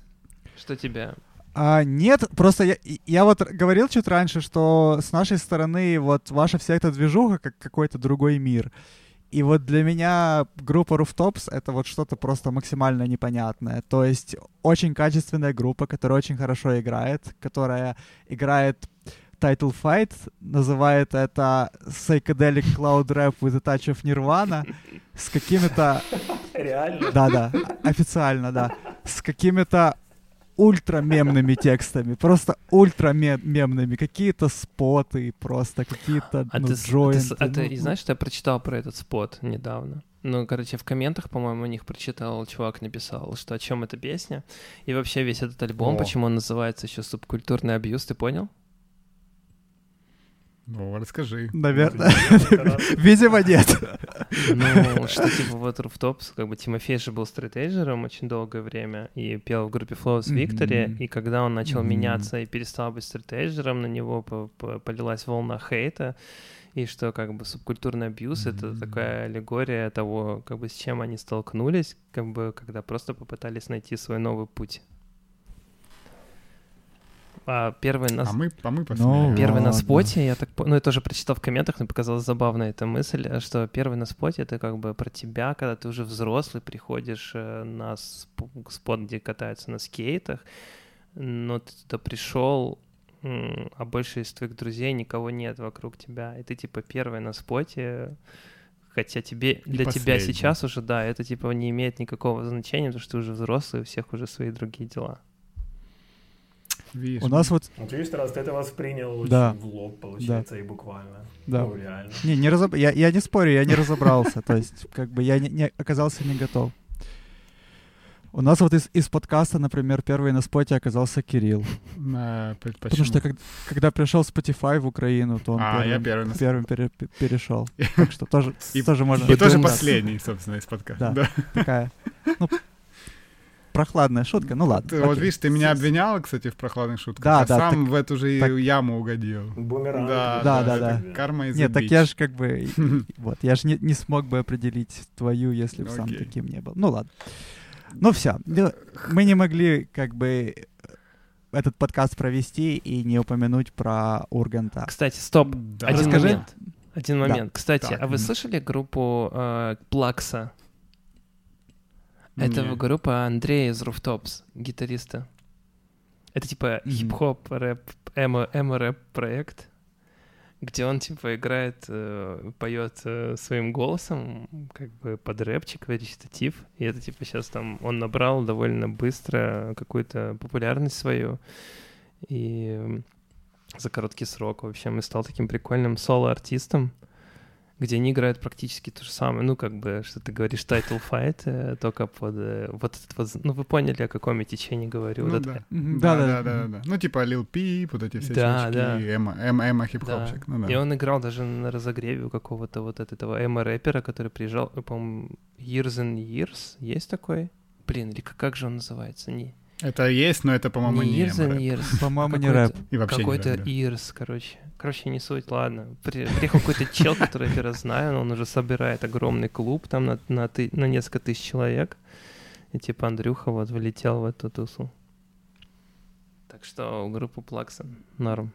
Что тебя? А, нет, просто я, я вот говорил чуть раньше, что с нашей стороны вот ваша вся эта движуха как какой-то другой мир. И вот для меня группа Rooftops — это вот что-то просто максимально непонятное. То есть очень качественная группа, которая очень хорошо играет, которая играет Title Fight, называет это Psychedelic Cloud Rap with a Touch of Nirvana, с какими-то Реально? да-да, официально, да. С какими-то ультра-мемными текстами, просто ультра-мемными, какие-то споты, просто какие-то А ну, ты, ты джойнты, а ты ну, и знаешь, что я прочитал про этот спот недавно? Ну, короче, в комментах, по-моему, у них прочитал, чувак написал, что о чем эта песня. И вообще весь этот альбом, О. почему он называется еще субкультурный абьюз, ты понял? Ну, расскажи. Наверное. Видимо, нет. Ну, что типа вот Rooftops, как бы Тимофей же был стрейтейджером очень долгое время и пел в группе Flows. Victory, и когда он начал меняться и перестал быть стрейтейджером, на него по- по- полилась волна хейта, и что как бы субкультурный абьюз — это такая аллегория того, как бы с чем они столкнулись, как бы когда просто попытались найти свой новый путь. А первый нас... А мы, а мы Ну, посмотрим. Первый на Ладно. споте, я так ну, я тоже прочитал в комментах, но показалась забавная эта мысль, э, что первый на споте это как бы про тебя, когда ты уже взрослый, приходишь э, на сп- спот, где катаются на скейтах, но ты туда пришел, а больше из твоих друзей никого нет вокруг тебя, и ты типа первый на споте, хотя тебе для тебя последний. сейчас уже да, это типа не имеет никакого значения, потому что ты уже взрослый, у всех уже свои другие дела. Видишь, У нас вот, Вот видишь, раз ты это воспринял очень Да. в лоб, получается, и буквально. да. Ну, реально. Не, не разоб... я, я не спорю, я не разобрался. То есть, как бы я не, не- оказался не готов. У нас вот из, из подкаста, например, первый на споте оказался Кирилл. А, Потому что как- когда пришел Spotify в Украину, то он А, я первым, первый на первым пере- пе- перешел. Так что тоже, И- тоже можно... И тоже Да. последний, собственно, из подкаста. Да. Да. Такая, ну, прохладная шутка, ну ладно. Ты, вот видишь, ты меня обвинял, кстати, в прохладных шутках, Да, а да, сам так- в эту же так- яму угодил. Бумеранг. Да, Да, да, да, да. Карма из Нет, так я же как бы, вот, я же не, не смог бы определить твою, если бы сам таким не был. Ну ладно. Ну все, мы не могли как бы этот подкаст провести и не упомянуть про Урганта. Кстати, стоп, Да. один Расскажи. момент. Один Да. момент. Кстати, Так. а вы слышали группу э, Плакса? Это Не. группа Андрея из Rooftops, гитариста. Это типа хип-хоп, рэп, эмо, эмо-рэп проект, где он типа играет, э, поет э, своим голосом, как бы под рэпчик, речитатив. И это типа сейчас там он набрал довольно быстро какую-то популярность свою. И за короткий срок, в общем, и стал таким прикольным соло-артистом, где они играют практически то же самое. Ну, как бы, что ты говоришь, title fight, э, только под э, вот этот вот... Ну, вы поняли, о каком я течении говорю. Ну вот да. это- Да, да, да-да. да, да, да. Ну, типа Lil Peep, вот эти все Да, чувачки, да. Эма, Эма Да. хип-хопчик. Ну, И да. он играл даже на разогреве у какого-то вот от этого эмо-рэпера, который приезжал, э, по-моему, Years and Years, есть такой? Блин, или как же он называется? Не, это есть, но это, по-моему, не, не не Ирс. По-моему, не рэп. И вообще Какой-то да. Ирс, короче. Короче, не суть, ладно. Приехал какой-то чел, который я первый знаю, но он уже собирает огромный клуб там на, на, ты, на несколько тысяч человек. И типа Андрюха вот влетел в эту тусу. Так что группу Плакса норм.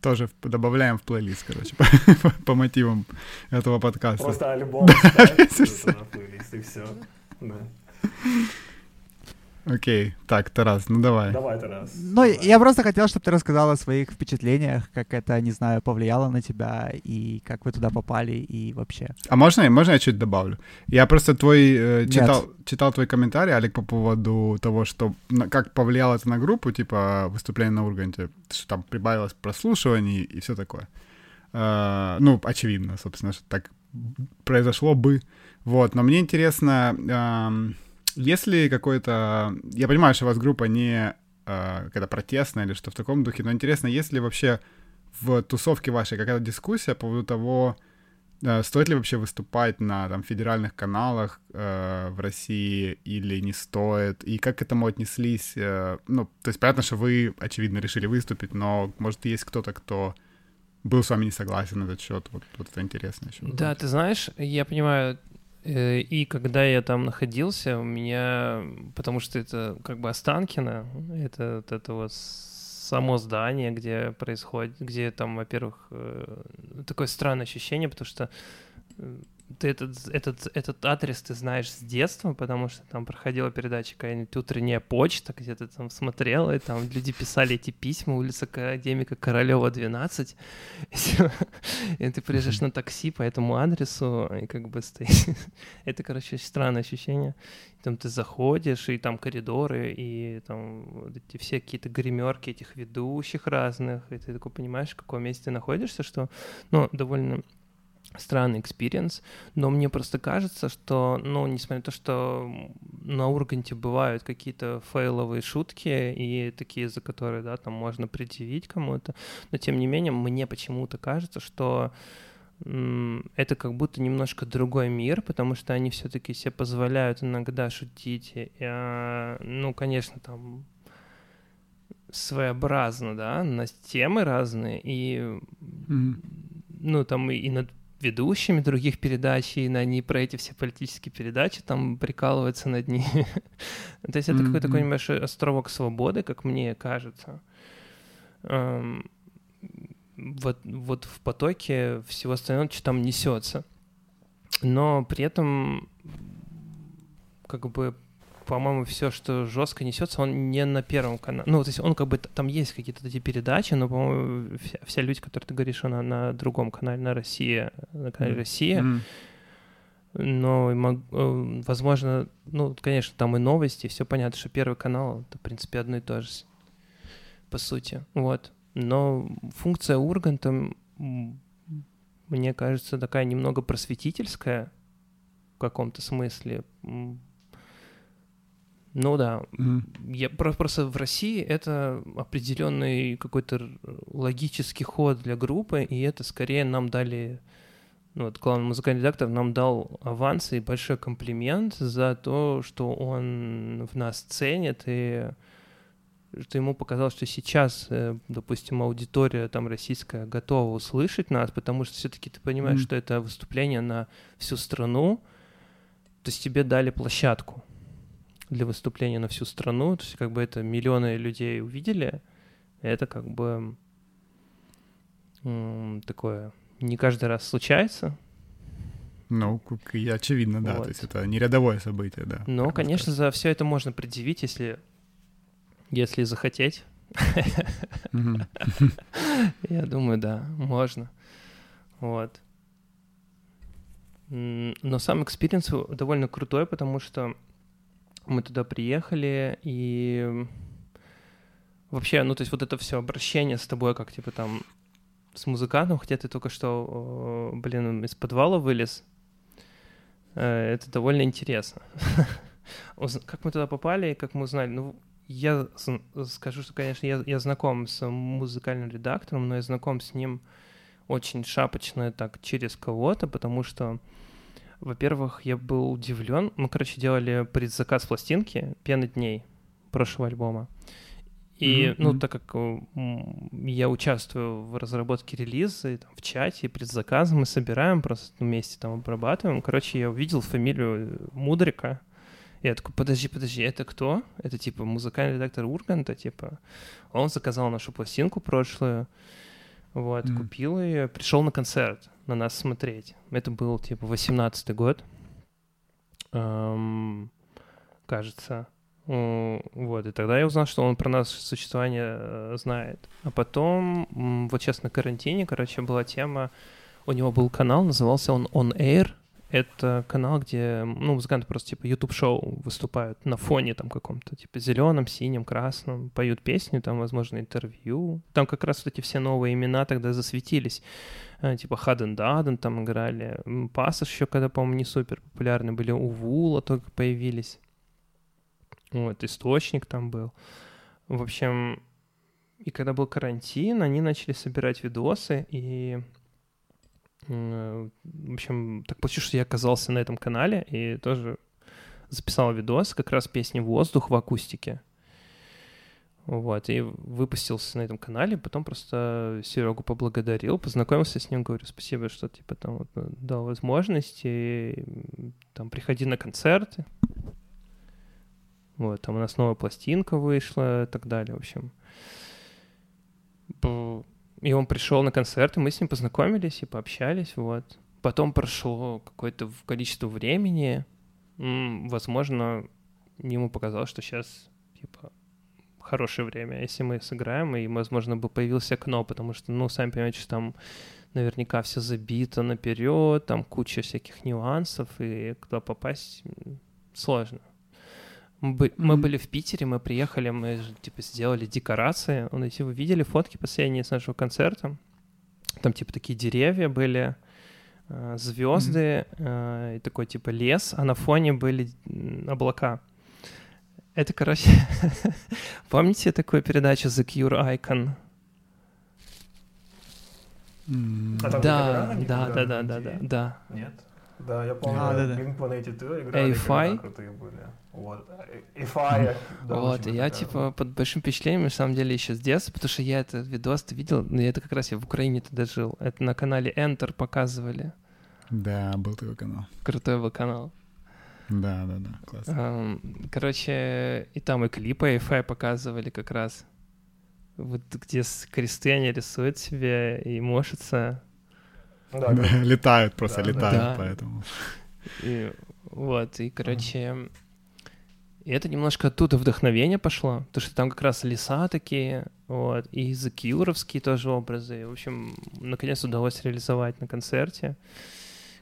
Тоже добавляем в плейлист, короче, по, по мотивам этого подкаста. Просто альбом ставится на плейлист, и все. Да. Окей, так, Тарас, ну давай. Давай, Тарас. Ну, давай. я просто хотел, чтобы ты рассказал о своих впечатлениях, как это, не знаю, повлияло на тебя, и как вы туда попали, и вообще. А можно, можно я чуть добавлю? Я просто твой э, читал, читал твой комментарий, Алик, по поводу того, что на, как повлияло это на группу, типа выступление на Урганте, что там прибавилось прослушиваний и все такое. Э, ну, очевидно, собственно, что так произошло бы. Вот, но мне интересно... Э, если какой-то... Я понимаю, что у вас группа не э, какая-то протестная или что в таком духе, но интересно, есть ли вообще в тусовке вашей какая-то дискуссия по поводу того, э, стоит ли вообще выступать на там, федеральных каналах э, в России или не стоит, и как к этому отнеслись? Э, ну, то есть понятно, что вы, очевидно, решили выступить, но, может, есть кто-то, кто был с вами не согласен на этот счет. Вот, вот это интересно еще. Да, ты знаешь, я понимаю и когда я там находился, у меня, потому что это как бы Останкино, это вот это вот само здание, где происходит, где там, во-первых, э, такое странное ощущение, потому что э, ты этот, этот, этот адрес ты знаешь с детства, потому что там проходила передача какая-нибудь утренняя почта, где ты там смотрел, и там люди писали эти письма, улица Академика Королева 12, и ты приезжаешь на такси по этому адресу, и как бы стоишь. Это, короче, странное ощущение. Там ты заходишь, и там коридоры, и там эти все какие-то гримерки этих ведущих разных, и ты такой понимаешь, в каком месте находишься, что, ну, довольно странный experience, но мне просто кажется, что, ну, несмотря на то, что на Урганте бывают какие-то фейловые шутки и такие, за которые, да, там можно предъявить кому-то, но тем не менее мне почему-то кажется, что это как будто немножко другой мир, потому что они все-таки себе позволяют иногда шутить. И, а, ну, конечно, там своеобразно, да, на темы разные, и, mm-hmm. ну, там и, и над ведущими других передач, и они про эти все политические передачи там прикалываются над ними. То есть это какой-то такой небольшой островок свободы, как мне кажется. Вот, вот в потоке всего остального, что там несется. Но при этом как бы по-моему, все, что жестко несется, он не на первом канале. Ну, то есть он как бы там есть какие-то эти передачи, но, по-моему, вся, вся люди, которые ты говоришь, она на другом канале, на России, на канале mm. Россия. Mm. Но, э, возможно, ну, конечно, там и новости, все понятно, что Первый канал — это, в принципе, одно и то же, по сути. Вот. Но функция Урганта, мне кажется, такая немного просветительская в каком-то смысле ну да, mm. я просто в России это определенный какой-то логический ход для группы, и это скорее нам дали, ну вот главный музыкальный редактор нам дал аванс и большой комплимент за то, что он в нас ценит и что ему показалось, что сейчас, э, допустим, аудитория там российская готова услышать нас, потому что все-таки ты понимаешь, mm. что это выступление на всю страну, то есть тебе дали площадку для выступления на всю страну, то есть как бы это миллионы людей увидели, это как бы такое не каждый раз случается. Ну, очевидно, да, вот. то есть это не рядовое событие, да. Но, конечно, сказать. за все это можно предъявить, если, если захотеть. Я думаю, да, можно. Вот. Но сам experience довольно крутой, потому что мы туда приехали, и вообще, ну, то есть вот это все обращение с тобой, как, типа, там, с музыкантом, хотя ты только что, блин, из подвала вылез, э, это довольно интересно. Как мы туда попали, как мы узнали? Ну, я скажу, что, конечно, я, я знаком с музыкальным редактором, но я знаком с ним очень шапочно так через кого-то, потому что Во-первых, я был удивлен. Мы, короче, делали предзаказ пластинки «Пены дней» прошлого альбома. И, mm-hmm. ну, так как я участвую в разработке релиза, и, там, в чате, предзаказы мы собираем, просто вместе там обрабатываем. Короче, я увидел фамилию Мудрика. И я такой, подожди, подожди, это кто? Это, типа, музыкальный редактор Урганта, типа. Он заказал нашу пластинку прошлую, вот, mm-hmm. купил ее, пришел на концерт на нас смотреть. Это был, типа, 18-й год, эм, кажется. Вот, и тогда я узнал, что он про наше существование э, знает. А потом, вот сейчас на карантине, короче, была тема, у него был канал, назывался он On Air. Это канал, где, ну, музыканты просто, типа, YouTube-шоу выступают на фоне там каком-то, типа, зеленом, синем, красном, поют песню, там, возможно, интервью. Там как раз вот эти все новые имена тогда засветились. Э, типа Хаден Даден там играли. Пассаж еще, когда, по-моему, не супер популярны были. Увула только появились. Вот, источник там был. В общем, и когда был карантин, они начали собирать видосы, и в общем, так получилось, что я оказался на этом канале и тоже записал видос, как раз песни «Воздух» в акустике. Вот, и выпустился на этом канале, потом просто Серегу поблагодарил, познакомился с ним, говорю, спасибо, что, типа, там вот, дал возможность, и там, приходи на концерты. Вот, там у нас новая пластинка вышла и так далее, в общем. И он пришел на концерт, и мы с ним познакомились и пообщались, вот. Потом прошло какое-то количество времени, возможно, ему показалось, что сейчас, типа, хорошее время, если мы сыграем, и, возможно, бы появился окно, потому что, ну, сами понимаете, что там наверняка все забито наперед, там куча всяких нюансов, и куда попасть сложно. Мы, бы, mm-hmm. мы были в Питере, мы приехали, мы типа сделали декорации. Если вы видели фотки последние с нашего концерта, там типа такие деревья были, э, звезды mm-hmm. э, и такой типа лес, а на фоне были облака. Это, короче, помните такую передачу The Cure Icon? А да, да, да, да, да, да. Нет? Да, я помню, а, да, да. Blink-182 играли, A-Fi? крутые были. Вот, A-Fi. Да, вот, и я, типа, под большим впечатлением, на самом деле, еще с детства, потому что я этот видос видел, но это как раз я в Украине тогда жил. Это на канале Enter показывали. Да, был такой канал. Крутой был канал. Да, да, да, классно. Короче, и там и клипы A-Fi показывали как раз. Вот где кресты они рисуют себе и мошатся. Да, летают просто, да, летают, да. поэтому. И, вот, и, короче, и это немножко оттуда вдохновение пошло, потому что там как раз леса такие, вот, и закиуровские тоже образы. В общем, наконец удалось реализовать на концерте.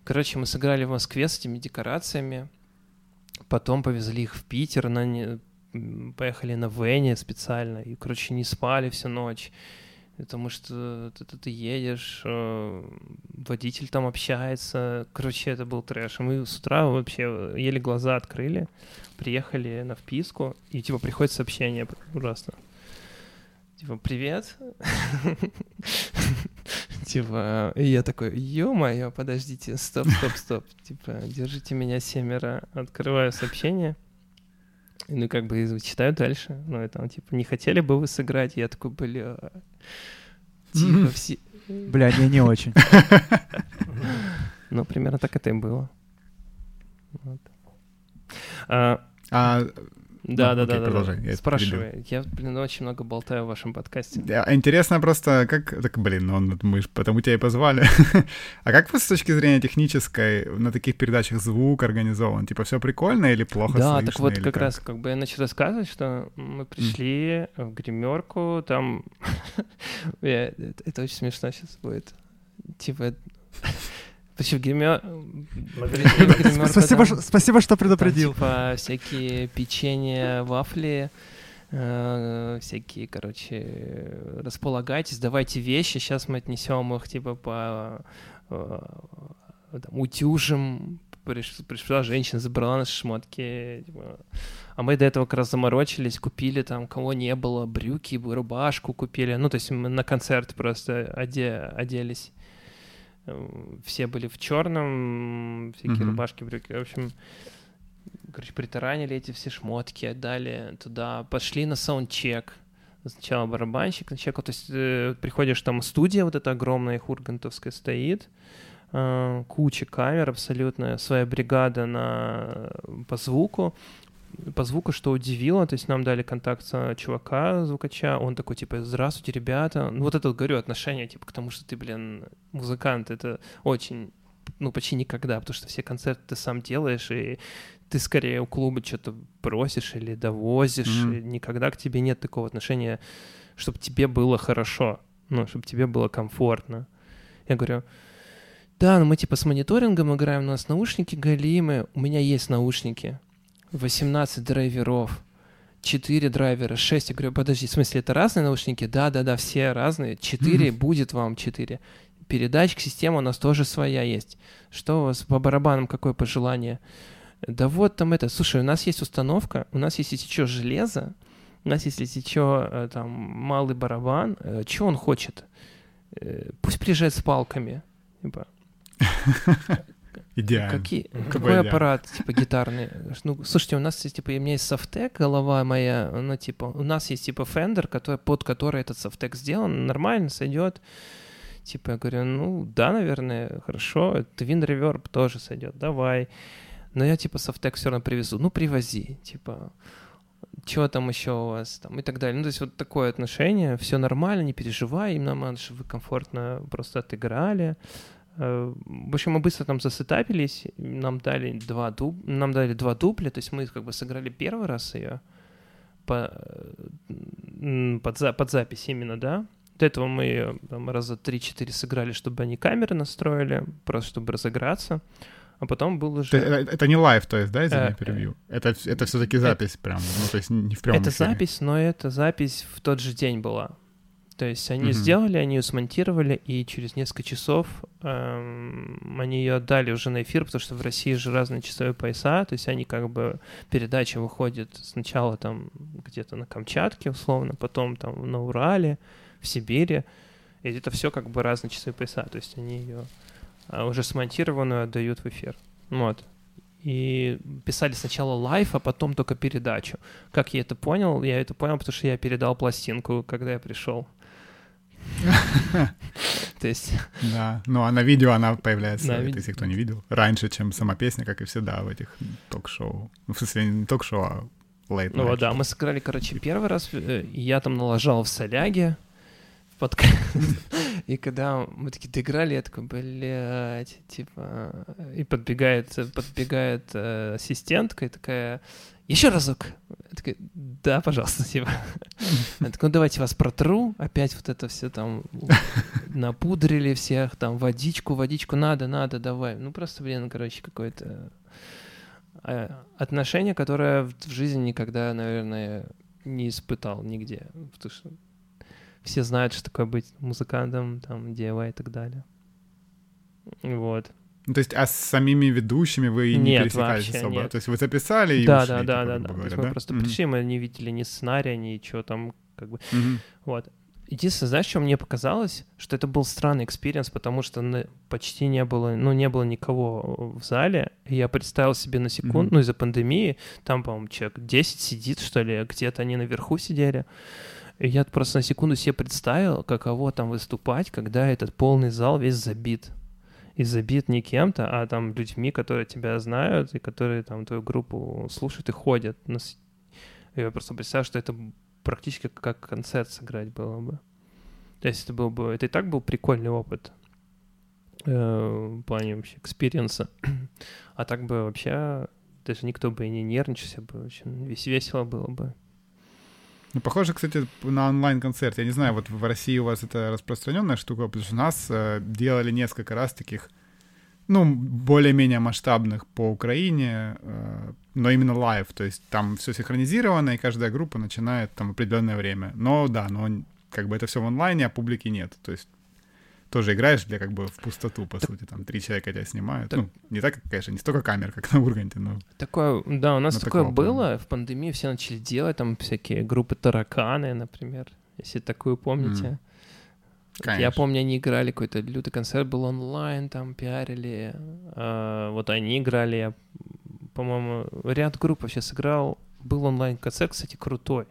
Короче, мы сыграли в Москве с этими декорациями, потом повезли их в Питер, на поехали на Вене специально, и, короче, не спали всю ночь потому что ты, ты, ты едешь, э, водитель там общается. Короче, это был трэш. Мы с утра вообще еле глаза открыли, приехали на вписку, и типа приходит сообщение ужасно. Типа, привет. Типа, и я такой, ё-моё, подождите, стоп, стоп, стоп. Типа, держите меня семеро. Открываю сообщение. Ну, как бы читаю дальше. Ну, и там, типа, не хотели бы вы сыграть? Я такой, бля... Типа, все... Бля, не, не очень. Ну, примерно так это и было. А, а да, ну, да, да, да, да. Спрашивай. Я, блин, очень много болтаю в вашем подкасте. Интересно просто, как... Так, блин, ну, мы же потому тебя и позвали. а как просто с точки зрения технической на таких передачах звук организован? Типа все прикольно или плохо Да, слышно, так вот как, как раз как бы я начал рассказывать, что мы пришли mm. в гримерку, там... это очень смешно сейчас будет. Типа... Почему гример... Спасибо, спасибо, что предупредил. типа всякие печенья, вафли, э, всякие, короче, располагайтесь, давайте вещи, сейчас мы отнесем их, типа, по э, там, утюжим, пришла женщина, забрала наши шмотки, типа. а мы до этого как раз заморочились, купили там, кого не было, брюки, рубашку купили, ну, то есть мы на концерт просто оде оделись. Все были в черном, всякие mm-hmm. рубашки, брюки. В общем, короче, притаранили эти все шмотки, отдали туда, пошли на саундчек. Сначала барабанщик на чеку, то есть э, приходишь, там студия вот эта огромная, хургантовская стоит, э, куча камер абсолютно, своя бригада на, по звуку, по звуку, что удивило, то есть нам дали контакт с чувака, звукача, он такой, типа, здравствуйте, ребята. Ну, вот это, вот, говорю, отношение, типа, к тому, что ты, блин, музыкант, это очень, ну, почти никогда, потому что все концерты ты сам делаешь, и ты скорее у клуба что-то просишь или довозишь, mm-hmm. никогда к тебе нет такого отношения, чтобы тебе было хорошо, ну, чтобы тебе было комфортно. Я говорю, да, ну мы типа с мониторингом играем, у нас наушники галимы, у меня есть наушники, 18 драйверов, 4 драйвера, 6. Я говорю, подожди, в смысле, это разные наушники? Да, да, да, все разные. 4 будет вам 4. Передачка, система у нас тоже своя есть. Что у вас по барабанам, какое пожелание? Да вот там это, слушай, у нас есть установка, у нас есть, если что, железо, у нас есть, если что, э, там, малый барабан, э, что он хочет? Э, пусть приезжает с палками. Типа. Идеально. Какие, какой идеально. аппарат, типа, гитарный? Ну, слушайте, у нас есть, типа, у меня есть софтек, голова моя, ну, типа, у нас есть, типа, Fender, который, под который этот софтек сделан, нормально сойдет. Типа, я говорю, ну, да, наверное, хорошо. Twin Reverb тоже сойдет, давай. Но я, типа, софтек все равно привезу. Ну, привози, типа, что там еще у вас, там, и так далее. Ну, то есть вот такое отношение, все нормально, не переживай, им нам, чтобы вы комфортно просто отыграли. Э, в общем, мы быстро там засетапились, нам дали два, дуб... нам дали два дупля, то есть мы как бы сыграли первый раз ее по... под, за... под запись именно, да. До этого мы ее там, раза 3-4 сыграли, чтобы они камеры настроили, просто чтобы разыграться. А потом был уже... Это, это не live, то есть, да, извини, э, перебью? Это, это все-таки запись это, прям, ну, то есть не в прямом Это эфире. запись, но это запись в тот же день была. То есть они mm-hmm. сделали, они ее смонтировали, и через несколько часов эм, они ее отдали уже на эфир, потому что в России же разные часовые пояса, то есть они как бы, передача выходит сначала там где-то на Камчатке условно, потом там на Урале, в Сибири, и это все как бы разные часовые пояса, то есть они ее а, уже смонтированную отдают в эфир. Вот. И писали сначала live, а потом только передачу. Как я это понял? Я это понял, потому что я передал пластинку, когда я пришел. То есть... Да, ну а на видео она появляется, это, если кто не видел, раньше, чем сама песня, как и всегда в этих ток-шоу. Ну, в смысле, не ток-шоу, а late Ну вот, да, мы сыграли, короче, первый раз, э, я там налажал в соляге, под... и когда мы такие доиграли, я такой, блядь, типа... И подбегает, подбегает э, ассистентка и такая, еще разок. Я такой, да, пожалуйста, типа. Я такой, ну давайте вас протру, опять вот это все там напудрили всех, там водичку, водичку надо, надо, давай. Ну просто, блин, короче, какое-то э, отношение, которое в жизни никогда, наверное, не испытал нигде. Потому что все знают, что такое быть музыкантом, там, DIY и так далее. Вот. Ну, то есть, а с самими ведущими вы не нет, пересекались особо? Нет. То есть вы записали и да, ушли, да, да, да, да. Говоря, мы просто mm-hmm. пришли, мы не видели ни сценария, ничего там, как бы. Mm-hmm. Вот. Единственное, знаешь, что мне показалось, что это был странный experience, потому что почти не было, ну, не было никого в зале. Я представил себе на секунду, mm-hmm. ну, из-за пандемии, там, по-моему, человек 10 сидит, что ли, где-то они наверху сидели. И я просто на секунду себе представил, каково там выступать, когда этот полный зал весь забит и забит не кем-то, а там людьми, которые тебя знают и которые там твою группу слушают и ходят. Я просто представляю, что это практически как концерт сыграть было бы. То есть это был бы... Это и так был прикольный опыт э, в плане вообще experience 'а. а так бы вообще даже никто бы и не нервничался бы, очень весело было бы. Ну, похоже, кстати, на онлайн-концерт. Я не знаю, вот в России у вас это распространенная штука, потому что у нас э, делали несколько раз таких, ну, более-менее масштабных по Украине, э, но именно live, то есть там все синхронизировано, и каждая группа начинает там определенное время. Но да, но как бы это все в онлайне, а публики нет. То есть тоже играешь для как бы в пустоту, по сути, там три человека тебя снимают. Так... Ну, не так, конечно, не столько камер, как на Урганте, но... Такое, да, у нас такое было, плана. в пандемии все начали делать, там всякие группы тараканы, например, если такую помните. Конечно. Я помню, они играли какой-то лютый концерт, был онлайн, там пиарили. А, вот они играли, я, по-моему, ряд групп вообще сыграл. Был онлайн-концерт, кстати, крутой.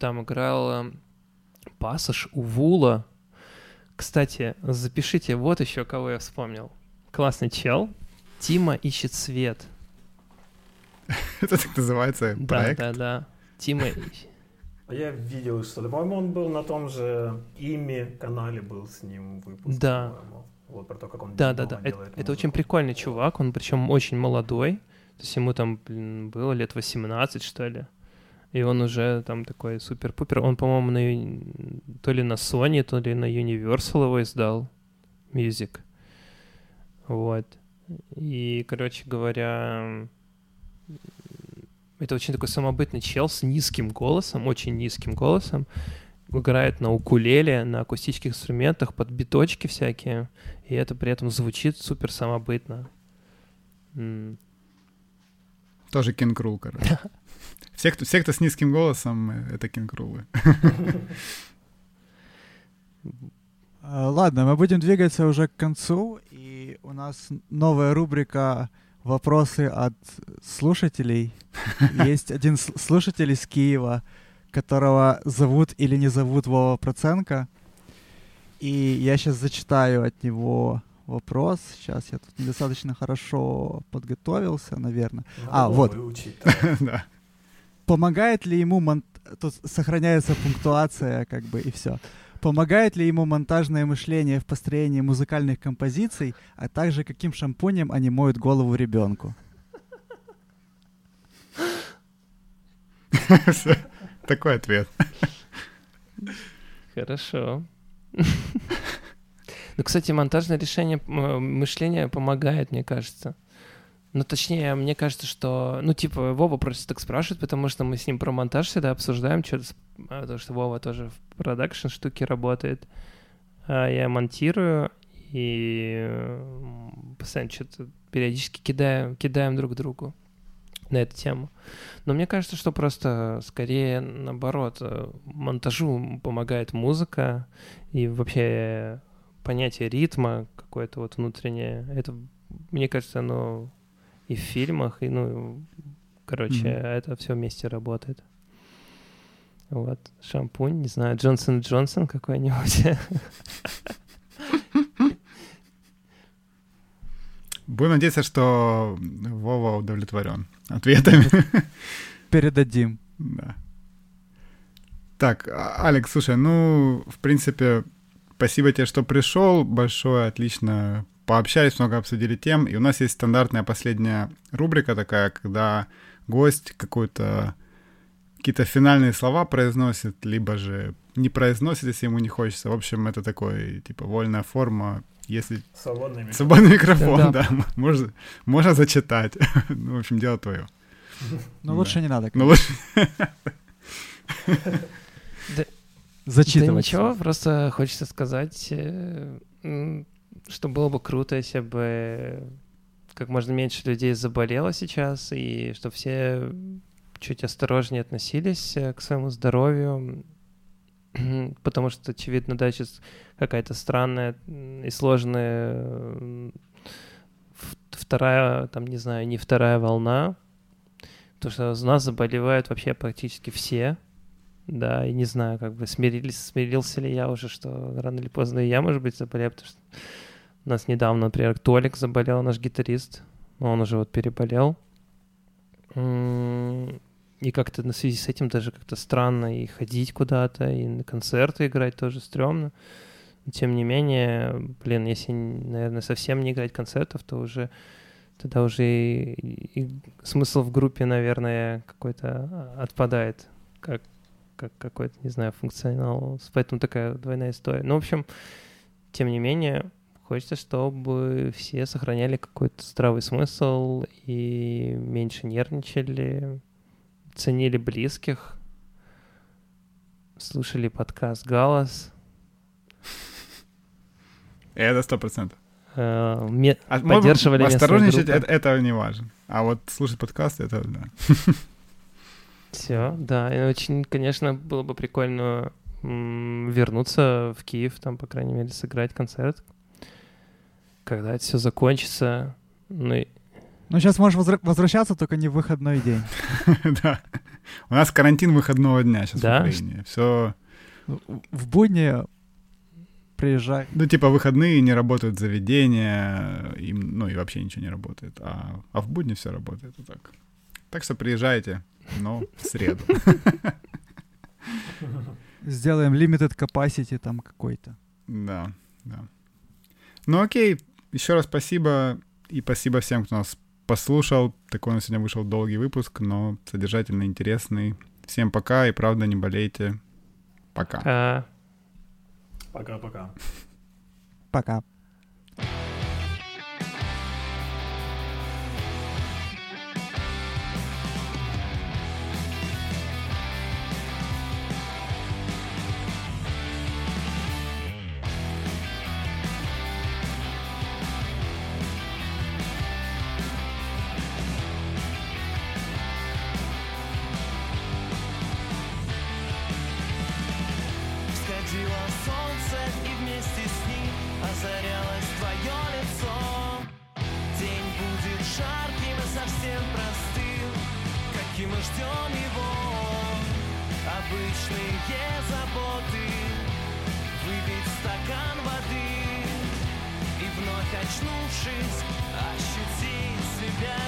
Там играл Пассаж у Вула. Кстати, запишите, вот еще кого я вспомнил. Классный чел. Тима ищет свет. Это так называется проект? Да, да, да. Тима а я видел что-то. По-моему, он был на том же Ими канале был с ним выпуск. Да. Вот про то, как он Да, да, да. Это, это очень прикольный чувак. Он причем очень молодой. То есть ему там блин, было лет 18, что ли. И он уже там такой супер-пупер. Он, по-моему, на, то ли на Sony, то ли на Universal его издал. Music. Вот. И, короче говоря, это очень такой самобытный чел с низким голосом, очень низким голосом. Играет на укулеле, на акустических инструментах, под биточки всякие. И это при этом звучит супер самобытно. Тоже Кинг Рул, короче. Все кто, все, кто с низким голосом, э, это Кинг Рулы. А, ладно, мы будем двигаться уже к концу, и у нас новая рубрика вопросы от слушателей. Есть один слушатель из Киева, которого зовут или не зовут Вова Проценко. И я сейчас зачитаю от него вопрос. Сейчас я тут недостаточно хорошо подготовился, наверное. Надо а, вот. Помогает ли ему мон... Тут сохраняется пунктуация, как бы, и все. Помогает ли ему монтажное мышление в построении музыкальных композиций, а также каким шампунем они моют голову ребенку? Такой ответ. Хорошо. Ну, кстати, монтажное решение мышления помогает, мне кажется. Ну, точнее, мне кажется, что, ну, типа, Вова просто так спрашивает, потому что мы с ним про монтаж всегда обсуждаем, что-то, а, потому что Вова тоже в продакшн штуке работает. А я монтирую, и постоянно что-то периодически кидаем, кидаем друг другу на эту тему. Но мне кажется, что просто скорее наоборот, э, монтажу помогает музыка и вообще понятие ритма какое-то вот внутреннее. Это, мне кажется, оно и в фильмах, и, ну, короче, mm-hmm. это все вместе работает. Вот, шампунь, не знаю, Джонсон Джонсон какой-нибудь. Будем надеяться, что Вова удовлетворен ответами. Передадим. Да. Так, а, Алекс, слушай, ну, в принципе, спасибо тебе, что пришел. Большое, отлично пообщались, много обсудили тем, и у нас есть стандартная последняя рубрика такая, когда гость какой-то какие-то финальные слова произносит, либо же не произносит, если ему не хочется. В общем, это такой, типа, вольная форма, если... Свободный микрофон. Свободный микрофон, да. да. Можно, можно зачитать. ну, в общем, дело твое. Ну, лучше не надо. Ну, лучше... Зачитывать. Да ничего, просто хочется сказать, э, что было бы круто, если бы как можно меньше людей заболело сейчас, и чтобы все чуть осторожнее относились э, к своему здоровью, потому что, очевидно, да, сейчас какая-то странная и сложная вторая, там, не знаю, не вторая волна, потому что у нас заболевают вообще практически все, да, и не знаю, как бы смирились, смирился ли я уже, что рано или поздно и я, может быть, заболею, потому что у нас недавно, например, Толик заболел, наш гитарист. Он уже вот переболел. И как-то на связи с этим даже как-то странно и ходить куда-то, и на концерты играть тоже стрёмно. Но, тем не менее, блин, если, наверное, совсем не играть концертов, то уже тогда уже и, и смысл в группе, наверное, какой-то отпадает, как, как какой-то, не знаю, функционал. Поэтому такая двойная история. Ну, в общем, тем не менее, Хочется, чтобы все сохраняли какой-то здравый смысл и меньше нервничали, ценили близких, слушали подкаст «Галас». Это сто процентов. Э, а поддерживали Осторожничать это, это не важно. А вот слушать подкаст это да. Все, да. И очень, конечно, было бы прикольно вернуться в Киев, там, по крайней мере, сыграть концерт. Когда это все закончится, ну. Ну, сейчас можешь возвра- возвращаться, только не в выходной день. Да. У нас карантин выходного дня сейчас в Украине. Все... В будни приезжай. Ну, типа, выходные не работают заведения, им, ну, и вообще ничего не работает. А, а в будни все работает вот так. Так что приезжайте, но в среду. Сделаем limited capacity там какой-то. Да, да. Ну окей, еще раз спасибо. И спасибо всем, кто нас послушал. Такой у нас сегодня вышел долгий выпуск, но содержательный, интересный. Всем пока и правда не болейте. Пока. Пока-пока. Пока.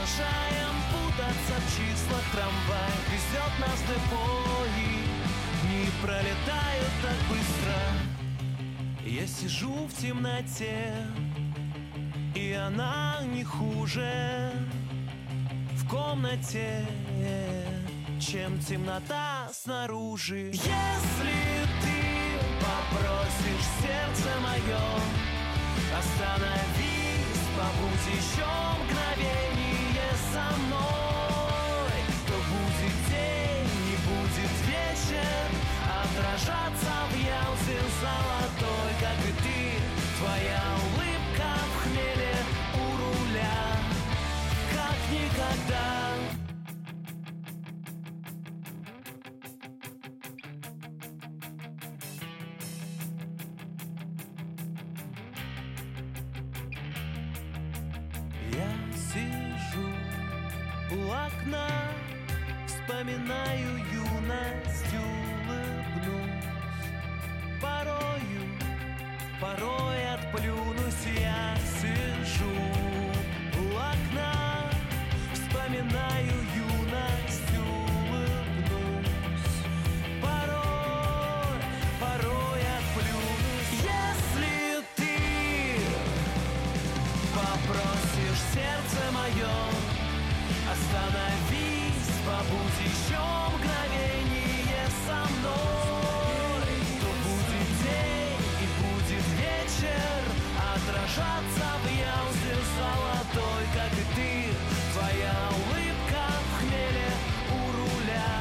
Продолжаем путаться в числах Трамвай. Везет нас в депо Дни пролетают так быстро. Я сижу в темноте И она не хуже. В комнате Чем темнота снаружи. Если ты попросишь сердце мое Остановись, побудь еще мгновение со мной То будет день, не будет вечер. Отражаться в ялте золотой, как и ты Твоя улыбка в хмеле у руля. Как никогда у окна, вспоминаю юность, улыбнусь. Порою, порой отплюнусь, я сижу у окна, вспоминаю юность, улыбнусь. Порой, порой отплюнусь, если ты Попросишь сердце мое Остановись, побудь еще со мной. То будет день и будет вечер Отражаться в ялте золотой, как ты. Твоя улыбка в хмеле у руля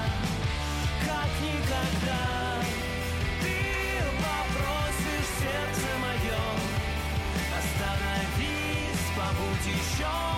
Как никогда. Ты попросишь сердце мое Остановись, побудь еще